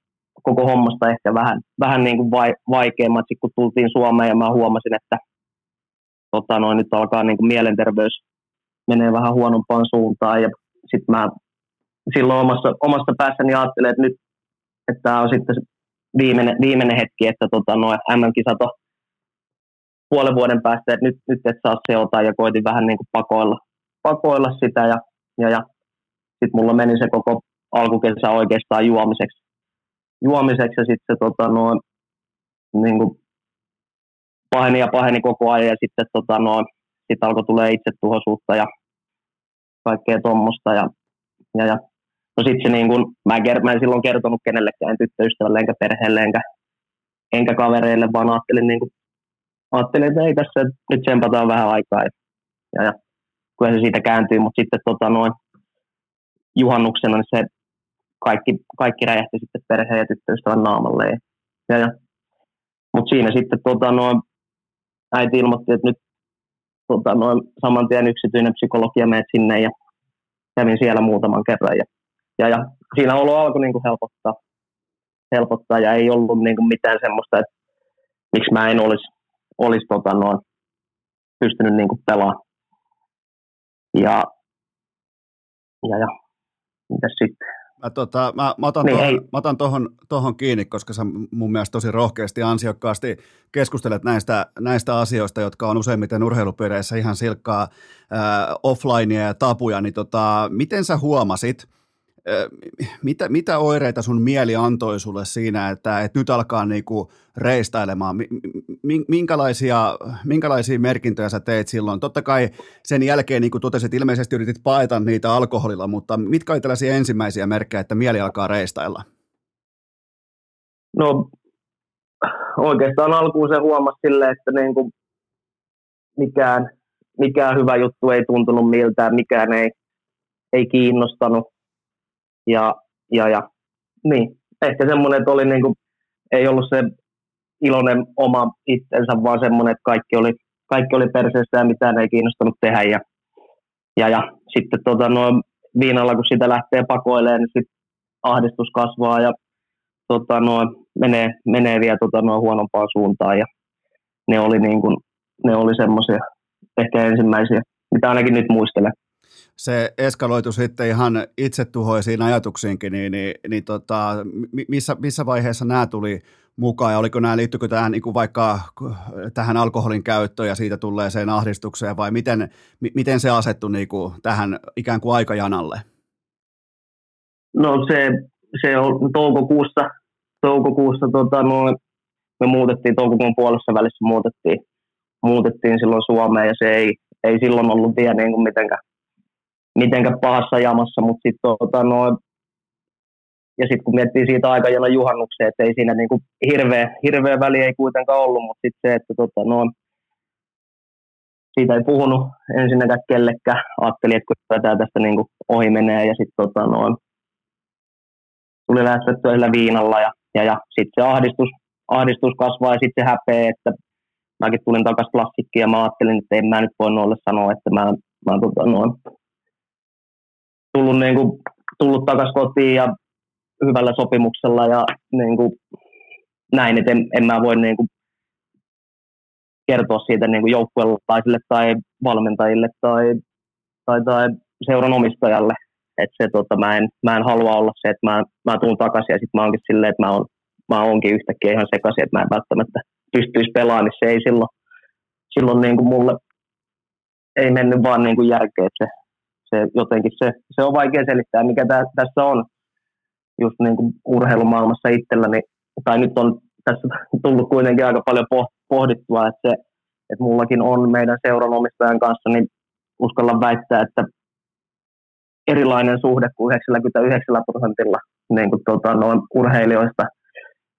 koko hommasta ehkä vähän, vähän niin kuin vai, vaikeammat, kun tultiin Suomeen ja mä huomasin, että tota, noin, nyt alkaa niin kuin mielenterveys menee vähän huonompaan suuntaan. Ja sitten mä silloin omassa, omassa päässäni ajattelin, että nyt että tämä on sitten viimeinen, viimeinen hetki, että tota, no, MM-kisat on puolen vuoden päästä, että nyt, nyt et saa seota ja koitin vähän niin kuin pakoilla, pakoilla sitä ja, ja, ja sitten mulla meni se koko alkukesä oikeastaan juomiseksi, juomiseksi ja sitten tota, no, niin kuin paheni ja paheni koko ajan ja sitten tota, no, sit alkoi tulee itsetuhoisuutta ja kaikkea tuommoista ja, ja, ja No sitten se niin kun, mä, en, mä en silloin kertonut kenellekään tyttöystävälle enkä perheelle enkä, enkä kavereille, vaan ajattelin, niin kun, ajattelin että ei tässä nyt sempataan vähän aikaa. Ja, ja kyllä se siitä kääntyy, mutta sitten tota, noin, juhannuksena niin se kaikki, kaikki räjähti sitten perheen ja tyttöystävän naamalle. Ja, ja, ja. Mutta siinä sitten tota, noin, äiti ilmoitti, että nyt tota, noin, saman tien yksityinen psykologia menet sinne ja kävin siellä muutaman kerran. Ja ja, ja siinä olo alkoi niin kuin helpottaa, helpottaa ja ei ollut niin kuin mitään semmoista, että miksi mä en olisi, olisi tota noin, pystynyt niin kuin pelaamaan. Ja, ja, ja mitäs sitten? Mä, tota, mä, mä otan, niin, tohon, mä otan tohon, tohon kiinni, koska sä mun mielestä tosi rohkeasti ja ansiokkaasti keskustelet näistä, näistä asioista, jotka on useimmiten urheilupiireissä ihan silkkaa äh, offlinea ja tapuja, niin tota, miten sä huomasit – mitä, mitä oireita sun mieli antoi sulle siinä, että, että nyt alkaa niinku reistailemaan? Minkälaisia, minkälaisia merkintöjä sä teit silloin? Totta kai sen jälkeen, niin kuin totesit, ilmeisesti yritit paeta niitä alkoholilla, mutta mitkä oli tällaisia ensimmäisiä merkkejä, että mieli alkaa reistailla? No oikeastaan alkuun se huomasi sille, että niin kuin mikään, mikään hyvä juttu ei tuntunut miltään, mikään ei, ei kiinnostanut. Ja, ja, ja niin, ehkä semmoinen, että oli niin kuin, ei ollut se iloinen oma itsensä, vaan semmoinen, että kaikki oli, kaikki oli perseestä ja mitään ei kiinnostanut tehdä. Ja, ja, ja sitten tota, no, viinalla, kun sitä lähtee pakoilemaan, niin sit ahdistus kasvaa ja tota, no, menee, menee vielä tota, no, huonompaan suuntaan. Ja ne oli, niin kuin, ne oli semmoisia ehkä ensimmäisiä, mitä ainakin nyt muistelen se eskaloitu sitten ihan itsetuhoisiin ajatuksiinkin, niin, niin, niin tota, missä, missä vaiheessa nämä tuli mukaan ja oliko nämä, liittyykö tähän niin vaikka tähän alkoholin käyttöön ja siitä tulleeseen ahdistukseen vai miten, miten se asettui niin kuin tähän ikään kuin aikajanalle? No se, se on toukokuussa, toukokuussa tota, no, me muutettiin toukokuun puolessa välissä muutettiin, muutettiin silloin Suomeen ja se ei, ei silloin ollut vielä niin kuin mitenkään mitenkään pahassa jamassa, mutta sitten tota, no, ja sitten kun miettii siitä aikajana juhannukseen, että ei siinä niinku hirveä, hirveä väli ei kuitenkaan ollut, mutta sitten se, että tota, no, siitä ei puhunut ensinnäkään kellekään. Ajattelin, että kun tämä tästä niinku ohi menee ja sitten tota, no, tuli lähestyttyä sillä viinalla ja, ja, ja sitten se ahdistus, ahdistus kasvaa ja sitten se häpeä, että mäkin tulin takaisin klassikkiin ja mä ajattelin, että en mä nyt voi noille sanoa, että mä, mä tota, no, tullut, niin kuin, tullut takaisin kotiin ja hyvällä sopimuksella ja niin kuin, näin, että en, en mä voi niin kuin, kertoa siitä niin kuin tai valmentajille tai, tai, tai seuran omistajalle. Että se, tota, mä, en, mä en halua olla se, että mä, mä tuun takaisin ja sitten mä oonkin silleen, että mä, on, mä oonkin yhtäkkiä ihan sekaisin, että mä en välttämättä pystyisi pelaamaan, niin se ei silloin, silloin niin kuin mulle ei mennyt vaan niin kuin järkeä, että se, se jotenkin se, se on vaikea selittää, mikä tä, tässä on just niin kuin urheilumaailmassa itselläni, tai nyt on tässä tullut kuitenkin aika paljon pohdittua, että, se, että mullakin on meidän seuran omistajan kanssa, niin uskallan väittää, että erilainen suhde kuin 99 prosentilla niin kuin tuota, noin urheilijoista.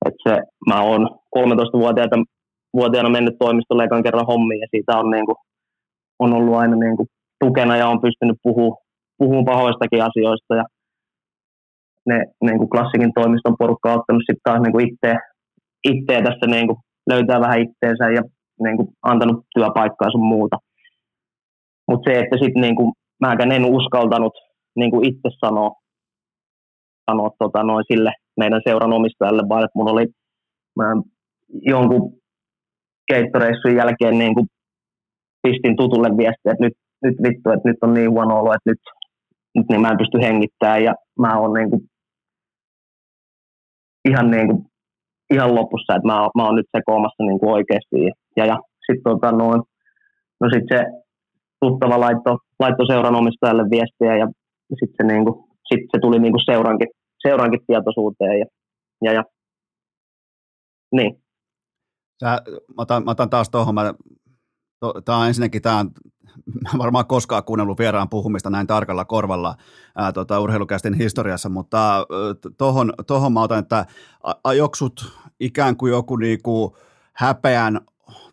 Että se, mä oon 13-vuotiaana vuotiaana mennyt toimistolle ekan kerran hommiin ja siitä on, niin kuin, on ollut aina niin kuin, tukena ja on pystynyt puhumaan puhuu pahoistakin asioista ja ne niin kuin klassikin toimiston porukka on ottanut sitten taas niin itseä tässä niin kuin löytää vähän itteensä ja niin kuin antanut työpaikkaa sun muuta. Mutta se, että sitten niin mäkään en uskaltanut niin kuin itse sanoa, sanoa tota, noin sille meidän seuran omistajalle, vaan että mun oli mä jonkun keittoreissun jälkeen niin kuin pistin tutulle viestiä, että nyt nyt vittu, että nyt on niin huono olo, että nyt, nyt niin mä en pysty hengittämään ja mä oon niin kuin ihan, niin kuin, ihan lopussa, että mä, mä oon nyt sekoamassa niin kuin oikeasti. Ja, ja sitten tota, no, no sit se tuttava laitto, laitto seuran omistajalle viestiä ja sitten se, niin kuin, sit se tuli niin kuin seurankin, seurankin tietoisuuteen. Ja, ja, ja niin. Sä, mä, otan, mä otan taas tuohon, mä Tämä on ensinnäkin, tämä on, varmaan koskaan kuunnellut vieraan puhumista näin tarkalla korvalla ää, tota, urheilukästin historiassa, mutta tuohon tohon mä otan, että ajoksut ikään kuin joku niinku häpeän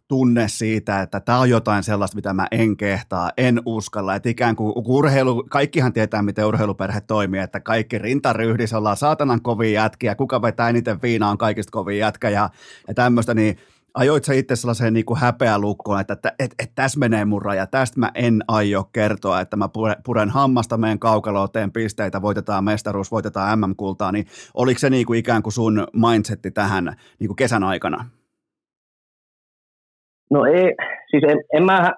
tunne siitä, että tämä on jotain sellaista, mitä mä en kehtaa, en uskalla, että ikään kuin urheilu, kaikkihan tietää, miten urheiluperhe toimii, että kaikki rintaryhdissä ollaan saatanan kovia jätkiä, kuka vetää eniten viinaa on kaikista kovin jätkä ja, ja tämmöistä, niin ajoit sä itse sellaiseen niin kuin häpeälukkoon, että, että et, et, tässä menee mun raja, tästä mä en aio kertoa, että mä puren hammasta meidän kaukaloon, teen pisteitä, voitetaan mestaruus, voitetaan MM-kultaa, niin oliko se niin kuin ikään kuin sun mindsetti tähän niin kuin kesän aikana? No ei, siis en, en mä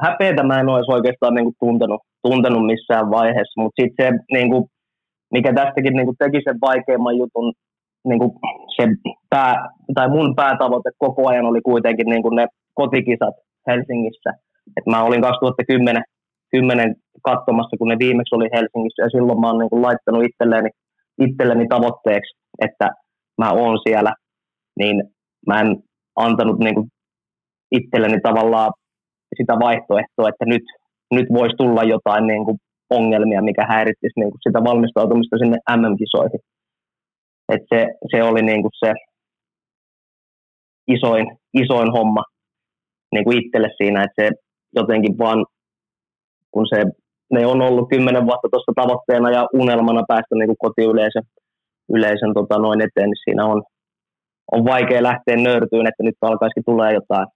häpeätä mä en olisi oikeastaan niin kuin tuntenut, tuntenut missään vaiheessa, mutta sitten se, niin kuin, mikä tästäkin niin kuin teki sen vaikeimman jutun, niin kuin se pää, tai mun päätavoite koko ajan oli kuitenkin niin kuin ne kotikisat Helsingissä. Et mä olin 2010 10 katsomassa, kun ne viimeksi oli Helsingissä, ja silloin mä oon niin kuin laittanut itselleni, itselleni tavoitteeksi, että mä oon siellä, niin mä en antanut niin kuin itselleni tavallaan sitä vaihtoehtoa, että nyt, nyt voisi tulla jotain niin kuin ongelmia, mikä häiritsisi niin kuin sitä valmistautumista sinne MM-kisoihin. Et se, se oli niin kuin se isoin, isoin homma niin kuin itselle siinä, että se jotenkin vaan, kun se ne on ollut kymmenen vuotta tuossa tavoitteena ja unelmana päästä niin kuin kotiyleisön yleisön, tota, noin eteen, niin siinä on, on vaikea lähteä nöyrtyyn, että nyt alkaisikin tulee jotain,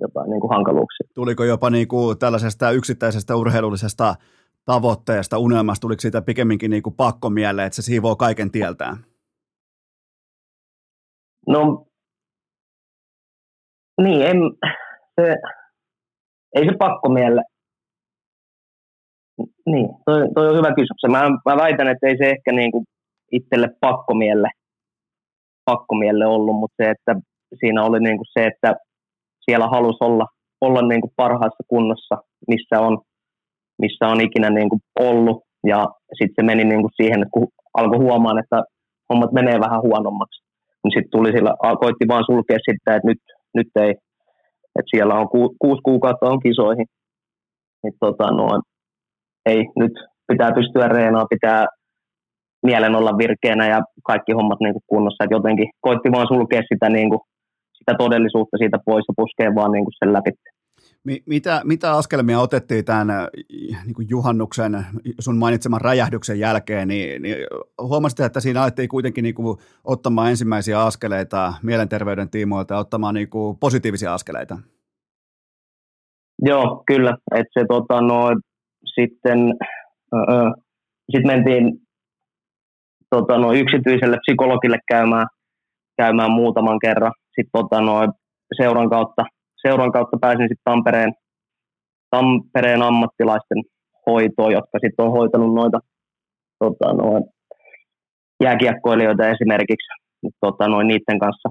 jotain niin kuin hankaluuksia. Tuliko jopa niin kuin tällaisesta yksittäisestä urheilullisesta tavoitteesta, unelmasta, tuliko siitä pikemminkin niin kuin pakko mieleen, että se siivoo kaiken tieltään? No, niin, en, se, ei se pakko miele. Niin, toi, toi on hyvä kysymys. Mä, mä väitän, että ei se ehkä niin kuin itselle pakkomielle, pakkomielle ollut, mutta se, että siinä oli niin kuin se, että siellä halusi olla, olla niin kuin parhaassa kunnossa, missä on, missä on ikinä niin kuin ollut. Ja sitten se meni niin kuin siihen, että kun alkoi huomaan, että hommat menee vähän huonommaksi, sitten tuli sillä, koitti vaan sulkea sitä, että nyt, nyt ei, että siellä on ku, kuusi kuukautta on kisoihin. Niin tota, no, ei, nyt pitää pystyä reenaamaan, pitää mielen olla virkeänä ja kaikki hommat niin kuin kunnossa. Et jotenkin koitti vaan sulkea sitä, niin kuin, sitä todellisuutta siitä pois ja puskea vaan niin kuin sen läpi. Mitä, mitä askelmia otettiin tämän niin kuin juhannuksen, sun mainitseman räjähdyksen jälkeen, niin, niin huomasit, että siinä alettiin kuitenkin niin kuin, ottamaan ensimmäisiä askeleita mielenterveyden tiimoilta ja ottamaan niin kuin, positiivisia askeleita? Joo, kyllä. että se, tota, no, sitten, öö, sitten mentiin tota, no, yksityiselle psykologille käymään, käymään muutaman kerran. Sitten tota, no, seuran, kautta, seuran kautta pääsin sitten Tampereen, Tampereen ammattilaisten hoitoon, jotka sitten on hoitanut noita tota, no, jääkiekkoilijoita esimerkiksi. Tota, no, niiden kanssa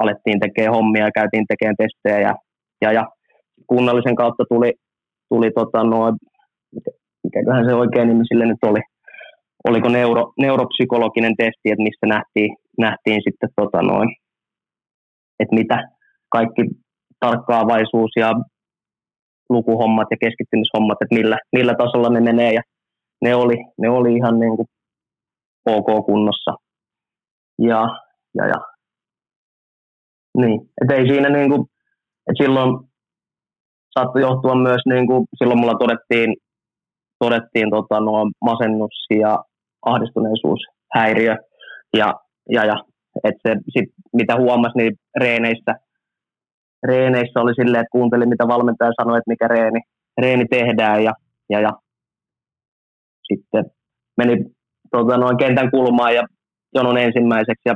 alettiin tekemään hommia ja käytiin tekemään testejä ja, ja, ja kunnallisen kautta tuli, tuli tota, no, mikäköhän se oikein nimi sille nyt oli, oliko neuro, neuropsykologinen testi, että missä nähtiin, nähtiin sitten tota noin, että mitä kaikki tarkkaavaisuus ja lukuhommat ja keskittymishommat, että millä, millä tasolla ne menee ja ne oli, ne oli ihan niin kuin ok kunnossa. Ja, ja, ja. Niin, että ei siinä niin kuin, että silloin saattoi johtua myös, niin kuin, silloin mulla todettiin, todettiin tota, nuo masennus ja ahdistuneisuushäiriö. Ja, ja, ja että se, sit, mitä huomasi, niin reeneissä, reeneissä oli silleen, että kuuntelin, mitä valmentaja sanoi, että mikä reeni, reeni tehdään. Ja, ja, ja sitten meni tota, noin kentän kulmaan ja jonon ensimmäiseksi ja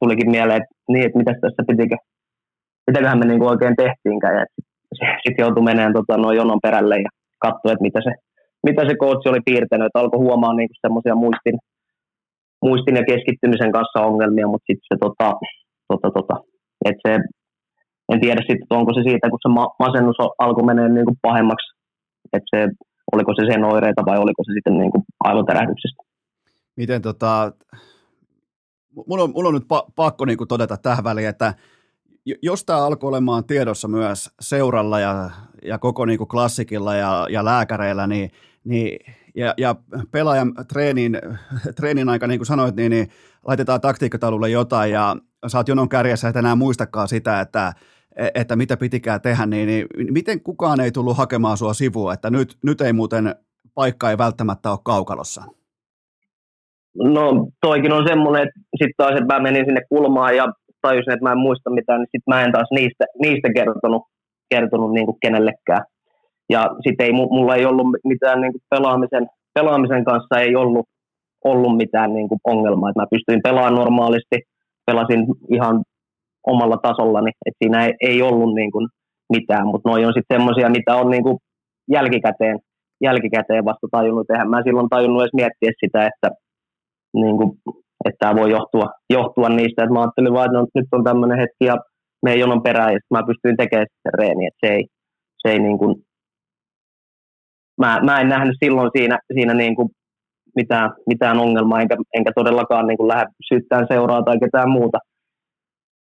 tulikin mieleen, että, niin, että mitäs tässä pitikö, mitäköhän me niin oikein tehtiinkään. Ja sitten joutui menemään tota, noin jonon perälle ja katsoi, että mitä se mitä se coach oli piirtänyt, että alkoi huomaa niinku semmoisia muistin, muistin ja keskittymisen kanssa ongelmia, mutta sitten se, tota, tota, tota, että se, en tiedä sitten, onko se siitä, kun se ma- masennus alkoi menee niinku pahemmaksi, että se, oliko se sen oireita vai oliko se sitten niinku aivotärähdyksestä. Miten tota, mulla on, mulla on nyt pa- pakko niinku todeta tähän väliin, että jos tämä alkoi olemaan tiedossa myös seuralla ja, ja koko niinku klassikilla ja, ja lääkäreillä, niin niin, ja, ja pelaajan treenin, treenin aika, niin kuin sanoit, niin, niin laitetaan taktiikkataululle jotain ja oot jonon kärjessä, et enää muistakaan sitä, että, että mitä pitikään tehdä, niin, niin miten kukaan ei tullut hakemaan sua sivua, että nyt, nyt ei muuten paikka ei välttämättä ole kaukalossa? No toikin on semmoinen, että sitten taas, että mä menin sinne kulmaan ja tajusin, että mä en muista mitään, niin sitten mä en taas niistä, niistä kertonut, kertonut niin kuin kenellekään. Ja sitten ei, mulla ei ollut mitään niin kuin pelaamisen, pelaamisen kanssa ei ollut, ollut mitään niin kuin ongelmaa. Et mä pystyin pelaamaan normaalisti, pelasin ihan omalla tasollani, että siinä ei, ei ollut niin kuin mitään, mutta noi on sitten semmoisia, mitä on niin kuin jälkikäteen, jälkikäteen vasta tajunnut. Tehdä. Mä silloin tajunnut edes miettiä sitä, että, niin kuin, että tämä voi johtua, johtua niistä, että mä ajattelin vaan, että no, nyt on tämmöinen hetki ja me ei jonon perään, ja mä pystyin tekemään sitä reeniä, että se ei, se ei niin kuin mä, mä en nähnyt silloin siinä, siinä niin kuin mitään, mitään ongelmaa, enkä, enkä todellakaan niin kuin lähde syyttämään seuraa tai ketään muuta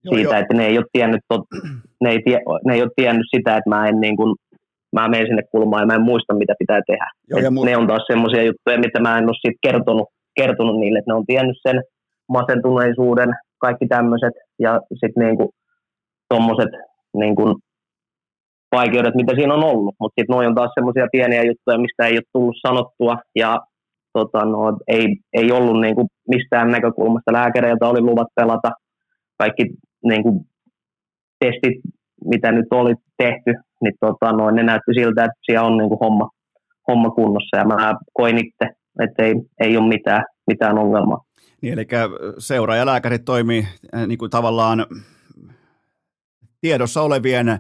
joo, siitä, joo. että ne ei, ole tiennyt, tot, ne, ei tie, ne ei ole tiennyt sitä, että mä en niin kuin, mä menen sinne kulmaan ja mä en muista, mitä pitää tehdä. Joo, ja mu- ne on taas semmoisia juttuja, mitä mä en ole siitä kertonut, kertonut niille, että ne on tiennyt sen masentuneisuuden, kaikki tämmöiset, ja sitten niinku tommoset niinku vaikeudet, mitä siinä on ollut. Mutta sitten noin on taas semmoisia pieniä juttuja, mistä ei ole tullut sanottua ja tota, no, ei, ei ollut niin kuin mistään näkökulmasta. Lääkäreiltä oli luvat pelata. Kaikki niin kuin, testit, mitä nyt oli tehty, niin tota, no, ne näytti siltä, että siellä on niin kuin homma, homma kunnossa. Ja mä koin itse, että ei, ei ole mitään, mitään ongelmaa. Niin, eli seuraajalääkärit toimii äh, niin kuin tavallaan tiedossa olevien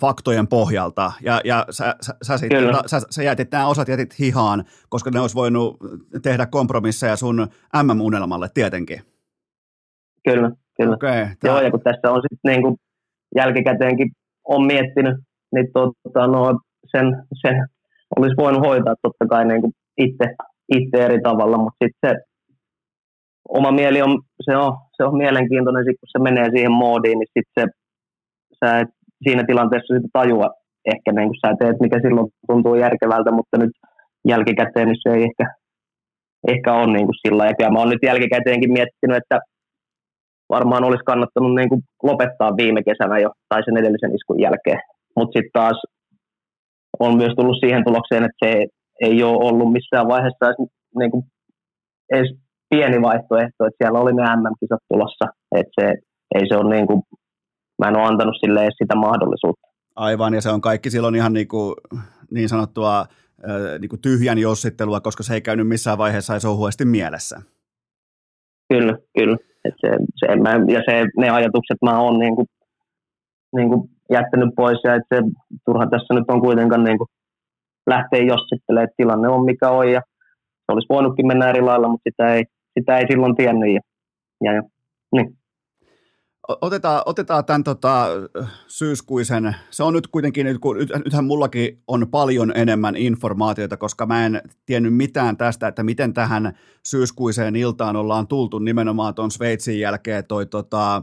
faktojen pohjalta, ja, ja sä, sä, sä, sit, sä, sä jätit nämä osat jätit hihaan, koska ne olisi voinut tehdä kompromisseja sun MM-unelmalle tietenkin. Kyllä, kyllä. Okay, tää... Joo, ja kun tässä on sitten niin kuin jälkikäteenkin on miettinyt, niin tota, no, sen, sen olisi voinut hoitaa totta kai niin kuin itse, itse eri tavalla, mutta sitten se oma mieli on, se on, se on mielenkiintoinen, sit kun se menee siihen moodiin, niin sitten se, sä et siinä tilanteessa sitä tajua ehkä niin kuin sä teet, mikä silloin tuntuu järkevältä, mutta nyt jälkikäteen niin se ei ehkä, ehkä ole niin kuin sillä Ja mä oon nyt jälkikäteenkin miettinyt, että varmaan olisi kannattanut niin kuin lopettaa viime kesänä jo, tai sen edellisen iskun jälkeen. Mutta sitten taas on myös tullut siihen tulokseen, että se ei ole ollut missään vaiheessa edes, niin kuin, edes pieni vaihtoehto, että siellä oli ne MM-kisat tulossa, että se, ei se ole niin kuin, mä en ole antanut sille edes sitä mahdollisuutta. Aivan, ja se on kaikki silloin ihan niin, kuin, niin sanottua niin kuin tyhjän jossittelua, koska se ei käynyt missään vaiheessa edes ohuesti mielessä. Kyllä, kyllä. Et se, se, mä, ja se, ne ajatukset mä oon niin kuin, niin kuin jättänyt pois, ja että se, turha tässä nyt on kuitenkaan niin kuin lähteä jossittelemaan, että tilanne on mikä on, ja se olisi voinutkin mennä eri lailla, mutta sitä ei, sitä ei silloin tiennyt, ja, ja, ja niin. Otetaan, otetaan tämän tota, syyskuisen, se on nyt kuitenkin, nyt, kun, nythän mullakin on paljon enemmän informaatiota, koska mä en tiennyt mitään tästä, että miten tähän syyskuiseen iltaan ollaan tultu nimenomaan tuon Sveitsin jälkeen toi tota,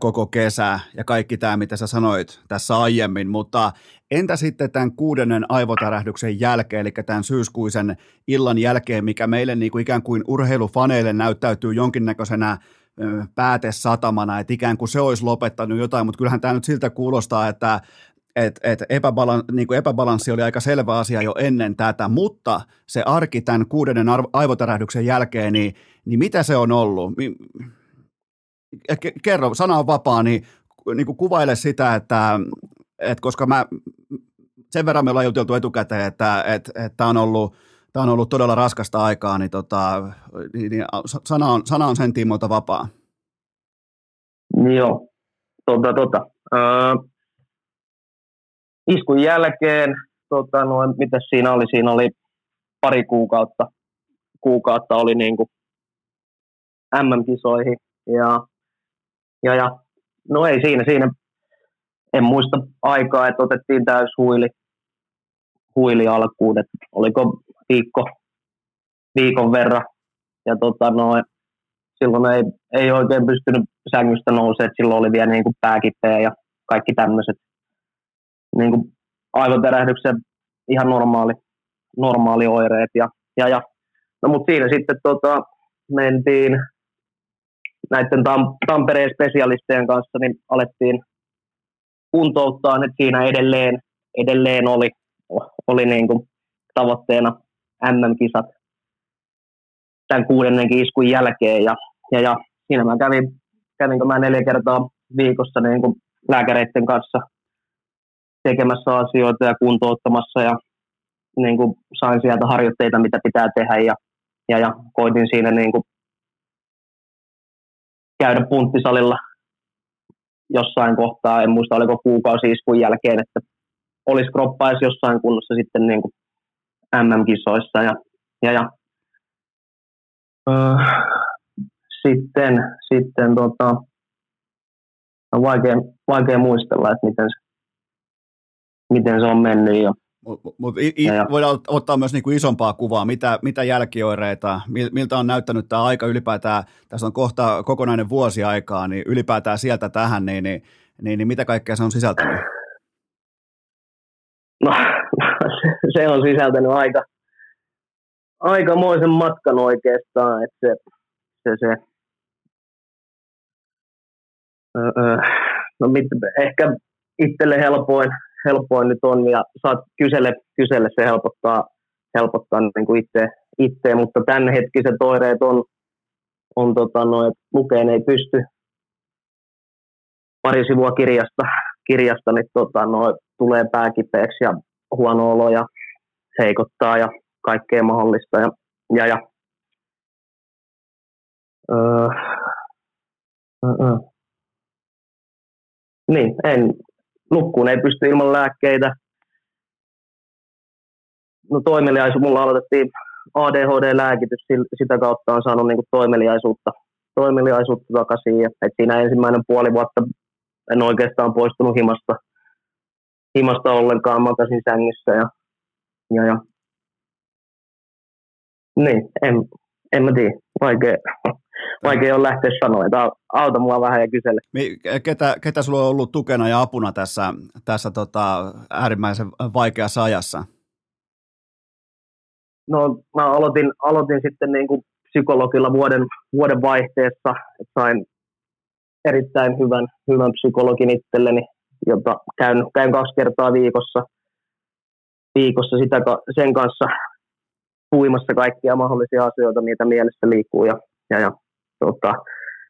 koko kesä ja kaikki tämä, mitä sä sanoit tässä aiemmin, mutta entä sitten tämän kuudennen aivotärähdyksen jälkeen, eli tämän syyskuisen illan jälkeen, mikä meille niin kuin ikään kuin urheilufaneille näyttäytyy jonkinnäköisenä päätesatamana, että ikään kuin se olisi lopettanut jotain, mutta kyllähän tämä nyt siltä kuulostaa, että et, et epäbalan, niin kuin epäbalanssi oli aika selvä asia jo ennen tätä, mutta se arki tämän kuudennen aivotärähdyksen jälkeen, niin, niin mitä se on ollut? Kerro, sana on vapaa, niin, niin kuin kuvaile sitä, että, että koska mä, sen verran me ollaan juteltu etukäteen, että, että, että on ollut tämä on ollut todella raskasta aikaa, niin, tota, niin, niin sana, on, sana on sen tiimoilta vapaa. Joo, tota, tota. Äh, iskun jälkeen, tota, no, mitä siinä oli? Siinä oli pari kuukautta, kuukautta oli niin kuin MM-kisoihin ja, ja, ja, no ei siinä, siinä en muista aikaa, että otettiin täys huili, huili alkuun, että oliko viikko, viikon verran. Ja tota, no, silloin ei, ei oikein pystynyt sängystä nousemaan, silloin oli vielä niin kuin pääkipeä ja kaikki tämmöiset niin kuin aivoterähdyksen ihan normaali, normaali oireet. Ja, ja, ja. No, mutta siinä sitten tota, mentiin näiden Tam- Tampereen spesialistien kanssa, niin alettiin kuntouttaa, että siinä edelleen, edelleen oli, oli niin kuin tavoitteena MM-kisat tämän kuudennenkin iskun jälkeen. Ja, ja, ja siinä mä kävin, kävinkö mä neljä kertaa viikossa niin kuin lääkäreiden kanssa tekemässä asioita ja kuntouttamassa ja niin kuin sain sieltä harjoitteita, mitä pitää tehdä ja, ja, ja koitin siinä niin kuin käydä punttisalilla jossain kohtaa, en muista oliko kuukausi iskun jälkeen, että olisi kroppa jossain kunnossa sitten niin kuin MM-kisoissa ja, ja, ja öö, sitten, sitten tota, on vaikea, vaikea muistella, että miten se, miten se on mennyt. Ja, Mutta mut, voidaan ottaa myös niinku isompaa kuvaa, mitä, mitä jälkioireita, miltä on näyttänyt tämä aika ylipäätään, tässä on kohta kokonainen vuosi aikaa, niin ylipäätään sieltä tähän, niin, niin, niin, niin mitä kaikkea se on sisältänyt? No, se on sisältänyt aika, aikamoisen matkan oikeastaan, että se, se, se. Öö, no mit, ehkä itselle helpoin, helpoin nyt on ja saat kysele, kysele se helpottaa, helpottaa niin kuin itse, itse, mutta tämänhetkiset oireet on, on tota, no, että lukeen ei pysty. Pari sivua kirjasta, kirjasta niin tota, no, tulee pääkipeäksi ja huono olo ja heikottaa ja kaikkea mahdollista. Ja, ja, ja öö, öö, niin, en, nukkuun ei pysty ilman lääkkeitä. No toimeliaisuus, mulla aloitettiin ADHD-lääkitys, sitä kautta on saanut niin kuin toimeliaisuutta, toimeliaisuutta takaisin. Ja, et siinä ensimmäinen puoli vuotta en oikeastaan poistunut himasta, himasta ollenkaan, makasin sängyssä ja, ja, ja. Niin, en, en mä tiedä, vaikea, vaikea on lähteä sanoa, että auta mua vähän ja kysele. Ketä, ketä sulla on ollut tukena ja apuna tässä, tässä tota, äärimmäisen vaikeassa ajassa? No mä aloitin, aloitin sitten niin kuin psykologilla vuoden, vuoden vaihteessa, sain erittäin hyvän, hyvän psykologin itselleni, jota käyn, käyn kaksi kertaa viikossa, viikossa sitä, sen kanssa puimassa kaikkia mahdollisia asioita, mitä mielessä liikkuu. Ja, ja, ja tota,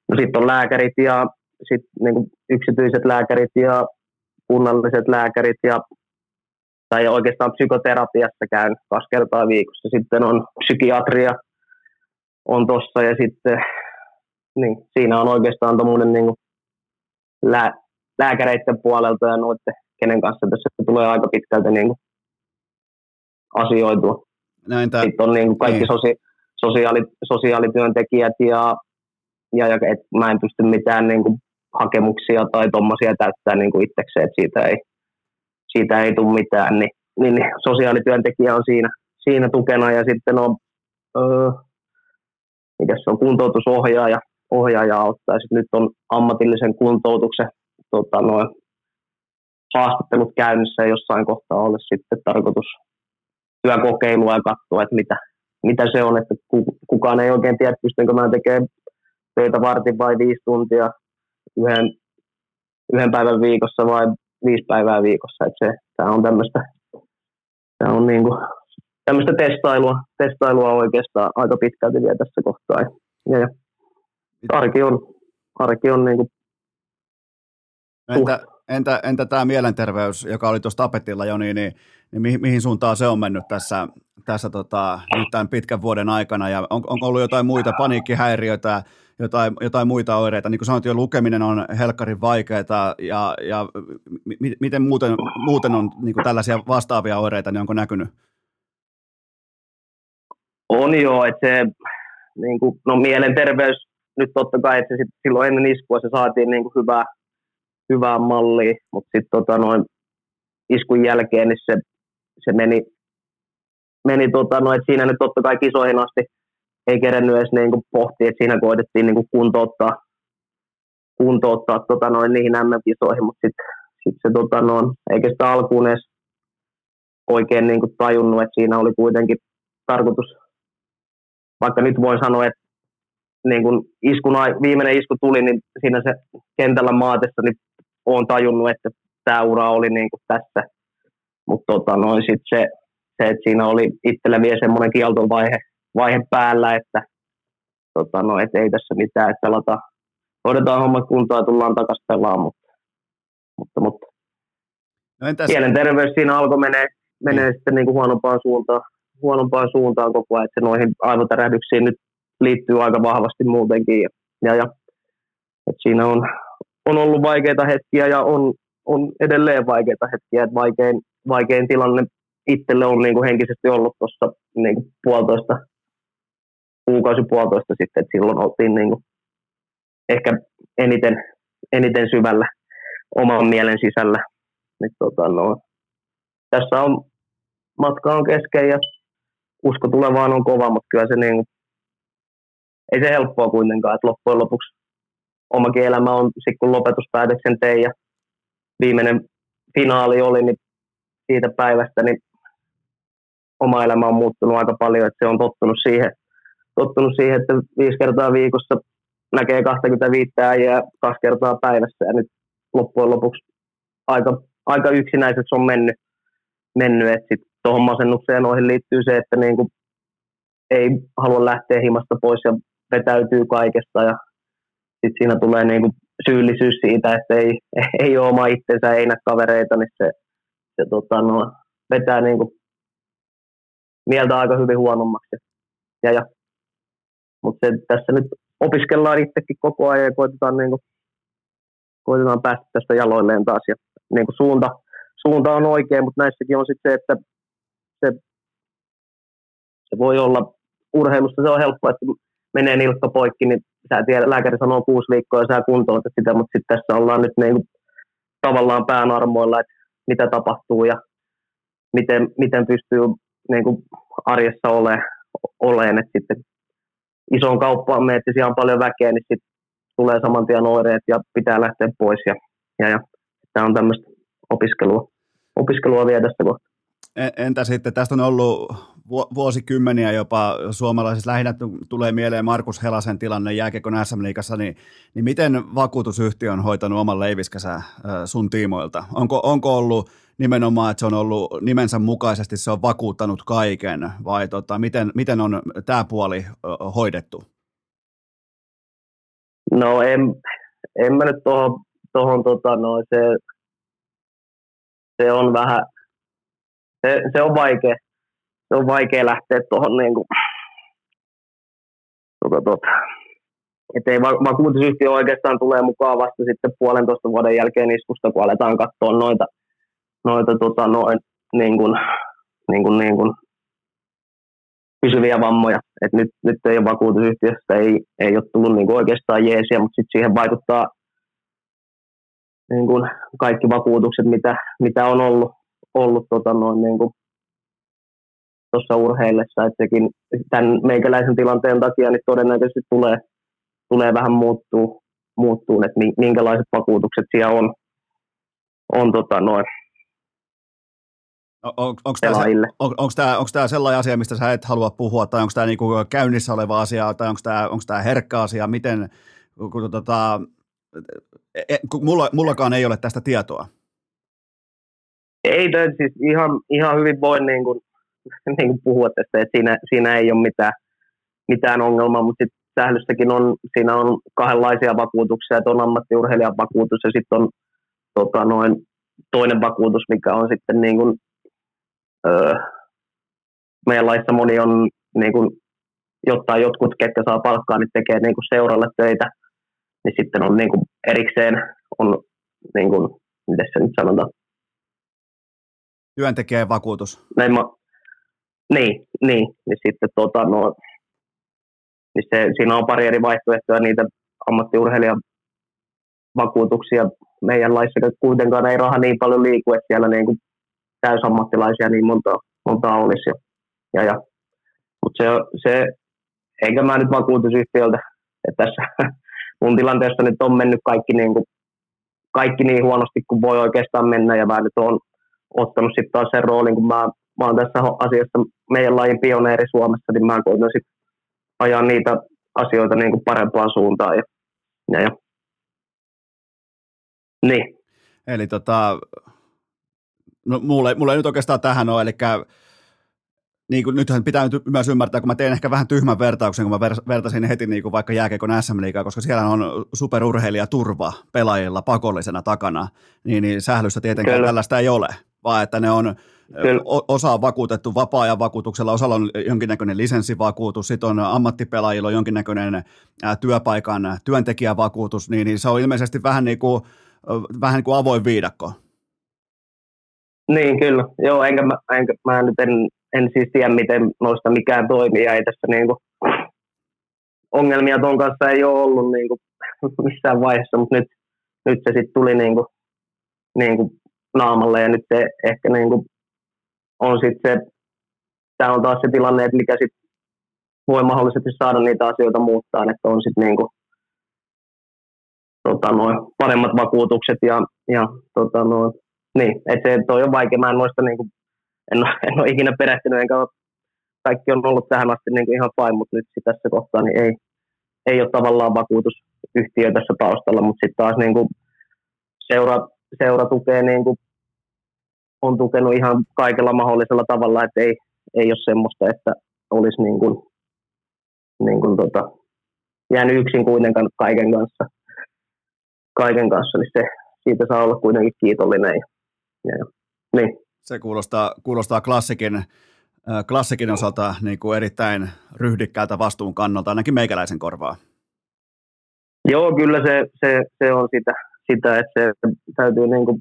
no sitten on lääkärit ja sit, niin yksityiset lääkärit ja kunnalliset lääkärit ja tai oikeastaan psykoterapiassa käyn kaksi kertaa viikossa. Sitten on psykiatria on tossa ja sitten niin, siinä on oikeastaan tuommoinen niin lää, lääkäreiden puolelta ja noiden, kenen kanssa tässä tulee aika pitkälti niin kuin asioitua. Näin tämä, Sitten on niin kuin kaikki niin. sosi, sosiaali, sosiaalityöntekijät ja, ja, ja et mä en pysty mitään niin kuin hakemuksia tai tuommoisia täyttää niin kuin itsekseen, että siitä ei, siitä ei tule mitään, niin, niin, niin sosiaalityöntekijä on siinä, siinä tukena ja sitten on, öö, mikä se on, kuntoutusohjaaja, ohjaaja auttaa. Sitten nyt on ammatillisen kuntoutuksen tota, noin, haastattelut käynnissä ja jossain kohtaa olla sitten tarkoitus työkokeilua ja katsoa, että mitä, mitä se on, että kukaan ei oikein tiedä, pystynkö mä tekemään töitä vartin vai viisi tuntia yhden, yhden päivän viikossa vai viisi päivää viikossa. Että se, tämä on tämmöistä, tämä on niin kuin, tämmöistä testailua, testailua oikeastaan aika pitkälti vielä tässä kohtaa. Ja, ja arki on, arki on niin kuin Entä, entä, entä tämä mielenterveys, joka oli tuossa tapetilla jo, niin, niin, niin mihin, mihin suuntaan se on mennyt tässä, tässä tota, nyt tämän pitkän vuoden aikana, ja on, onko ollut jotain muita paniikkihäiriöitä, jotain, jotain muita oireita, niin kuin sanoit jo, lukeminen on helkkarin vaikeaa, ja, ja m- miten muuten, muuten on niin kuin tällaisia vastaavia oireita, niin onko näkynyt? On joo, että se, niin kuin, no mielenterveys, nyt totta kai, että se sit, silloin ennen iskua se saatiin niin kuin hyvää, hyvää mallia, mutta sitten tota noin iskun jälkeen niin se, se meni, meni tota noin, että siinä nyt totta kai kisoihin asti ei kerennyt edes niin pohtia, että siinä koitettiin niin kuntouttaa, kuntouttaa tota noin, niihin MM-kisoihin, mutta sitten sit se tota noin, eikä sitä alkuun edes oikein niin tajunnut, että siinä oli kuitenkin tarkoitus, vaikka nyt voin sanoa, että niin kun iskun, viimeinen isku tuli, niin siinä se kentällä maatessa, niin olen tajunnut, että tämä ura oli niin kuin tässä. Mutta tota, noin sit se, se, että siinä oli itsellä vielä semmoinen kieltovaihe vaihe päällä, että tota, no, et ei tässä mitään, että pelata, hoidetaan homma kuntoon ja tullaan takaisin pelaamaan, mutta, mutta, mutta no entäs... terveys siinä alkoi menee, menee mm. sitten niin kuin huonompaan suuntaan, huonompaan suuntaan koko ajan, että se noihin aivotärähdyksiin nyt liittyy aika vahvasti muutenkin. Ja, ja, ja että siinä on, on ollut vaikeita hetkiä ja on, on edelleen vaikeita hetkiä. Että vaikein, vaikein tilanne itselle on niin kuin henkisesti ollut tuossa niin kuin puolitoista, kuukausi puolitoista sitten, että silloin oltiin niin kuin ehkä eniten, eniten syvällä oman mielen sisällä. Nyt, tota, no, tässä on matka on kesken ja usko tulevaan on kova, mutta kyllä se niin, ei se helppoa kuitenkaan, että loppujen lopuksi omakin elämä on, sitten kun lopetuspäätöksen tein ja viimeinen finaali oli, niin siitä päivästä niin oma elämä on muuttunut aika paljon, että se on tottunut siihen, tottunut siihen että viisi kertaa viikossa näkee 25 äijää kaksi kertaa päivässä ja nyt loppujen lopuksi aika aika yksinäiseksi on mennyt, mennyt että sitten tuohon masennukseen noihin liittyy se, että niin kuin ei halua lähteä himasta pois ja vetäytyy kaikesta ja sitten siinä tulee niin kuin syyllisyys siitä, että ei, ei ole oma itsensä, ei näe kavereita, niin se, se tota, no, vetää niin kuin mieltä aika hyvin huonommaksi. Ja, ja. Mutta tässä nyt opiskellaan itsekin koko ajan ja koitetaan, niin kuin, koitetaan päästä tästä jaloilleen taas. Ja, niin kuin suunta, suunta on oikea, mutta näissäkin on sitten se, että se, se voi olla urheilusta, se on helppoa, että menee nilkka poikki, niin sä tiedät, lääkäri sanoo kuusi viikkoa ja sä kuntoutat sitä, mutta sitten tässä ollaan nyt niin kuin, tavallaan päänarmoilla, että mitä tapahtuu ja miten, miten pystyy niin kuin arjessa ole, oleen, että sitten isoon kauppaan menet, siellä on paljon väkeä, niin sitten tulee saman tien oireet ja pitää lähteä pois ja, ja, ja tämä on tämmöistä opiskelua, opiskelua vielä tästä kohtaa. Entä sitten, tästä on ollut vuosikymmeniä jopa suomalaisissa lähinnä tulee mieleen Markus Helasen tilanne jääkiekon SM-liigassa, niin, niin miten vakuutusyhtiö on hoitanut oman leiviskänsä sun tiimoilta? Onko, onko ollut nimenomaan, että se on ollut nimensä mukaisesti, se on vakuuttanut kaiken, vai tota, miten, miten on tämä puoli hoidettu? No en, en mä nyt tuohon, tohon, tota, no, se, se on vähän, se, se on vaikea, se on vaikea lähteä tuohon niin kuin, tota, tota, että ei vakuutusyhtiö oikeastaan tulee mukaan vasta sitten puolentoista vuoden jälkeen iskusta, kun aletaan katsoa noita, noita tota, noin, niin kuin, niin kuin, niin kuin, pysyviä vammoja. Et nyt, nyt ei ole vakuutusyhtiöstä, ei, ei ole tullut niin oikeastaan jeesiä, mutta sitten siihen vaikuttaa niin kuin kaikki vakuutukset, mitä, mitä on ollut, ollut tota, noin, niin kuin, tuossa urheillessa, että sekin tämän meikäläisen tilanteen takia niin todennäköisesti tulee, tulee vähän muuttuu, muuttuu, että minkälaiset vakuutukset siellä on, on tota noin, on, onko tämä, on, onko, tämä, onko tämä sellainen asia, mistä sä et halua puhua, tai onko tämä niin kuin käynnissä oleva asia, tai onko tämä, onko tämä herkkä asia, miten, kun, tota, e, kun mulla, mullakaan ei ole tästä tietoa. Ei, siis ihan, ihan hyvin voi niin kuin, niin kuin puhua tästä, että siinä, siinä ei ole mitään, mitään ongelmaa, mutta sitten sählyssäkin on, siinä on kahdenlaisia vakuutuksia, että on ammattiurheilijan vakuutus ja sitten on tota, noin, toinen vakuutus, mikä on sitten niin kuin, öö, meidän laissa moni on niin kuin, jotta jotkut, ketkä saa palkkaa, niin tekee niin kuin seuralle töitä, niin sitten on niin kuin erikseen on, niin kuin, miten se nyt sanotaan, Työntekijän vakuutus. Näin mä, niin, niin, niin sitten tota, no, niin se, siinä on pari eri vaihtoehtoja, niitä ammattiurheilijan vakuutuksia meidän laissa kuitenkaan ei raha niin paljon liiku, että siellä niin kuin täysammattilaisia niin monta, monta olisi. Ja, ja, ja. Mutta se, se, eikä mä nyt vakuutusyhtiöltä, että tässä mun tilanteessa nyt on mennyt kaikki niin, kuin, kaikki niin huonosti kuin voi oikeastaan mennä, ja mä nyt on ottanut sitten taas sen roolin, kun mä mä oon tässä asiassa meidän lajin pioneeri Suomessa, niin mä koitan sitten ajaa niitä asioita niin kuin parempaan suuntaan. Ja, ja, ja. Niin. Eli tota, no mulle, mulle ei nyt oikeastaan tähän ole, eli niin kuin, nythän pitää nyt myös ymmärtää, kun mä teen ehkä vähän tyhmän vertauksen, kun mä vertasin heti niin kuin vaikka jääkeikon SM Liigaa, koska siellä on superurheilijaturva pelaajilla pakollisena takana, niin, niin sählyssä tietenkään Kyllä. tällaista ei ole, vaan että ne on osa on vakuutettu vapaa-ajan vakuutuksella, osalla on jonkinnäköinen lisenssivakuutus, sitten on ammattipelaajilla on jonkinnäköinen työpaikan työntekijävakuutus, niin, niin se on ilmeisesti vähän niin kuin, vähän niin kuin avoin viidakko. Niin, kyllä. Joo, enkä mä, enkä, mä nyt en, en siis tiedä, miten noista mikään toimii, ei tässä niin kuin, ongelmia ton kanssa ei ole ollut niin kuin, missään vaiheessa, mutta nyt, nyt se sitten tuli niin kuin, niin kuin naamalle ja nyt se ehkä niin kuin on sitten se, tämä on taas se tilanne, että mikä sitten voi mahdollisesti saada niitä asioita muuttaa, että on sitten niinku, tota, noin, paremmat vakuutukset ja, ja tota, noin, niin, että se toi on vaikea, mä en noista niinku, en, ole, en ole ikinä perehtynyt, enkä ole, kaikki on ollut tähän asti niinku ihan fine, mutta nyt tässä kohtaa niin ei, ei ole tavallaan vakuutusyhtiö tässä taustalla, mutta sitten taas niinku seura, seura tukee niinku on tukenut ihan kaikella mahdollisella tavalla, että ei, ei ole semmoista, että olisi niin kuin, niin kuin tota, jäänyt yksin kuitenkaan kaiken kanssa. Kaiken kanssa, niin se, siitä saa olla kuitenkin kiitollinen. Ja, ja, niin. Se kuulostaa, kuulostaa klassikin, äh, klassikin osalta niin kuin erittäin ryhdikkäältä vastuun kannalta, ainakin meikäläisen korvaa. Joo, kyllä se, se, se on sitä, sitä, että se täytyy niin kuin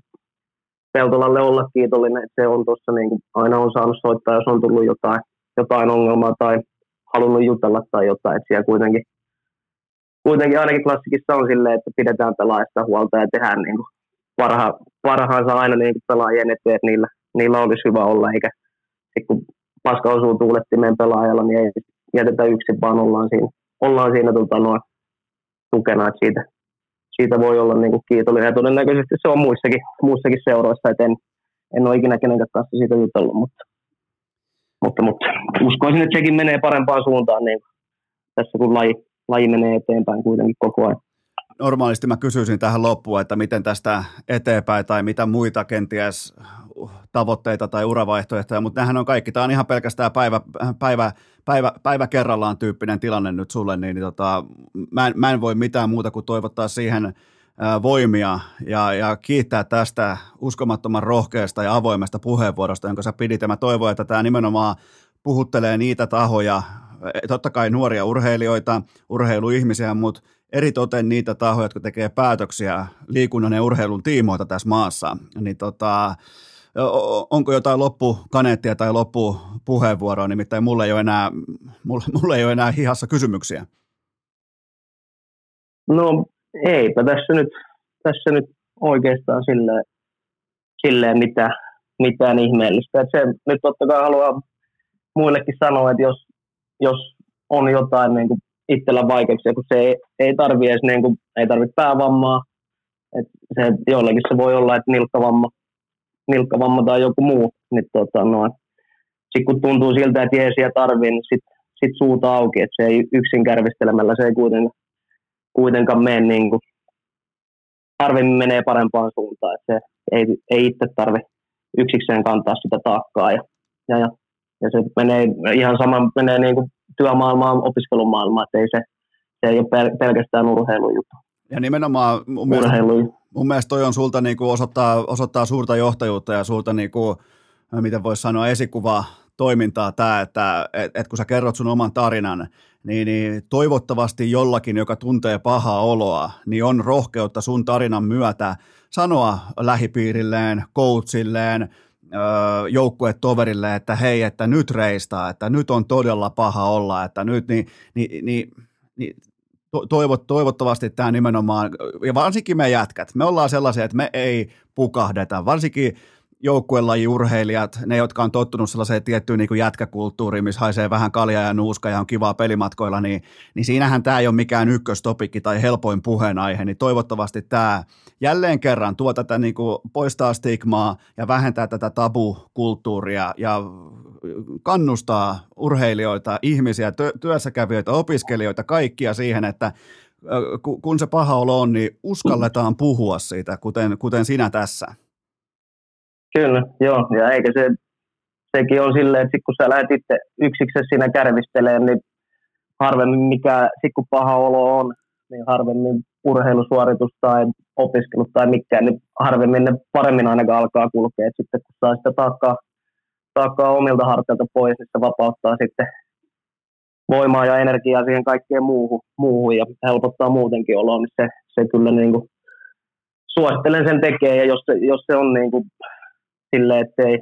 Peltolalle olla kiitollinen, että se on tuossa niin kuin aina on saanut soittaa, jos on tullut jotain, jotain ongelmaa tai halunnut jutella tai jotain, että siellä kuitenkin, kuitenkin ainakin klassikissa on silleen, että pidetään pelaajista huolta ja tehdään niin kuin parha, parhaansa aina niin kuin pelaajien eteen, että niillä, niillä olisi hyvä olla, eikä kun paska osuu tuulettimeen pelaajalla, niin ei jätetä yksin, vaan ollaan siinä, ollaan siinä tota, noin, tukena, että siitä, siitä voi olla niin kuin kiitollinen. Ja todennäköisesti se on muissakin, muissakin seuroissa, että en, en ole ikinä kenenkään kanssa siitä jutellut, mutta, mutta, mutta uskoisin, että sekin menee parempaan suuntaan niin tässä, kun laji, laji menee eteenpäin kuitenkin koko ajan normaalisti mä kysyisin tähän loppuun, että miten tästä eteenpäin tai mitä muita kenties tavoitteita tai uravaihtoehtoja, mutta nämähän on kaikki. Tämä on ihan pelkästään päivä, päivä, päivä, päivä kerrallaan tyyppinen tilanne nyt sulle, niin, niin tota, mä, en, mä en voi mitään muuta kuin toivottaa siihen voimia ja, ja kiittää tästä uskomattoman rohkeasta ja avoimesta puheenvuorosta, jonka sä pidit. Ja mä toivon, että tämä nimenomaan puhuttelee niitä tahoja, totta kai nuoria urheilijoita, urheiluihmisiä, mutta eritoten niitä tahoja, jotka tekee päätöksiä liikunnan ja urheilun tiimoilta tässä maassa, niin tota, onko jotain loppukaneettia tai loppupuheenvuoroa, nimittäin mulle ei ole enää, mulle, mulle ei ole enää hihassa kysymyksiä. No eipä tässä nyt, tässä nyt oikeastaan silleen, silleen mitään, mitään ihmeellistä. Et se nyt totta kai haluaa muillekin sanoa, että jos, jos on jotain niin kuin itsellä vaikeuksia, kun se ei, ei tarvi edes niin kuin, ei tarvitse päävammaa. Et se, joillekin se voi olla, että nilkkavamma, nilkkavamma tai joku muu. Niin tota, noin. Sitten kun tuntuu siltä, että jeesiä tarvii, niin sitten sit suuta auki, että se ei yksin kärvistelemällä, se ei kuitenkaan, kuitenkaan mene niin kuin, harvemmin menee parempaan suuntaan. Että se ei, ei itse tarvi yksikseen kantaa sitä taakkaa ja, ja, ja, ja se menee ihan sama menee niin kuin työmaailmaan, opiskelumaailmaan, että ei se, se ei ole pelkästään urheilujuttu. Ja nimenomaan mun mielestä, mun mielestä toi on sulta niin kuin osoittaa, osoittaa suurta johtajuutta ja suurta, niin kuin, miten voisi sanoa, esikuvaa toimintaa tämä, että et, et kun sä kerrot sun oman tarinan, niin, niin toivottavasti jollakin, joka tuntee pahaa oloa, niin on rohkeutta sun tarinan myötä sanoa lähipiirilleen, coachilleen, joukkuetoverille, että hei, että nyt reistaa, että nyt on todella paha olla, että nyt niin, niin, niin, niin toivot, toivottavasti tämä nimenomaan, ja varsinkin me jätkät, me ollaan sellaisia, että me ei pukahdeta, varsinkin joukkuelajiurheilijat, ne, jotka on tottunut sellaiseen tiettyyn niin jätkäkulttuuriin, missä haisee vähän kaljaa ja nuuska ja on kivaa pelimatkoilla, niin, niin siinähän tämä ei ole mikään ykköstopikki tai helpoin puheenaihe, niin toivottavasti tämä jälleen kerran tuo tätä niin kuin poistaa stigmaa ja vähentää tätä tabukulttuuria ja kannustaa urheilijoita, ihmisiä, työssäkävijöitä, opiskelijoita, kaikkia siihen, että kun se paha olo on, niin uskalletaan puhua siitä, kuten, kuten sinä tässä. Kyllä, joo. Ja eikä se, sekin on silleen, että sit kun sä lähdet itse yksiksi siinä kärvistelemään, niin harvemmin mikä, sit kun paha olo on, niin harvemmin urheilusuoritus tai opiskelut tai mikään, niin harvemmin ne paremmin ainakaan alkaa kulkea. Sitten kun saa sitä taakkaa, taakkaa omilta harteilta pois, niin se vapauttaa sitten voimaa ja energiaa siihen kaikkeen muuhun, muuhun ja helpottaa muutenkin oloa, niin se, se kyllä niin kuin, suosittelen sen tekee. Ja jos se, jos se on niin kuin silleen, että ei,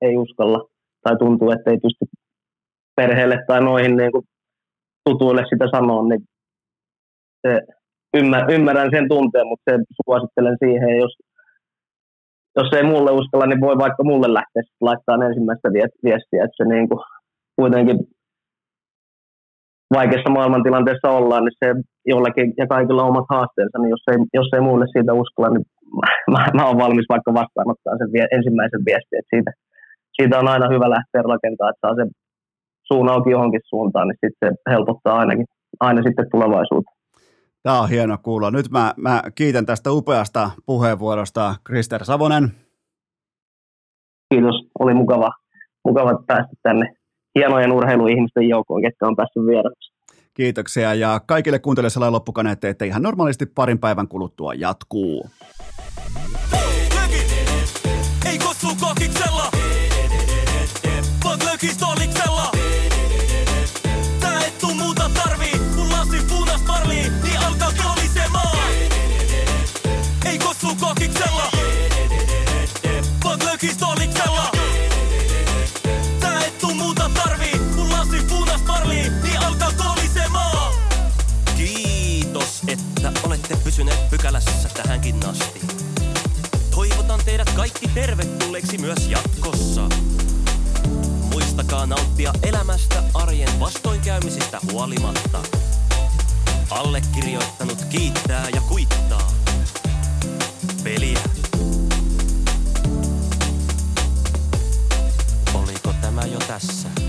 ei uskalla tai tuntuu, että ei pysty perheelle tai noihin niin kuin tutuille sitä sanoa, niin se, ymmär, ymmärrän sen tunteen, mutta se suosittelen siihen, jos, jos ei mulle uskalla, niin voi vaikka mulle lähteä laittaa ensimmäistä viestiä, että se niin kuin kuitenkin vaikeassa maailmantilanteessa ollaan, niin se jollakin ja kaikilla on omat haasteensa, niin jos ei, jos ei muulle siitä uskalla, niin mä, mä olen valmis vaikka vastaanottaa sen vie, ensimmäisen viestin, että siitä, siitä on aina hyvä lähteä rakentamaan, että saa sen suun auki johonkin suuntaan, niin sitten se helpottaa ainakin, aina sitten tulevaisuutta. Tämä on hieno kuulla. Nyt mä, mä kiitän tästä upeasta puheenvuorosta Krister Savonen. kiitos. Oli mukava, mukava päästä tänne hienojen urheiluihmisten joukkoon, ketkä on päässyt vieraksi. Kiitoksia ja kaikille kuuntelijoille sellainen loppukaneetti, että ihan normaalisti parin päivän kuluttua jatkuu. Ei kossu kokiksella, vaan. Kossu kokiksella, vaan lökistoliksella. Tää et tuu muuta tarvii, kun lasi punas parlii, niin alkaa kolisemaan. Kiitos, että olette pysyneet pykälässä tähänkin asti. Toivotan teidät kaikki tervetulleeksi myös jatkossa. Muistakaa nauttia elämästä arjen vastoinkäymisistä huolimatta. Allekirjoittanut kiittää ja kuittaa peliä. Oliko tämä jo tässä?